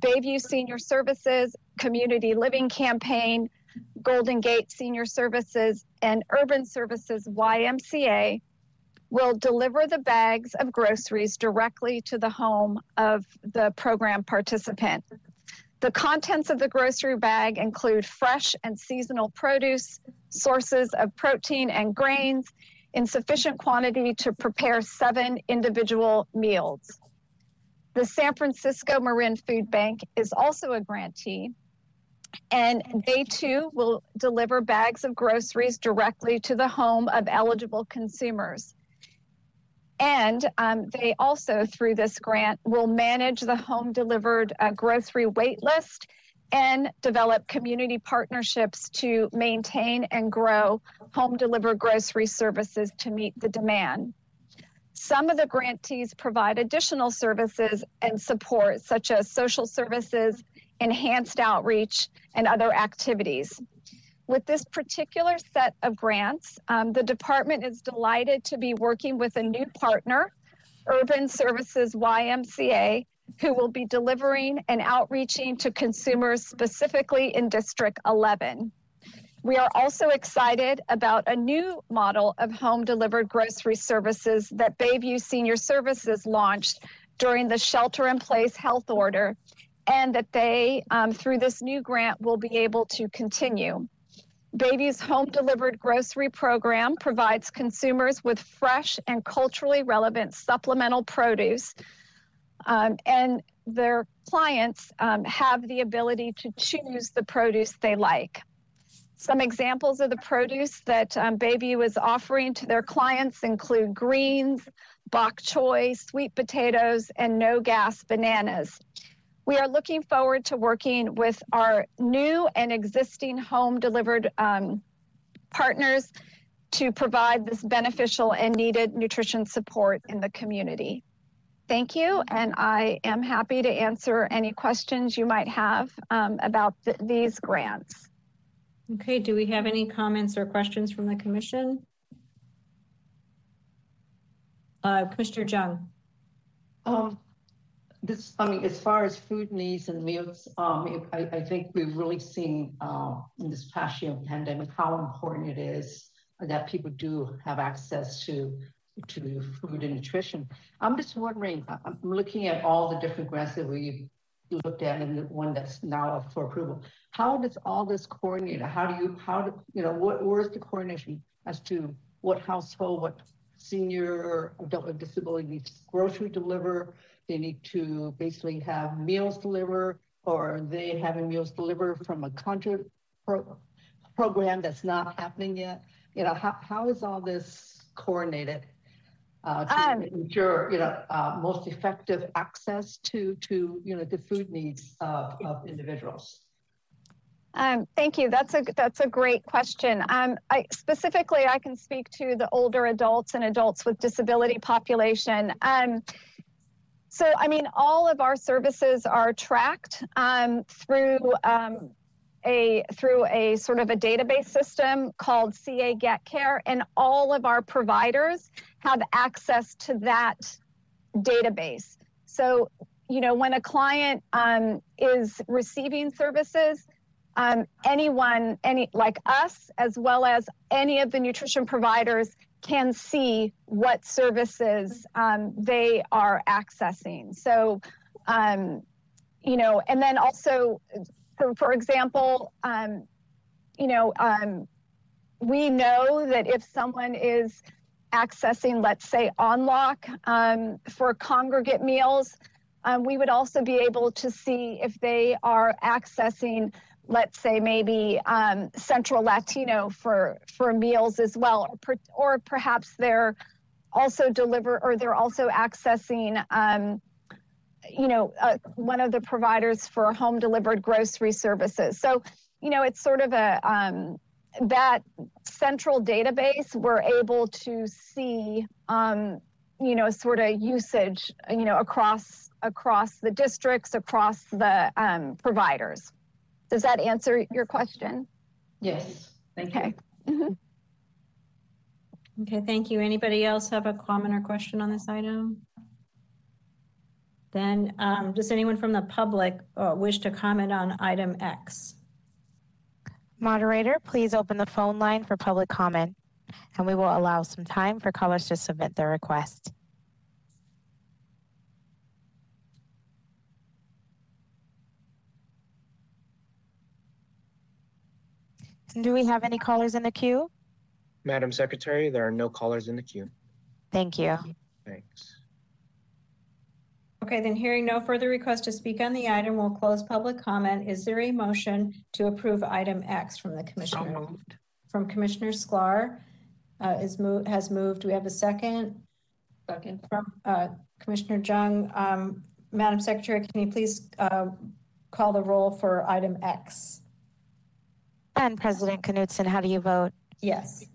Bayview Senior Services, Community Living Campaign, Golden Gate Senior Services, and Urban Services YMCA will deliver the bags of groceries directly to the home of the program participant. The contents of the grocery bag include fresh and seasonal produce, sources of protein and grains in sufficient quantity to prepare seven individual meals. The San Francisco Marin Food Bank is also a grantee, and they too will deliver bags of groceries directly to the home of eligible consumers. And um, they also, through this grant, will manage the home delivered uh, grocery wait list and develop community partnerships to maintain and grow home delivered grocery services to meet the demand. Some of the grantees provide additional services and support, such as social services, enhanced outreach, and other activities. With this particular set of grants, um, the department is delighted to be working with a new partner, Urban Services YMCA, who will be delivering and outreaching to consumers specifically in District 11. We are also excited about a new model of home delivered grocery services that Bayview Senior Services launched during the shelter in place health order, and that they, um, through this new grant, will be able to continue. Bayview's home delivered grocery program provides consumers with fresh and culturally relevant supplemental produce. Um, and their clients um, have the ability to choose the produce they like. Some examples of the produce that um, Bayview is offering to their clients include greens, bok choy, sweet potatoes, and no gas bananas. We are looking forward to working with our new and existing home delivered um, partners to provide this beneficial and needed nutrition support in the community. Thank you, and I am happy to answer any questions you might have um, about th- these grants. Okay, do we have any comments or questions from the commission? Uh, Commissioner Jung. Um, this, I mean, as far as food needs and meals, um, I, I think we've really seen uh, in this past year of pandemic how important it is that people do have access to to food and nutrition. I'm just wondering. I'm looking at all the different grants that we looked at and the one that's now up for approval. How does all this coordinate? How do you? How do you know? What where's the coordination as to what household, what senior adult with disability needs grocery deliver. They need to basically have meals delivered, or are they having meals delivered from a country pro- program that's not happening yet. You know, how, how is all this coordinated uh, to um, ensure you know uh, most effective access to to you know the food needs of, of individuals? Um, thank you. That's a that's a great question. Um, I, specifically, I can speak to the older adults and adults with disability population. Um, so, I mean, all of our services are tracked um, through um, a through a sort of a database system called CA Get Care, and all of our providers have access to that database. So, you know, when a client um, is receiving services um, anyone, any like us, as well as any of the nutrition providers, can see what services um, they are accessing. So, um, you know, and then also, so for example, um, you know, um, we know that if someone is accessing, let's say, On Lok um, for congregate meals, um, we would also be able to see if they are accessing let's say maybe um, Centro Latino for for meals as well, or per, or perhaps they're also deliver or they're also accessing. Um, you know, uh, one of the providers for home delivered grocery services. So, you know, it's sort of a um, that central database. We're able to see, um, you know, sort of usage, you know, across across the districts, across the um, providers. Does that answer your question? Yes. Thank okay. you. Mm-hmm. Okay, thank you. Anybody else have a comment or question on this item? Then, um, does anyone from the public uh, wish to comment on item X? Moderator, please open the phone line for public comment, and we will allow some time for callers to submit their request. Do we have any callers in the queue? Madam Secretary, there are no callers in the queue. Thank you. Thanks. Okay, then hearing no further request to speak on the item, we'll close public comment. Is there a motion to approve item X from the commissioner? From Commissioner Sklar, uh, is moved, has moved. Do we have a second? Second. From, uh, Commissioner Jung, um, Madam Secretary, can you please, uh, call the roll for item X? And President Knudsen, how do you vote? Yes.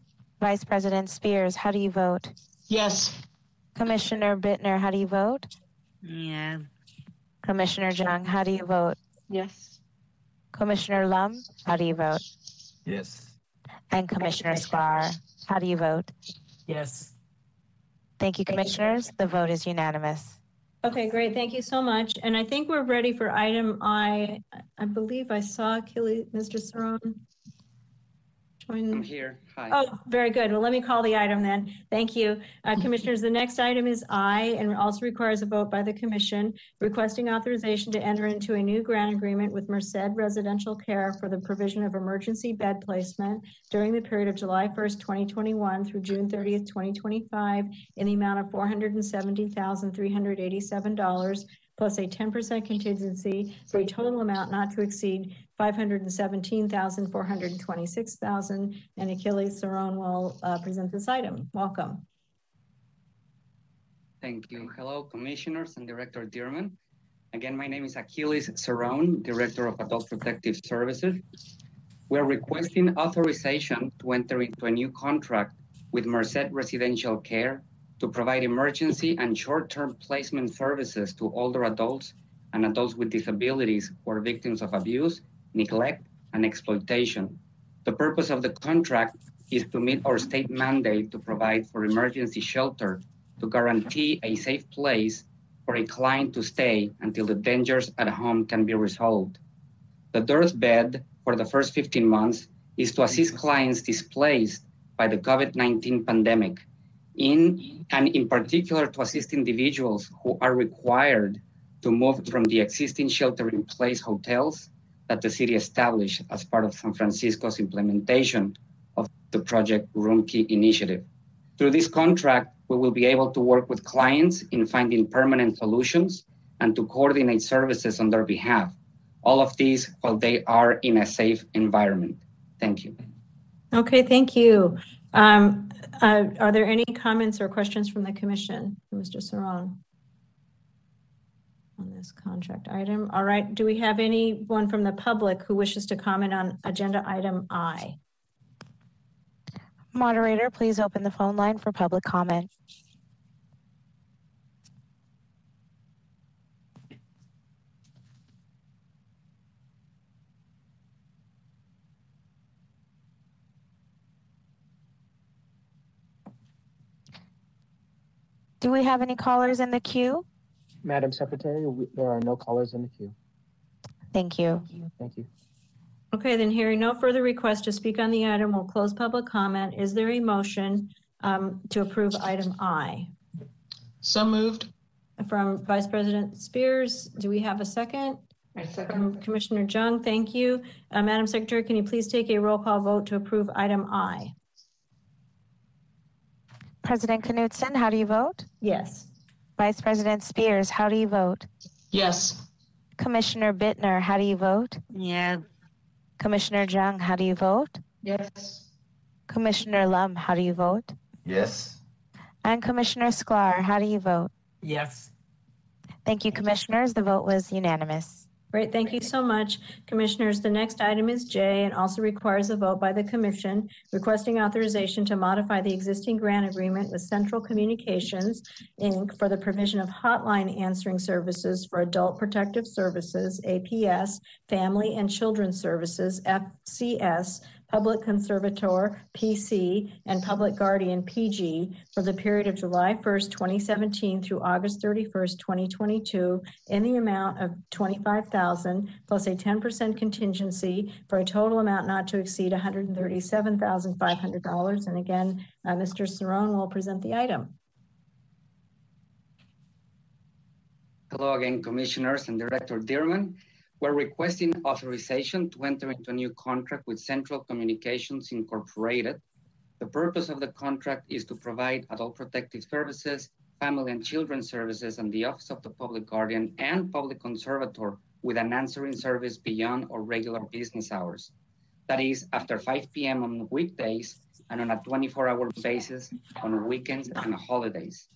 Vice President Spears, how do you vote? Yes. Commissioner Bittner, how do you vote? Yeah. Commissioner Jung, how do you vote? Yes. Commissioner Lum, how do you vote? Yes. And Commissioner Sklar, how do you vote? Yes. Thank you, commissioners. The vote is unanimous. Okay, great. Thank you so much. And I think we're ready for item I. I believe I saw Achilles, Mr. Cerrone. I'm here. Hi. Oh, very good. Well, let me call the item then. Thank you. Uh, Commissioners, the next item is I and also requires a vote by the commission requesting authorization to enter into a new grant agreement with Merced Residential Care for the provision of emergency bed placement during the period of July 1st, 2021 through June 30th, 2025 in the amount of $470,387 plus a 10% contingency for a total amount not to exceed $517,426,000. And Achilles Cerrone will uh, present this item. Welcome. Thank you. Hello, commissioners and Director Dearman. Again, my name is Achilles Cerrone, Director of Adult Protective Services. We're requesting authorization to enter into a new contract with Merced Residential Care to provide emergency and short-term placement services to older adults and adults with disabilities who are victims of abuse, neglect, and exploitation. The purpose of the contract is to meet our state mandate to provide for emergency shelter to guarantee a safe place for a client to stay until the dangers at home can be resolved. The dearth bed for the first 15 months is to assist clients displaced by the COVID 19 pandemic, in, and in particular to assist individuals who are required to move from the existing shelter in place hotels that the city established as part of San Francisco's implementation of the Project Roomkey initiative. Through this contract, we will be able to work with clients in finding permanent solutions and to coordinate services on their behalf. All of these while they are in a safe environment. Thank you. Okay, thank you. Um, uh, Are there any comments or questions from the commission, Mr. Cerrone? On this contract item. All right, do we have anyone from the public who wishes to comment on agenda item I? Moderator, please open the phone line for public comment. Do we have any callers in the queue? Madam Secretary, we- there are no callers in the queue. Thank you. Thank you. Okay, then hearing no further request to speak on the item, we'll close public comment. Is there a motion um, to approve item I? So moved. From Vice President Spears, do we have a second? I From Commissioner Jung, thank you. Uh, Madam Secretary, can you please take a roll call vote to approve item I? President Knudsen, how do you vote? Yes. Vice President Spears, how do you vote? Yes. Commissioner Bittner, how do you vote? Yeah. Commissioner Jung, how do you vote? Yes. Commissioner Lum, how do you vote? Yes. And Commissioner Sklar, how do you vote? Yes. Thank you, commissioners. The vote was unanimous. Great, thank you so much. Commissioners, the next item is J and also requires a vote by the commission requesting authorization to modify the existing grant agreement with Central Communications, Inc. for the provision of hotline answering services for Adult Protective Services, APS, Family and Children's Services, FCS, Public Conservator, PC, and Public Guardian, PG, for the period of July 1st, 2017 through August 31st, 2022, in the amount of 25000 plus a 10% contingency for a total amount not to exceed $137,500. And again, uh, Mr. Cerrone will present the item. Hello again, commissioners and Director Dearman. We're requesting authorization to enter into a new contract with Central Communications Incorporated. The purpose of the contract is to provide adult protective services Family and Children Services, and the Office of the Public Guardian and Public Conservator with an answering service beyond our regular business hours. That is, after 5 p.m. on weekdays and on a 24 hour basis on weekends and holidays.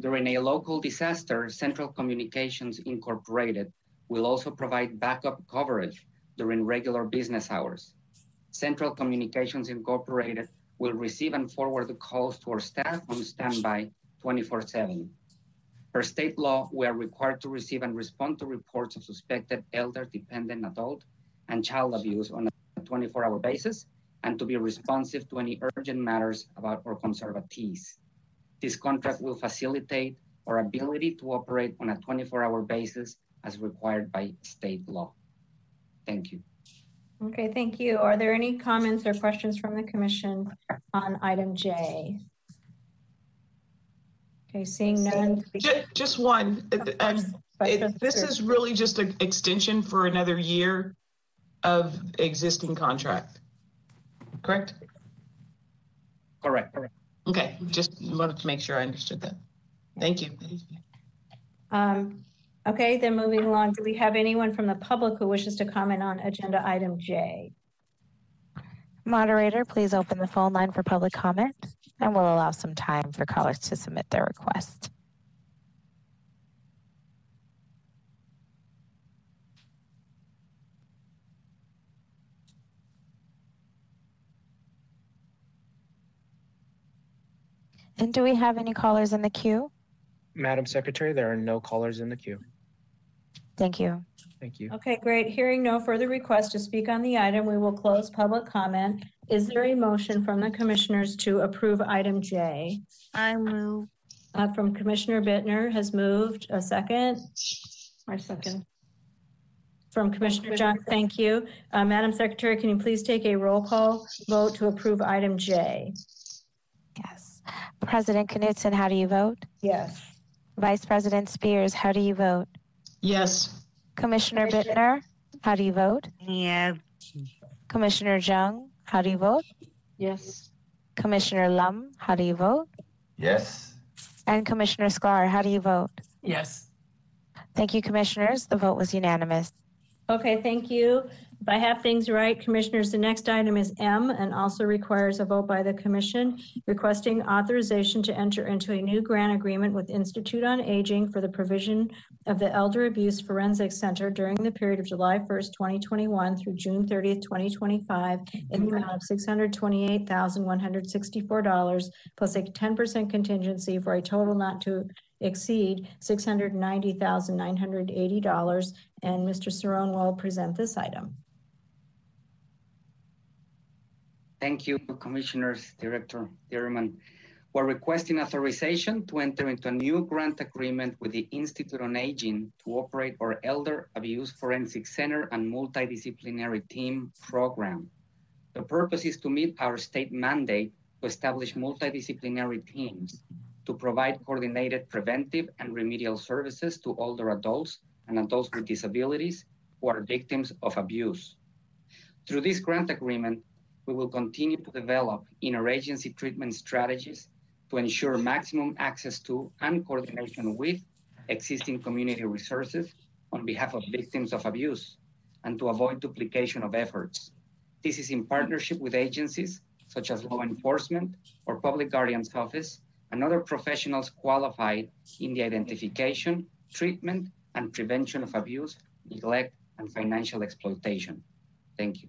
During a local disaster, Central Communications Incorporated will also provide backup coverage during regular business hours. Central Communications Incorporated will receive and forward the calls to our staff on standby 24 7. Per state law, we are required to receive and respond to reports of suspected elder, dependent adult, and child abuse on a 24 hour basis and to be responsive to any urgent matters about our conservatees. This contract will facilitate our ability to operate on a 24 hour basis as required by state law. Thank you. Okay, thank you. Are there any comments or questions from the commission on item J? Okay, seeing none. Just, just one. It, this is really just an extension for another year of existing contract. Correct? Correct. Correct. Okay, just wanted to make sure I understood that. Thank you. Um, okay, then moving along, do we have anyone from the public who wishes to comment on agenda item J? Moderator, please open the phone line for public comment and we'll allow some time for callers to submit their request. And do we have any callers in the queue? Madam Secretary, there are no callers in the queue. Thank you. Thank you. Okay, great. Hearing no further requests to speak on the item, we will close public comment. Is there a motion from the commissioners to approve item J? I move. Uh, from Commissioner Bittner has moved. A second? My second. From Commissioner Jung, thank you. Uh, Madam Secretary, can you please take a roll call vote to approve item J? Yes. President Knudsen, how do you vote? Yes. Vice President Spears, how do you vote? Yes. Commissioner Bittner, how do you vote? Yes. Commissioner Jung, how do you vote? Yes. Commissioner Lum, how do you vote? Yes. And Commissioner Sklar, how do you vote? Yes. Thank you, commissioners. The vote was unanimous. Okay, thank you. If I have things right, commissioners, the next item is M and also requires a vote by the commission requesting authorization to enter into a new grant agreement with Institute on Aging for the provision of the Elder Abuse Forensic Center during the period of July 1st, 2021 through June 30th, 2025 in the amount of $628,164 plus a 10% contingency for a total not to exceed $690,980. And Mr. Cerrone will present this item. Thank you, Commissioners, Director Dearman. We're requesting authorization to enter into a new grant agreement with the Institute on Aging to operate our Elder Abuse Forensic Center and Multidisciplinary Team program. The purpose is to meet our state mandate to establish multidisciplinary teams to provide coordinated preventive and remedial services to older adults and adults with disabilities who are victims of abuse. Through this grant agreement, we will continue to develop interagency treatment strategies to ensure maximum access to and coordination with existing community resources on behalf of victims of abuse and to avoid duplication of efforts. This is in partnership with agencies such as law enforcement or public guardian's office and other professionals qualified in the identification, treatment, and prevention of abuse, neglect, and financial exploitation. Thank you.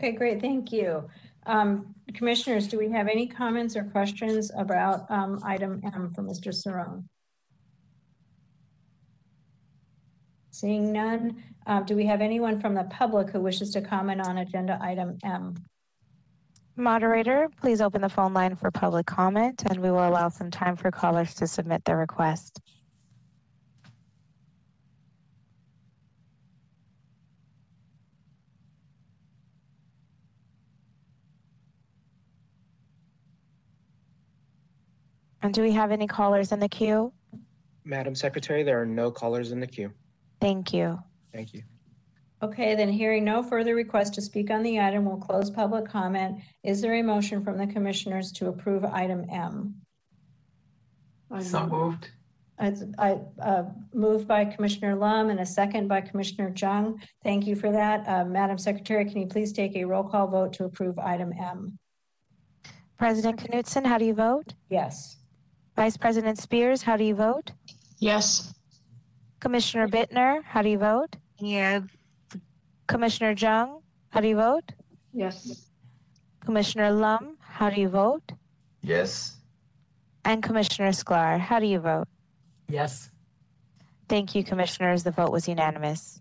Okay, great. Thank you. Um, commissioners, do we have any comments or questions about um, item M for Mr. Cerrone? Seeing none, uh, do we have anyone from the public who wishes to comment on agenda item M? Moderator, please open the phone line for public comment and we will allow some time for callers to submit their request. And do we have any callers in the queue? Madam Secretary, there are no callers in the queue. Thank you. Thank you. Okay, then hearing no further request to speak on the item, we'll close public comment. Is there a motion from the commissioners to approve item M? So moved. It's I, uh, moved by Commissioner Lum and a second by Commissioner Jung. Thank you for that. Uh, Madam Secretary, can you please take a roll call vote to approve item M? President Knudsen, how do you vote? Yes. Vice President Spears, how do you vote? Yes. Commissioner Bittner, how do you vote? Yes. Commissioner Jung, how do you vote? Yes. Commissioner Lum, how do you vote? Yes. And Commissioner Sklar, how do you vote? Yes. Thank you, Commissioners. The vote was unanimous.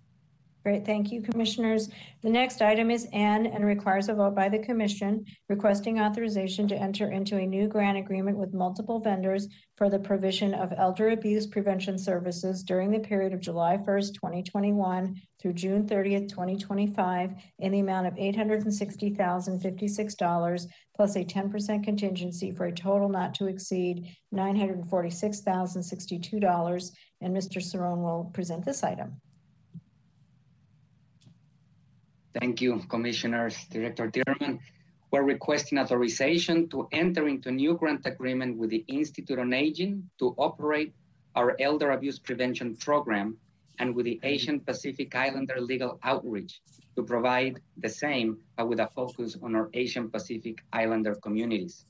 Great, thank you, Commissioners. The next item is N and requires a vote by the Commission requesting authorization to enter into a new grant agreement with multiple vendors for the provision of elder abuse prevention services during the period of July 1st, 2021 through June 30th, 2025 in the amount of $860,056 plus a 10% contingency for a total not to exceed $946,062. And Mr. Cerrone will present this item. Thank you, Commissioners. Director Dearman. We're requesting authorization to enter into a new grant agreement with the Institute on Aging to operate our elder abuse prevention program and with the Asian Pacific Islander Legal Outreach to provide the same, but with a focus on our Asian Pacific Islander communities.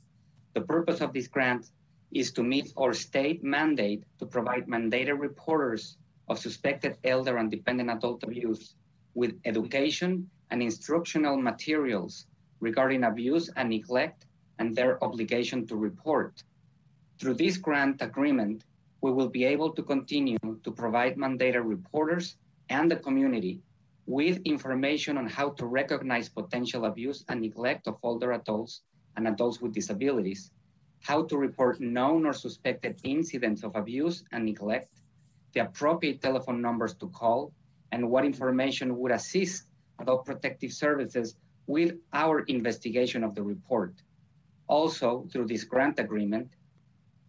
The purpose of this grant is to meet our state mandate to provide mandated reporters of suspected elder and dependent adult abuse with education and instructional materials regarding abuse and neglect and their obligation to report. Through this grant agreement, we will be able to continue to provide mandated reporters and the community with information on how to recognize potential abuse and neglect of older adults and adults with disabilities, how to report known or suspected incidents of abuse and neglect, the appropriate telephone numbers to call, and what information would assist adult protective services with our investigation of the report. Also, through this grant agreement,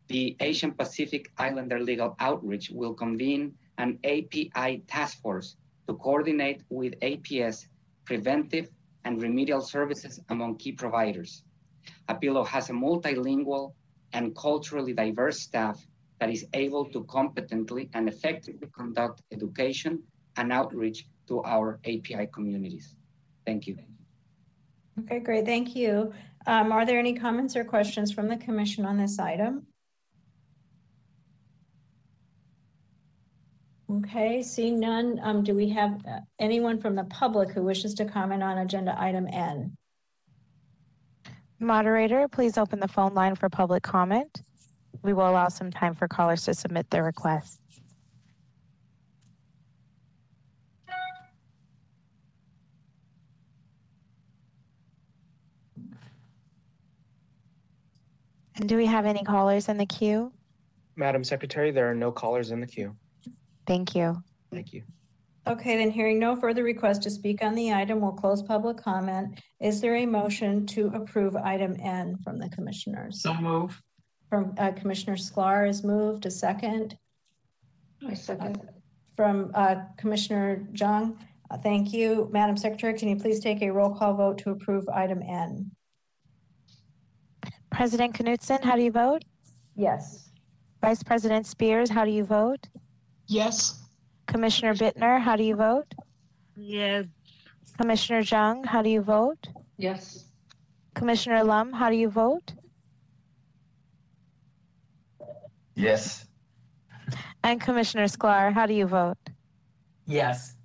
the Asian Pacific Islander Legal Outreach will convene an API task force to coordinate with APS preventive and remedial services among key providers. Apilo has a multilingual and culturally diverse staff that is able to competently and effectively conduct education and outreach to our API communities. Thank you. Okay, great. Thank you. Um, are there any comments or questions from the commission on this item? Okay, seeing none, um, do we have uh, anyone from the public who wishes to comment on agenda item N? Moderator, please open the phone line for public comment. We will allow some time for callers to submit their requests. And do we have any callers in the queue? Madam Secretary, there are no callers in the queue. Thank you. Thank you. Okay, then hearing no further requests to speak on the item, we'll close public comment. Is there a motion to approve item N from the commissioners? So move. From uh, Commissioner Sklar is moved. A second. I second. From uh, Commissioner Jung. Uh, thank you. Madam Secretary, can you please take a roll call vote to approve item N? President Knudsen, how do you vote? Yes. Vice President Spears, how do you vote? Yes. Commissioner Bittner, how do you vote? Yes. Commissioner Jung, how do you vote? Yes. Commissioner Lum, how do you vote? Yes. And Commissioner Sklar, how do you vote? Yes.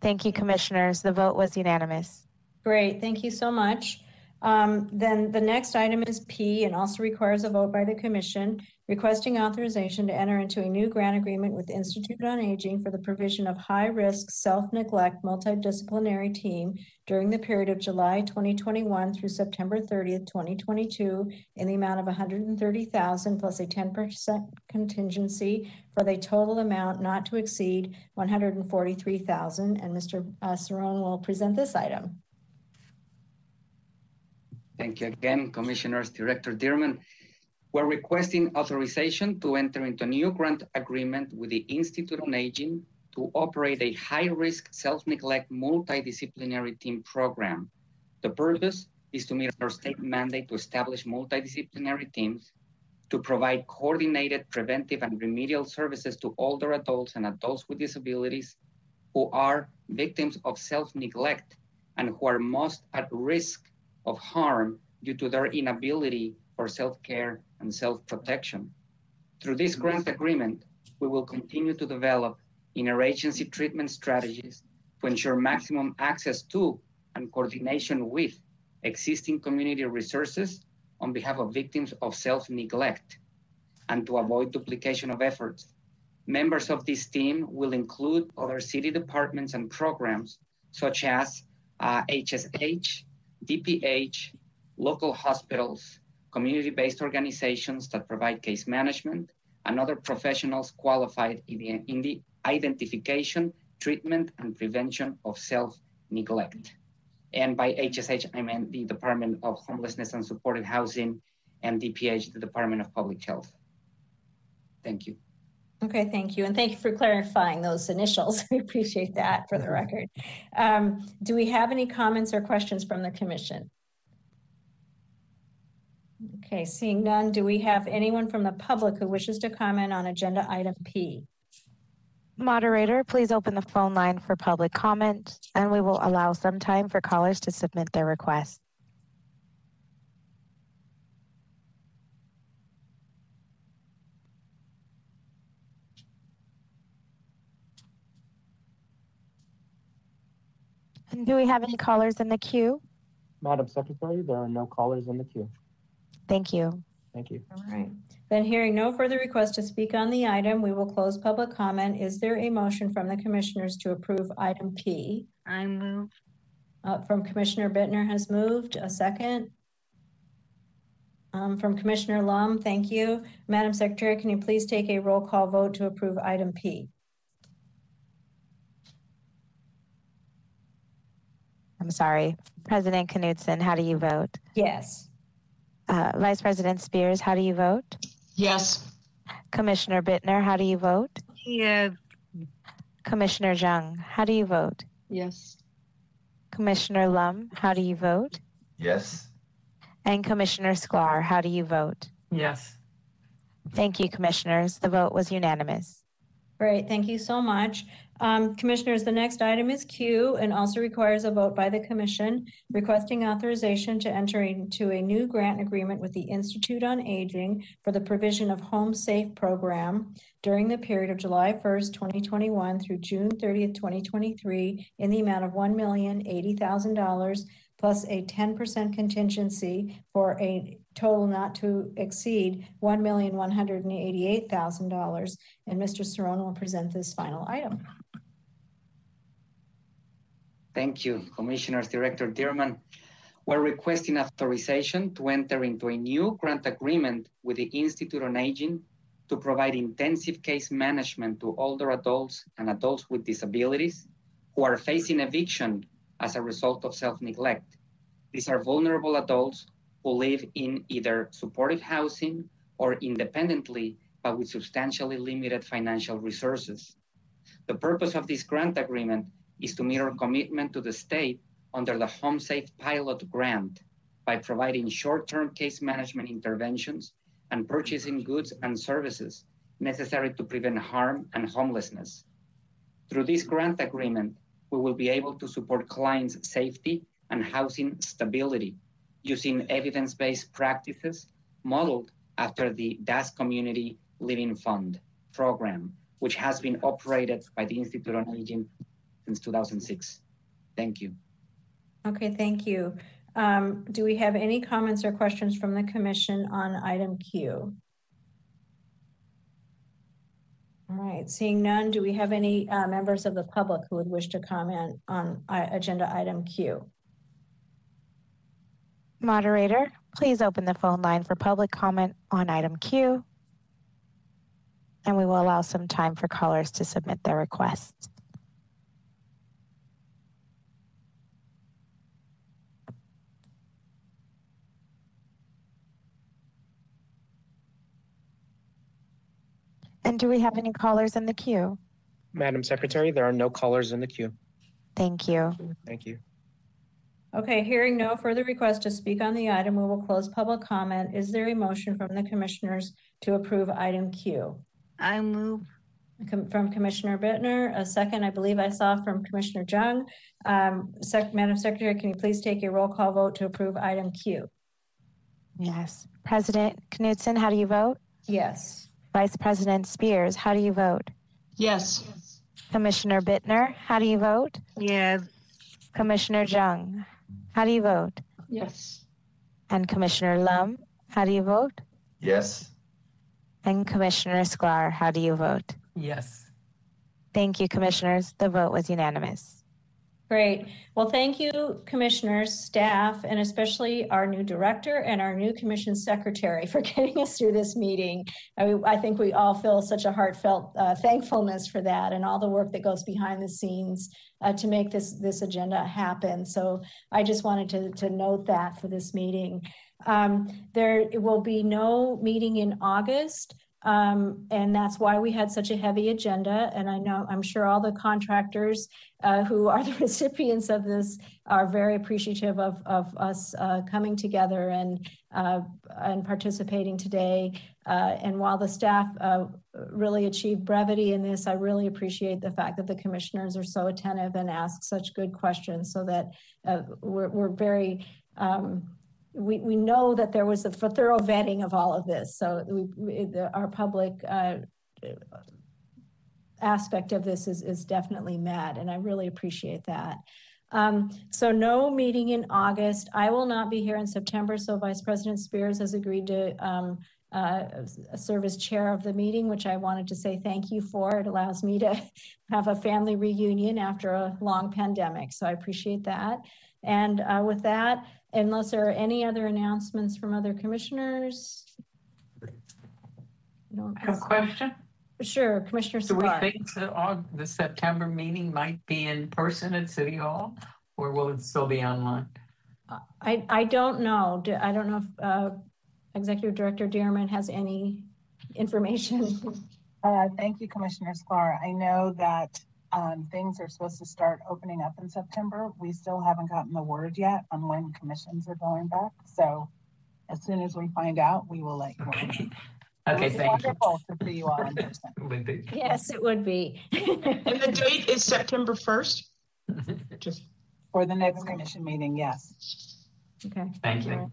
Thank you, commissioners. The vote was unanimous. Great, thank you so much. Um, then the next item is P and also requires a vote by the commission requesting authorization to enter into a new grant agreement with Institute on Aging for the provision of high-risk self-neglect multidisciplinary team during the period of July 2021 through September 30th, 2022 in the amount of 130,000 plus a 10% contingency for the total amount not to exceed 143,000 and Mr. Uh, Cerrone will present this item. Thank you again, Commissioners, Director Dearman. We're requesting authorization to enter into a new grant agreement with the Institute on Aging to operate a high-risk self-neglect multidisciplinary team program. The purpose is to meet our state mandate to establish multidisciplinary teams to provide coordinated preventive and remedial services to older adults and adults with disabilities who are victims of self neglect and who are most at risk of harm due to their inability for self care and self protection. Through this grant agreement, we will continue to develop interagency treatment strategies to ensure maximum access to and coordination with existing community resources on behalf of victims of self neglect and to avoid duplication of efforts. Members of this team will include other city departments and programs such as uh, HSH, DPH, local hospitals, community based organizations that provide case management, and other professionals qualified in the, in the identification, treatment, and prevention of self neglect. And by HSH, I meant the Department of Homelessness and Supported Housing, and DPH, the Department of Public Health. Thank you. Okay, thank you. And thank you for clarifying those initials. We appreciate that for the record. Um, do we have any comments or questions from the commission? Okay, seeing none, do we have anyone from the public who wishes to comment on agenda item P? Moderator, please open the phone line for public comment, and we will allow some time for callers to submit their requests. And do we have any callers in the queue? Madam Secretary, there are no callers in the queue. Thank you. Thank you. All right. Then hearing no further requests to speak on the item, we will close public comment. Is there a motion from the commissioners to approve item P? I move. Uh, from Commissioner Bittner has moved. A second. Um, from Commissioner Lum, thank you. Madam Secretary, can you please take a roll call vote to approve item P? I'm sorry. President Knudsen, how do you vote? Yes. Uh, Vice President Spears, how do you vote? Yes. Commissioner Bittner, how do you vote? Yes. Commissioner Jung, how do you vote? Yes. Commissioner Lum, how do you vote? Yes. And Commissioner Sklar, how do you vote? Yes. Thank you, Commissioners. The vote was unanimous. Great, thank you so much. Um, commissioners, the next item is Q and also requires a vote by the commission requesting authorization to enter into a new grant agreement with the Institute on Aging for the provision of Home Safe program during the period of July 1st, 2021 through June 30th, 2023 in the amount of $1,080,000 plus a 10% contingency for a total not to exceed $1,188,000. And Mr. Cerrone will present this final item. Thank you, Commissioners, Director Dearman. We're requesting authorization to enter into a new grant agreement with the Institute on Aging to provide intensive case management to older adults and adults with disabilities who are facing eviction as a result of self neglect. These are vulnerable adults who live in either supportive housing or independently, but with substantially limited financial resources. The purpose of this grant agreement is to meet our commitment to the state under the Home Safe Pilot Grant by providing short term case management interventions and purchasing goods and services necessary to prevent harm and homelessness. Through this grant agreement, we will be able to support clients' safety and housing stability using evidence based practices modeled after the DAS Community Living Fund program, which has been operated by the Institute on Aging since 2006. Thank you. Okay, thank you. Um, do we have any comments or questions from the commission on item Q? All right, seeing none, do we have any uh, members of the public who would wish to comment on uh, agenda item Q? Moderator, please open the phone line for public comment on item Q. And we will allow some time for callers to submit their requests. And do we have any callers in the queue? Madam Secretary, there are no callers in the queue. Thank you. Thank you. Okay, hearing no further requests to speak on the item, we will close public comment. Is there a motion from the commissioners to approve item Q? I move. Com- From Commissioner Bittner, a second, I believe I saw from Commissioner Jung. Um, Sec- Madam Secretary, can you please take a roll call vote to approve item Q? Yes. President Knudsen, how do you vote? Yes. Vice President Spears, how do you vote? Yes. Commissioner Bittner, how do you vote? Yes. Commissioner Jung, how do you vote? Yes. And Commissioner Lum, how do you vote? Yes. And Commissioner Sklar, how do you vote? Yes. Thank you, commissioners. The vote was unanimous. Great. Well, thank you, commissioners, staff, and especially our new director and our new commission secretary for getting us through this meeting. I, I think we all feel such a heartfelt uh, thankfulness for that and all the work that goes behind the scenes uh, to make this this agenda happen. So I just wanted to, to note that for this meeting. Um, there will be no meeting in August. Um, and that's why we had such a heavy agenda. And I know, I'm sure all the contractors uh, who are the recipients of this are very appreciative of, of us uh, coming together and uh, and participating today. Uh, and while the staff uh, really achieved brevity in this, I really appreciate the fact that the commissioners are so attentive and ask such good questions, so that uh, we're, we're very. Um, we, we know that there was a thorough vetting of all of this. So we, we, the, our public uh, aspect of this is, is definitely met, and I really appreciate that. Um, so no meeting in August. I will not be here in September, so Vice President Spears has agreed to um, uh, serve as chair of the meeting, which I wanted to say thank you for. It allows me to have a family reunion after a long pandemic, so I appreciate that. And uh, with that, unless there are any other announcements from other commissioners. No question. Sure, Commissioner Do we think the, Aug- the September meeting might be in person at City Hall? Or will it still be online? I, I don't know. I don't know if uh, Executive Director Dearman has any information. Uh, thank you, Commissioner Sklar. I know that um, things are supposed to start opening up in September. We still haven't gotten the word yet on when commissions are going back. So as soon as we find out, we will let you know. Okay, It was thank you. Wonderful to see you all in person. Yes, it would be. And the date is September 1st? Just For the next commission meeting, yes. Okay. Thank you.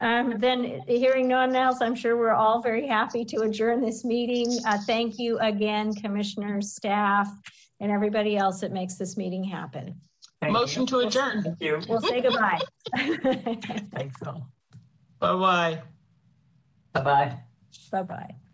Um, then hearing no one else, I'm sure we're all very happy to adjourn this meeting. Uh, thank you again, commissioners, staff, and everybody else that makes this meeting happen. Motion to adjourn. Thank you. We'll say goodbye. Thanks all. Bye-bye. Bye-bye. Bye-bye.